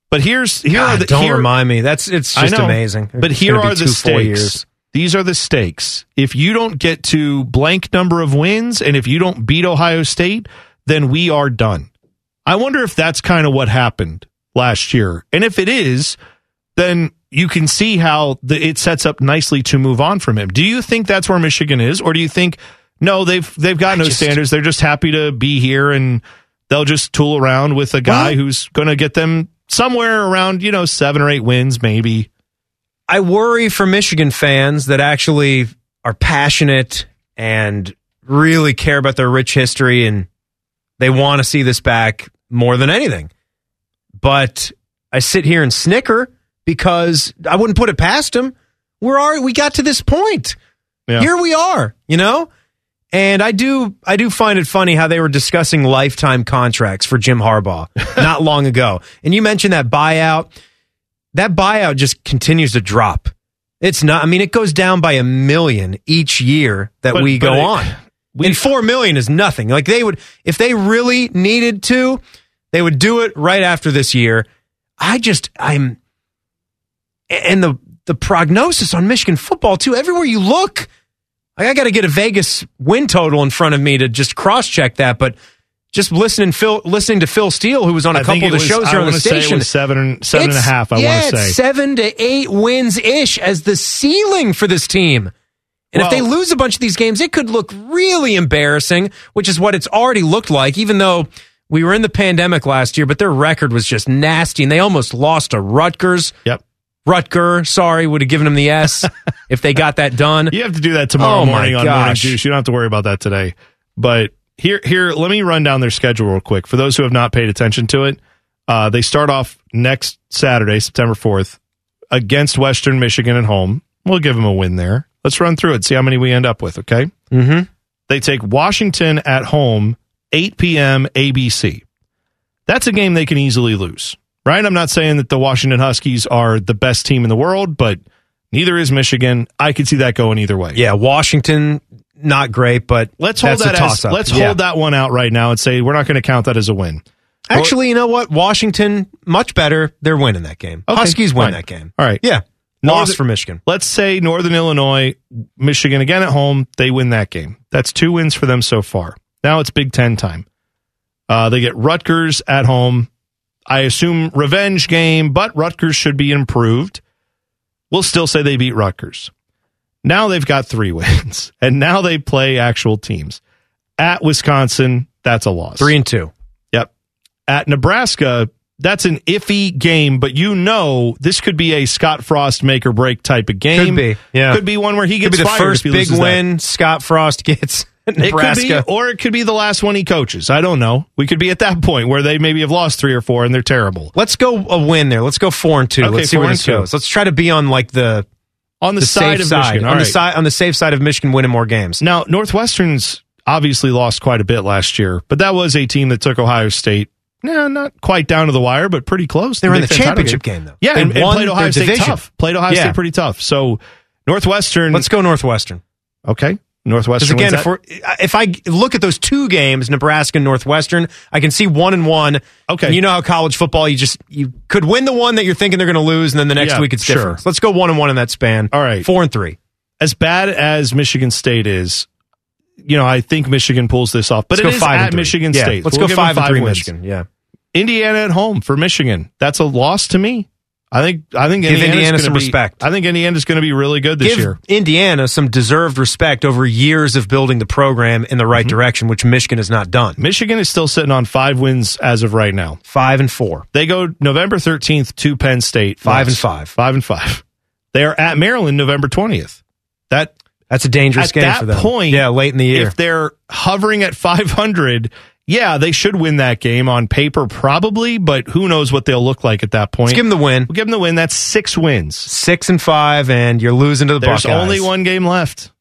But here's here God, are the don't here- remind me. That's it's just know. amazing. But It's here are the stakes. These are the stakes. If you don't get to blank number of wins and if you don't beat Ohio State, then we are done. I wonder if that's kind of what happened last year. And if it is, then you can see how the, it sets up nicely to move on from him. Do you think that's where Michigan is or do you think no, they've they've got no standards. They're just happy to be here and they'll just tool around with a guy who's going to get them somewhere around, you know, 7 or 8 wins maybe. I worry for Michigan fans that actually are passionate and really care about their rich history and they want to see this back more than anything. But I sit here and snicker because I wouldn't put it past them. Where are we got to this point? Yeah. Here we are, you know? And I do I do find it funny how they were discussing lifetime contracts for Jim Harbaugh not long ago. And you mentioned that buyout. That buyout just continues to drop. It's not I mean it goes down by a million each year that But- we but go it- on. and 4 million is nothing. Like they would if they really needed to, they would do it right after this year. I just I'm and the the prognosis on Michigan football too. Everywhere you look, I got to get a Vegas win total in front of me to just cross check that. But just listening Phil listening to Phil Steele, who was on a I couple of the was- shows here on the wanna say it station, seven and- seven and a half, I yeah, wanna say. seven to eight wins ish as the ceiling for this team. And if they lose a bunch of these games, it could look really embarrassing, which is what it's already looked like, even though we were in the pandemic last year, but their record was just nasty and they almost lost to Rutgers. Yep. Rutger, sorry, would have given them the S if they got that done. You have to do that tomorrow Oh, morning on Morning. Juice. You don't have to worry about that today. But here, here, let me run down their schedule real quick. For those who have not paid attention to it, uh, they start off next Saturday, September 4th, against Western Michigan at home. We'll give them a win there. Let's run through it, see how many we end up with, okay? Mm-hmm. They take Washington at home, 8 p.m. ABC. That's a game they can easily lose, right? I'm not saying that the Washington Huskies are the best team in the world, but neither is Michigan. I could see that going either way. Yeah, Washington, not great, but Let's hold that as, let's Yeah. hold that one out right now and say we're not going to count that as a win. Actually, you know what? Washington, much better. They're winning that game. Okay, Huskies win fine. that game. All right. Yeah. Loss for Michigan. Let's say Northern Illinois, Michigan again at home, they win that game. That's two wins for them so far. Now it's Big Ten time. Uh, they get Rutgers at home. I assume revenge game, but Rutgers should be improved. We'll still say they beat Rutgers. Now they've got three wins, and now they play actual teams. At Wisconsin, that's a loss. Three and two. Yep. At Nebraska, that's an iffy game, but you know this could be a Scott Frost make or break type of game. Could be. Yeah. Could be one where he Could gets be the fired first big loses that. win Scott Frost gets at It could be, or it could be the last one he coaches. I don't know. We could be at that point where they maybe have lost three or four and they're terrible. Let's go a win there. Let's go four and two. Okay, Let's see where this two. goes. Let's try to be on like the On the, side safe of side Michigan. All on the side on the safe side of Michigan winning more games. Now, Northwestern's obviously lost quite a bit last year, but that was a team that took Ohio State. No, not quite down to the wire, but pretty close. They were in the championship game, though. Yeah, They and, and played Ohio State division. tough. Played Ohio Yeah. State pretty tough. So Northwestern. Let's go Northwestern. Okay, Northwestern. again, if if I look at those two games, Nebraska and Northwestern, I can see one and one. Okay, And you know how college football, you just you could win the one that you're thinking they're going to lose, and then the next Yeah, week it's sure. different. So let's go one and one in that span. All right, four and three. as bad as Michigan State is, you know, I think Michigan pulls this off. But Let's it go is five at. Michigan Yeah, State. let's We'll go five and three wins. Michigan. Yeah. Indiana at home for Michigan. That's a loss to me. I think I think Give Indiana's Indiana some be- respect. I think Indiana's going to be really good this Give year. Indiana some deserved respect over years of building the program in the right Mm-hmm. direction, which Michigan has not done. Michigan is still sitting on five wins as of right now. Five and four. They go November thirteenth to Penn State. Five and five. Five and five. They are at Maryland November twentieth. That That's a dangerous game that for them. point. yeah, late in the year. if they're hovering at five hundred, yeah, they should win that game on paper, probably. But who knows what they'll look like at that point? Let's give them the win. We'll give them the win. That's six wins. Six and five, and you're losing to the There's Buckeyes. only one game left.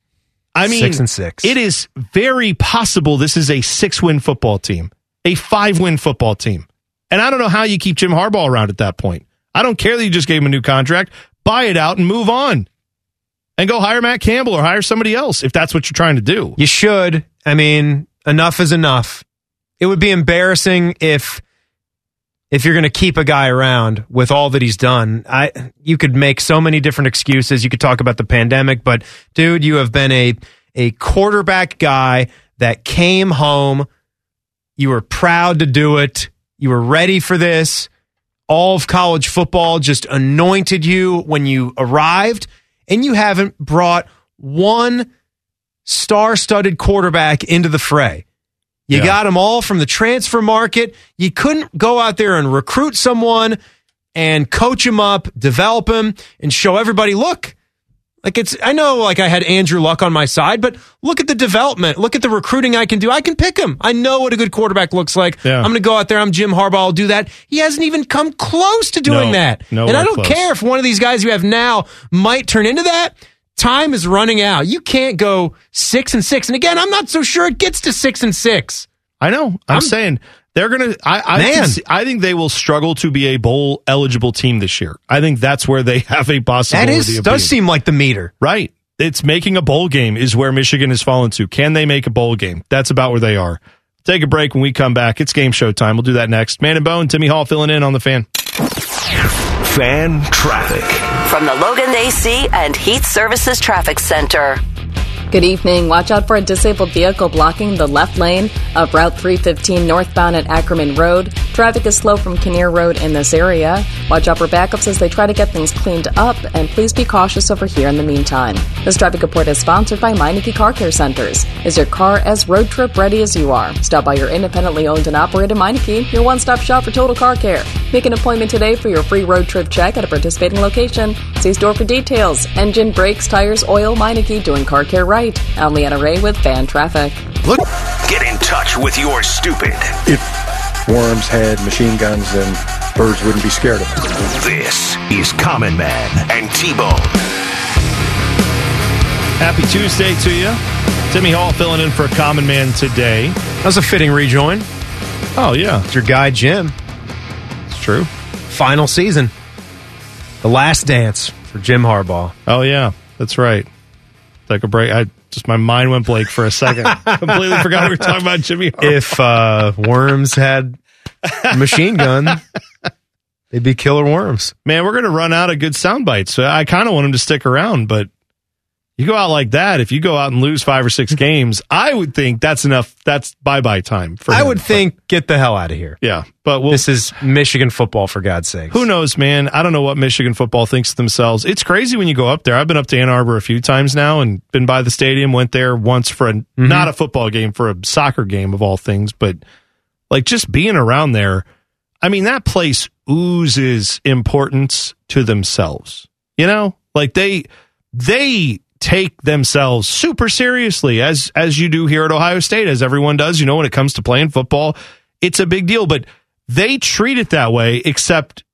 I mean, Six and six. It is very possible this is a six-win football team, a five-win football team, and I don't know how you keep Jim Harbaugh around at that point. I don't care that you just gave him a new contract. Buy it out and move on, and go hire Matt Campbell or hire somebody else if that's what you're trying to do. You should. I mean, enough is enough. It would be embarrassing if if you're going to keep a guy around with all that he's done. I you could make so many different excuses. You could talk about the pandemic, but dude, you have been a a quarterback guy that came home. You were proud to do it. You were ready for this. All of college football just anointed you when you arrived, and you haven't brought one star studded quarterback into the fray. You Yeah. got them all from the transfer market. You couldn't go out there and recruit someone and coach him up, develop him, and show everybody, look, like it's, I know like I had Andrew Luck on my side, but look at the development. Look at the recruiting I can do. I can pick him. I know what a good quarterback looks like. Yeah. I'm going to go out there. I'm Jim Harbaugh. I'll do that. He hasn't even come close to doing No, that. nowhere and I don't close. care if one of these guys you have now might turn into that. Time is running out. You can't go six and six. And again, I'm not so sure it gets to six and six. I know. I'm, I'm- saying they're gonna. I I, Man. see- I think they will struggle to be a bowl eligible team this year. I think that's where they have a That possibility. is of does seem like the meter. right. It's making a bowl game is where Michigan has fallen to. Can they make a bowl game? That's about where they are. Take a break when we come back. It's game show time. We'll do that next. Man and Bone, Timmy Hall filling in on the fan. Fan traffic. From the Logan AC and Heat Services Traffic Center. Good evening. Watch out for a disabled vehicle blocking the left lane of Route 315 northbound at Ackerman Road. Traffic is slow from Kinnear Road in this area. Watch out for backups as they try to get things cleaned up, and please be cautious over here in the meantime. This traffic report is sponsored by Meineke Car Care Centers. Is your car as road trip ready as you are? Stop by your independently owned and operated Meineke, your one-stop shop for total car care. Make an appointment today for your free road trip check at a participating location. See store for details. Engine, brakes, tires, oil, Meineke, doing car care right. I'm Leanna Ray with Fan Traffic. Look, get in touch with your stupid. If worms had machine guns, then birds wouldn't be scared of them. This is Common Man and T-Bone. Happy Tuesday to you. Timmy Hall filling in for a common man today. That was a fitting rejoin. Oh yeah, It's your guy Jim. it's true. Final season. The last dance for Jim Harbaugh. Oh yeah, that's right. Take a break. I just my mind went blank for a second. Completely forgot we were talking about Jimmy. If uh, worms had machine gun, they'd be killer worms. Man, we're gonna run out of good sound bites. So I kind of want him to stick around, but you go out like that. If you go out and lose five or six games, I would think that's enough. That's bye bye time for. I him. would think, get the hell out of here. Yeah, but we'll This is Michigan football, for God's sake. Who knows, man? I don't know what Michigan football thinks of themselves. It's crazy when you go up there. I've been up to Ann Arbor a few times now and been by the stadium. Went there once for a, Mm-hmm. not a football game, for a soccer game of all things, but like just being around there. I mean, that place oozes importance to themselves. You know, like they they take themselves super seriously as as you do here at Ohio State, as everyone does. You know, when it comes to playing football, it's a big deal, but they treat it that way. Except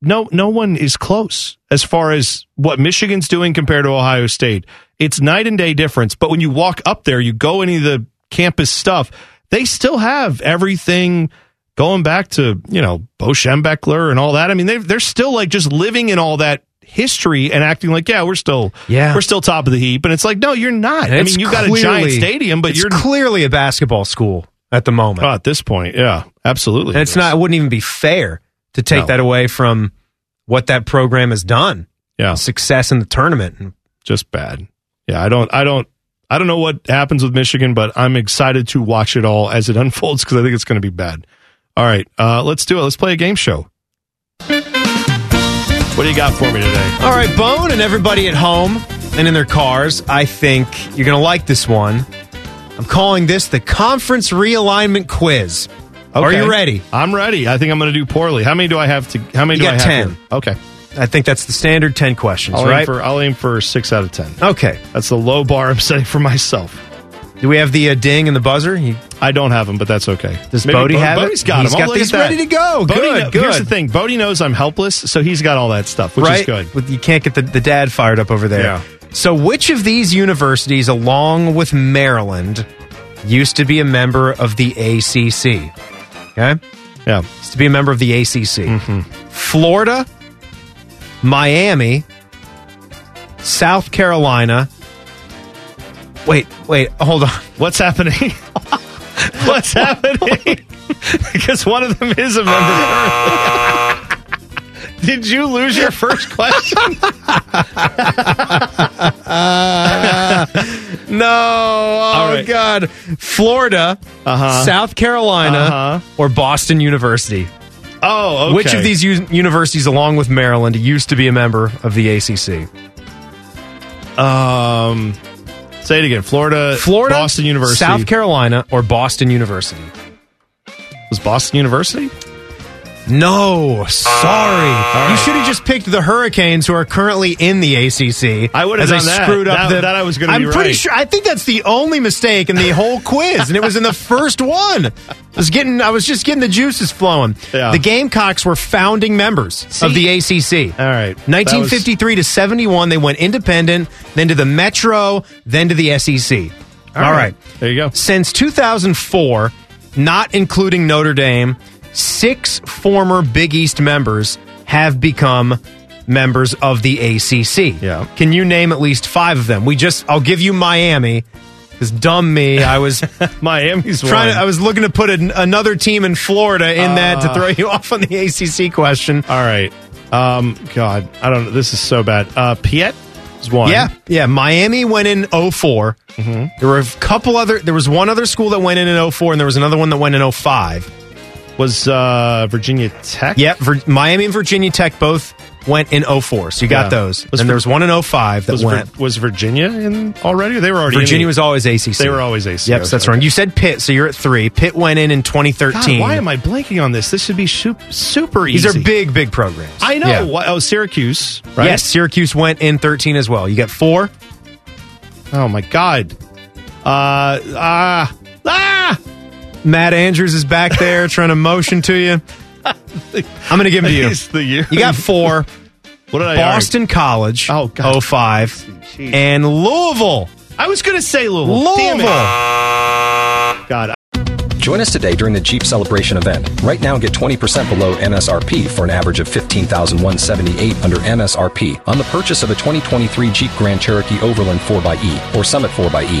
no no one is close as far as what Michigan's doing compared to Ohio State. It's night and day difference. But when you walk up there, you go any of the campus stuff, they still have everything going back to, you know, Bo Schembechler and all that. I mean, they they're still like just living in all that history and acting like, yeah, we're still Yeah. we're still top of the heap. And it's like, no, you're not. I mean, you've got a giant stadium, but it's you're clearly a basketball school at the moment. oh, at this point, yeah, absolutely. and it's not. It wouldn't even be fair to take No. that away from what that program has done. yeah. Success in the tournament. And just bad. Yeah, I don't, I don't, I don't know what happens with Michigan, but I'm excited to watch it all as it unfolds because I think it's going to be bad. All right, uh, let's do it. Let's play a game show. What do you got for me today? All right, Bone and everybody at home and in their cars, I think you're going to like this one. I'm calling this the conference realignment quiz. Are you ready? I'm ready. I think I'm going to do poorly. How many do I have to? How many You do I have? 10. here? Okay. I think that's the standard 10 questions, I'll right? aim for I'll aim for six out of ten. okay. That's the low bar I'm setting for myself. Do we have the uh, ding and the buzzer? You, I don't have them, but that's okay. Does Bodie have it? Bodie's got He's them. got these that. ready to go. Bodie Good, kno- good. Here's the thing. Bodie knows I'm helpless, so he's got all that stuff, which right? is good. With- You can't get the, the dad fired up over there. Yeah. So, which of these universities, along with Maryland, used to be a member of the ACC? Okay? Yeah. Used to be a member of the ACC. Mm-hmm. Florida, Miami, South Carolina. Wait, wait, hold on. What's happening? What's happening? because one of them is a member. Did you lose your first question? No, oh right. God. Florida, Uh-huh. South Carolina, Uh-huh. or Boston University? Oh, okay. Which of these u- universities, along with Maryland, used to be a member of the ACC? Um, say it again. Florida, Florida, Boston University. South Carolina, or Boston University? was Boston University. No, sorry. Uh, you should have just picked the Hurricanes, who are currently in the ACC. I would have done I that. screwed up That- the. that I was gonna I'm be pretty right. sure. I think that's the only mistake in the whole quiz, and it was in the first one. I was getting. I was just getting the juices flowing. Yeah. The Gamecocks were founding members of the ACC. All right. 1953 to 71, they went independent, then to the Metro, then to the SEC. All right. There you go. Since 2004, not including Notre Dame, six former Big East members have become members of the ACC. Yeah. Can you name at least five of them? We just, I'll give you Miami. Because dumb me, I was Miami's trying. To, I was looking to put an, another team in Florida in that to Uh. throw you off on the ACC question. All right. Um, God, I don't know. This is so bad. Uh, Pitt is one. Yeah, yeah. Miami went in 4 Mm-hmm. There were a couple other. There was one other school that went in in 04, and there was another one that went in 05. Was uh, Virginia Tech? Yep, Vir- Miami and Virginia Tech both went in 04. So you got Yeah. those. Was and Vir- there was one in 05 that Was, Vir- went. was Virginia in already? They were already. Virginia in was always ACC. They were always ACC. Yep, so that's Okay. wrong. You said Pitt, so you're at three. Pitt went in in God, 2013. why am I blanking on this? This should be su- super easy. These are big, big programs. I know. Yeah. Why- Oh, Syracuse, right? Yes, Syracuse went in 13 as well. You got four. Oh my God. Uh ah ah. Matt Andrews is back there trying to motion to you. I'm going to give them to you. It's the year. You got four. What did I? Boston College. Oh, God. 05. Jeez. And Louisville. I was going to say Louisville. Damn Louisville. God. Join us today during the Jeep Celebration event. Right now, get 20% below MSRP for an average of 15178 under MSRP on the purchase of a 2023 Jeep Grand Cherokee Overland 4xE or Summit 4xE.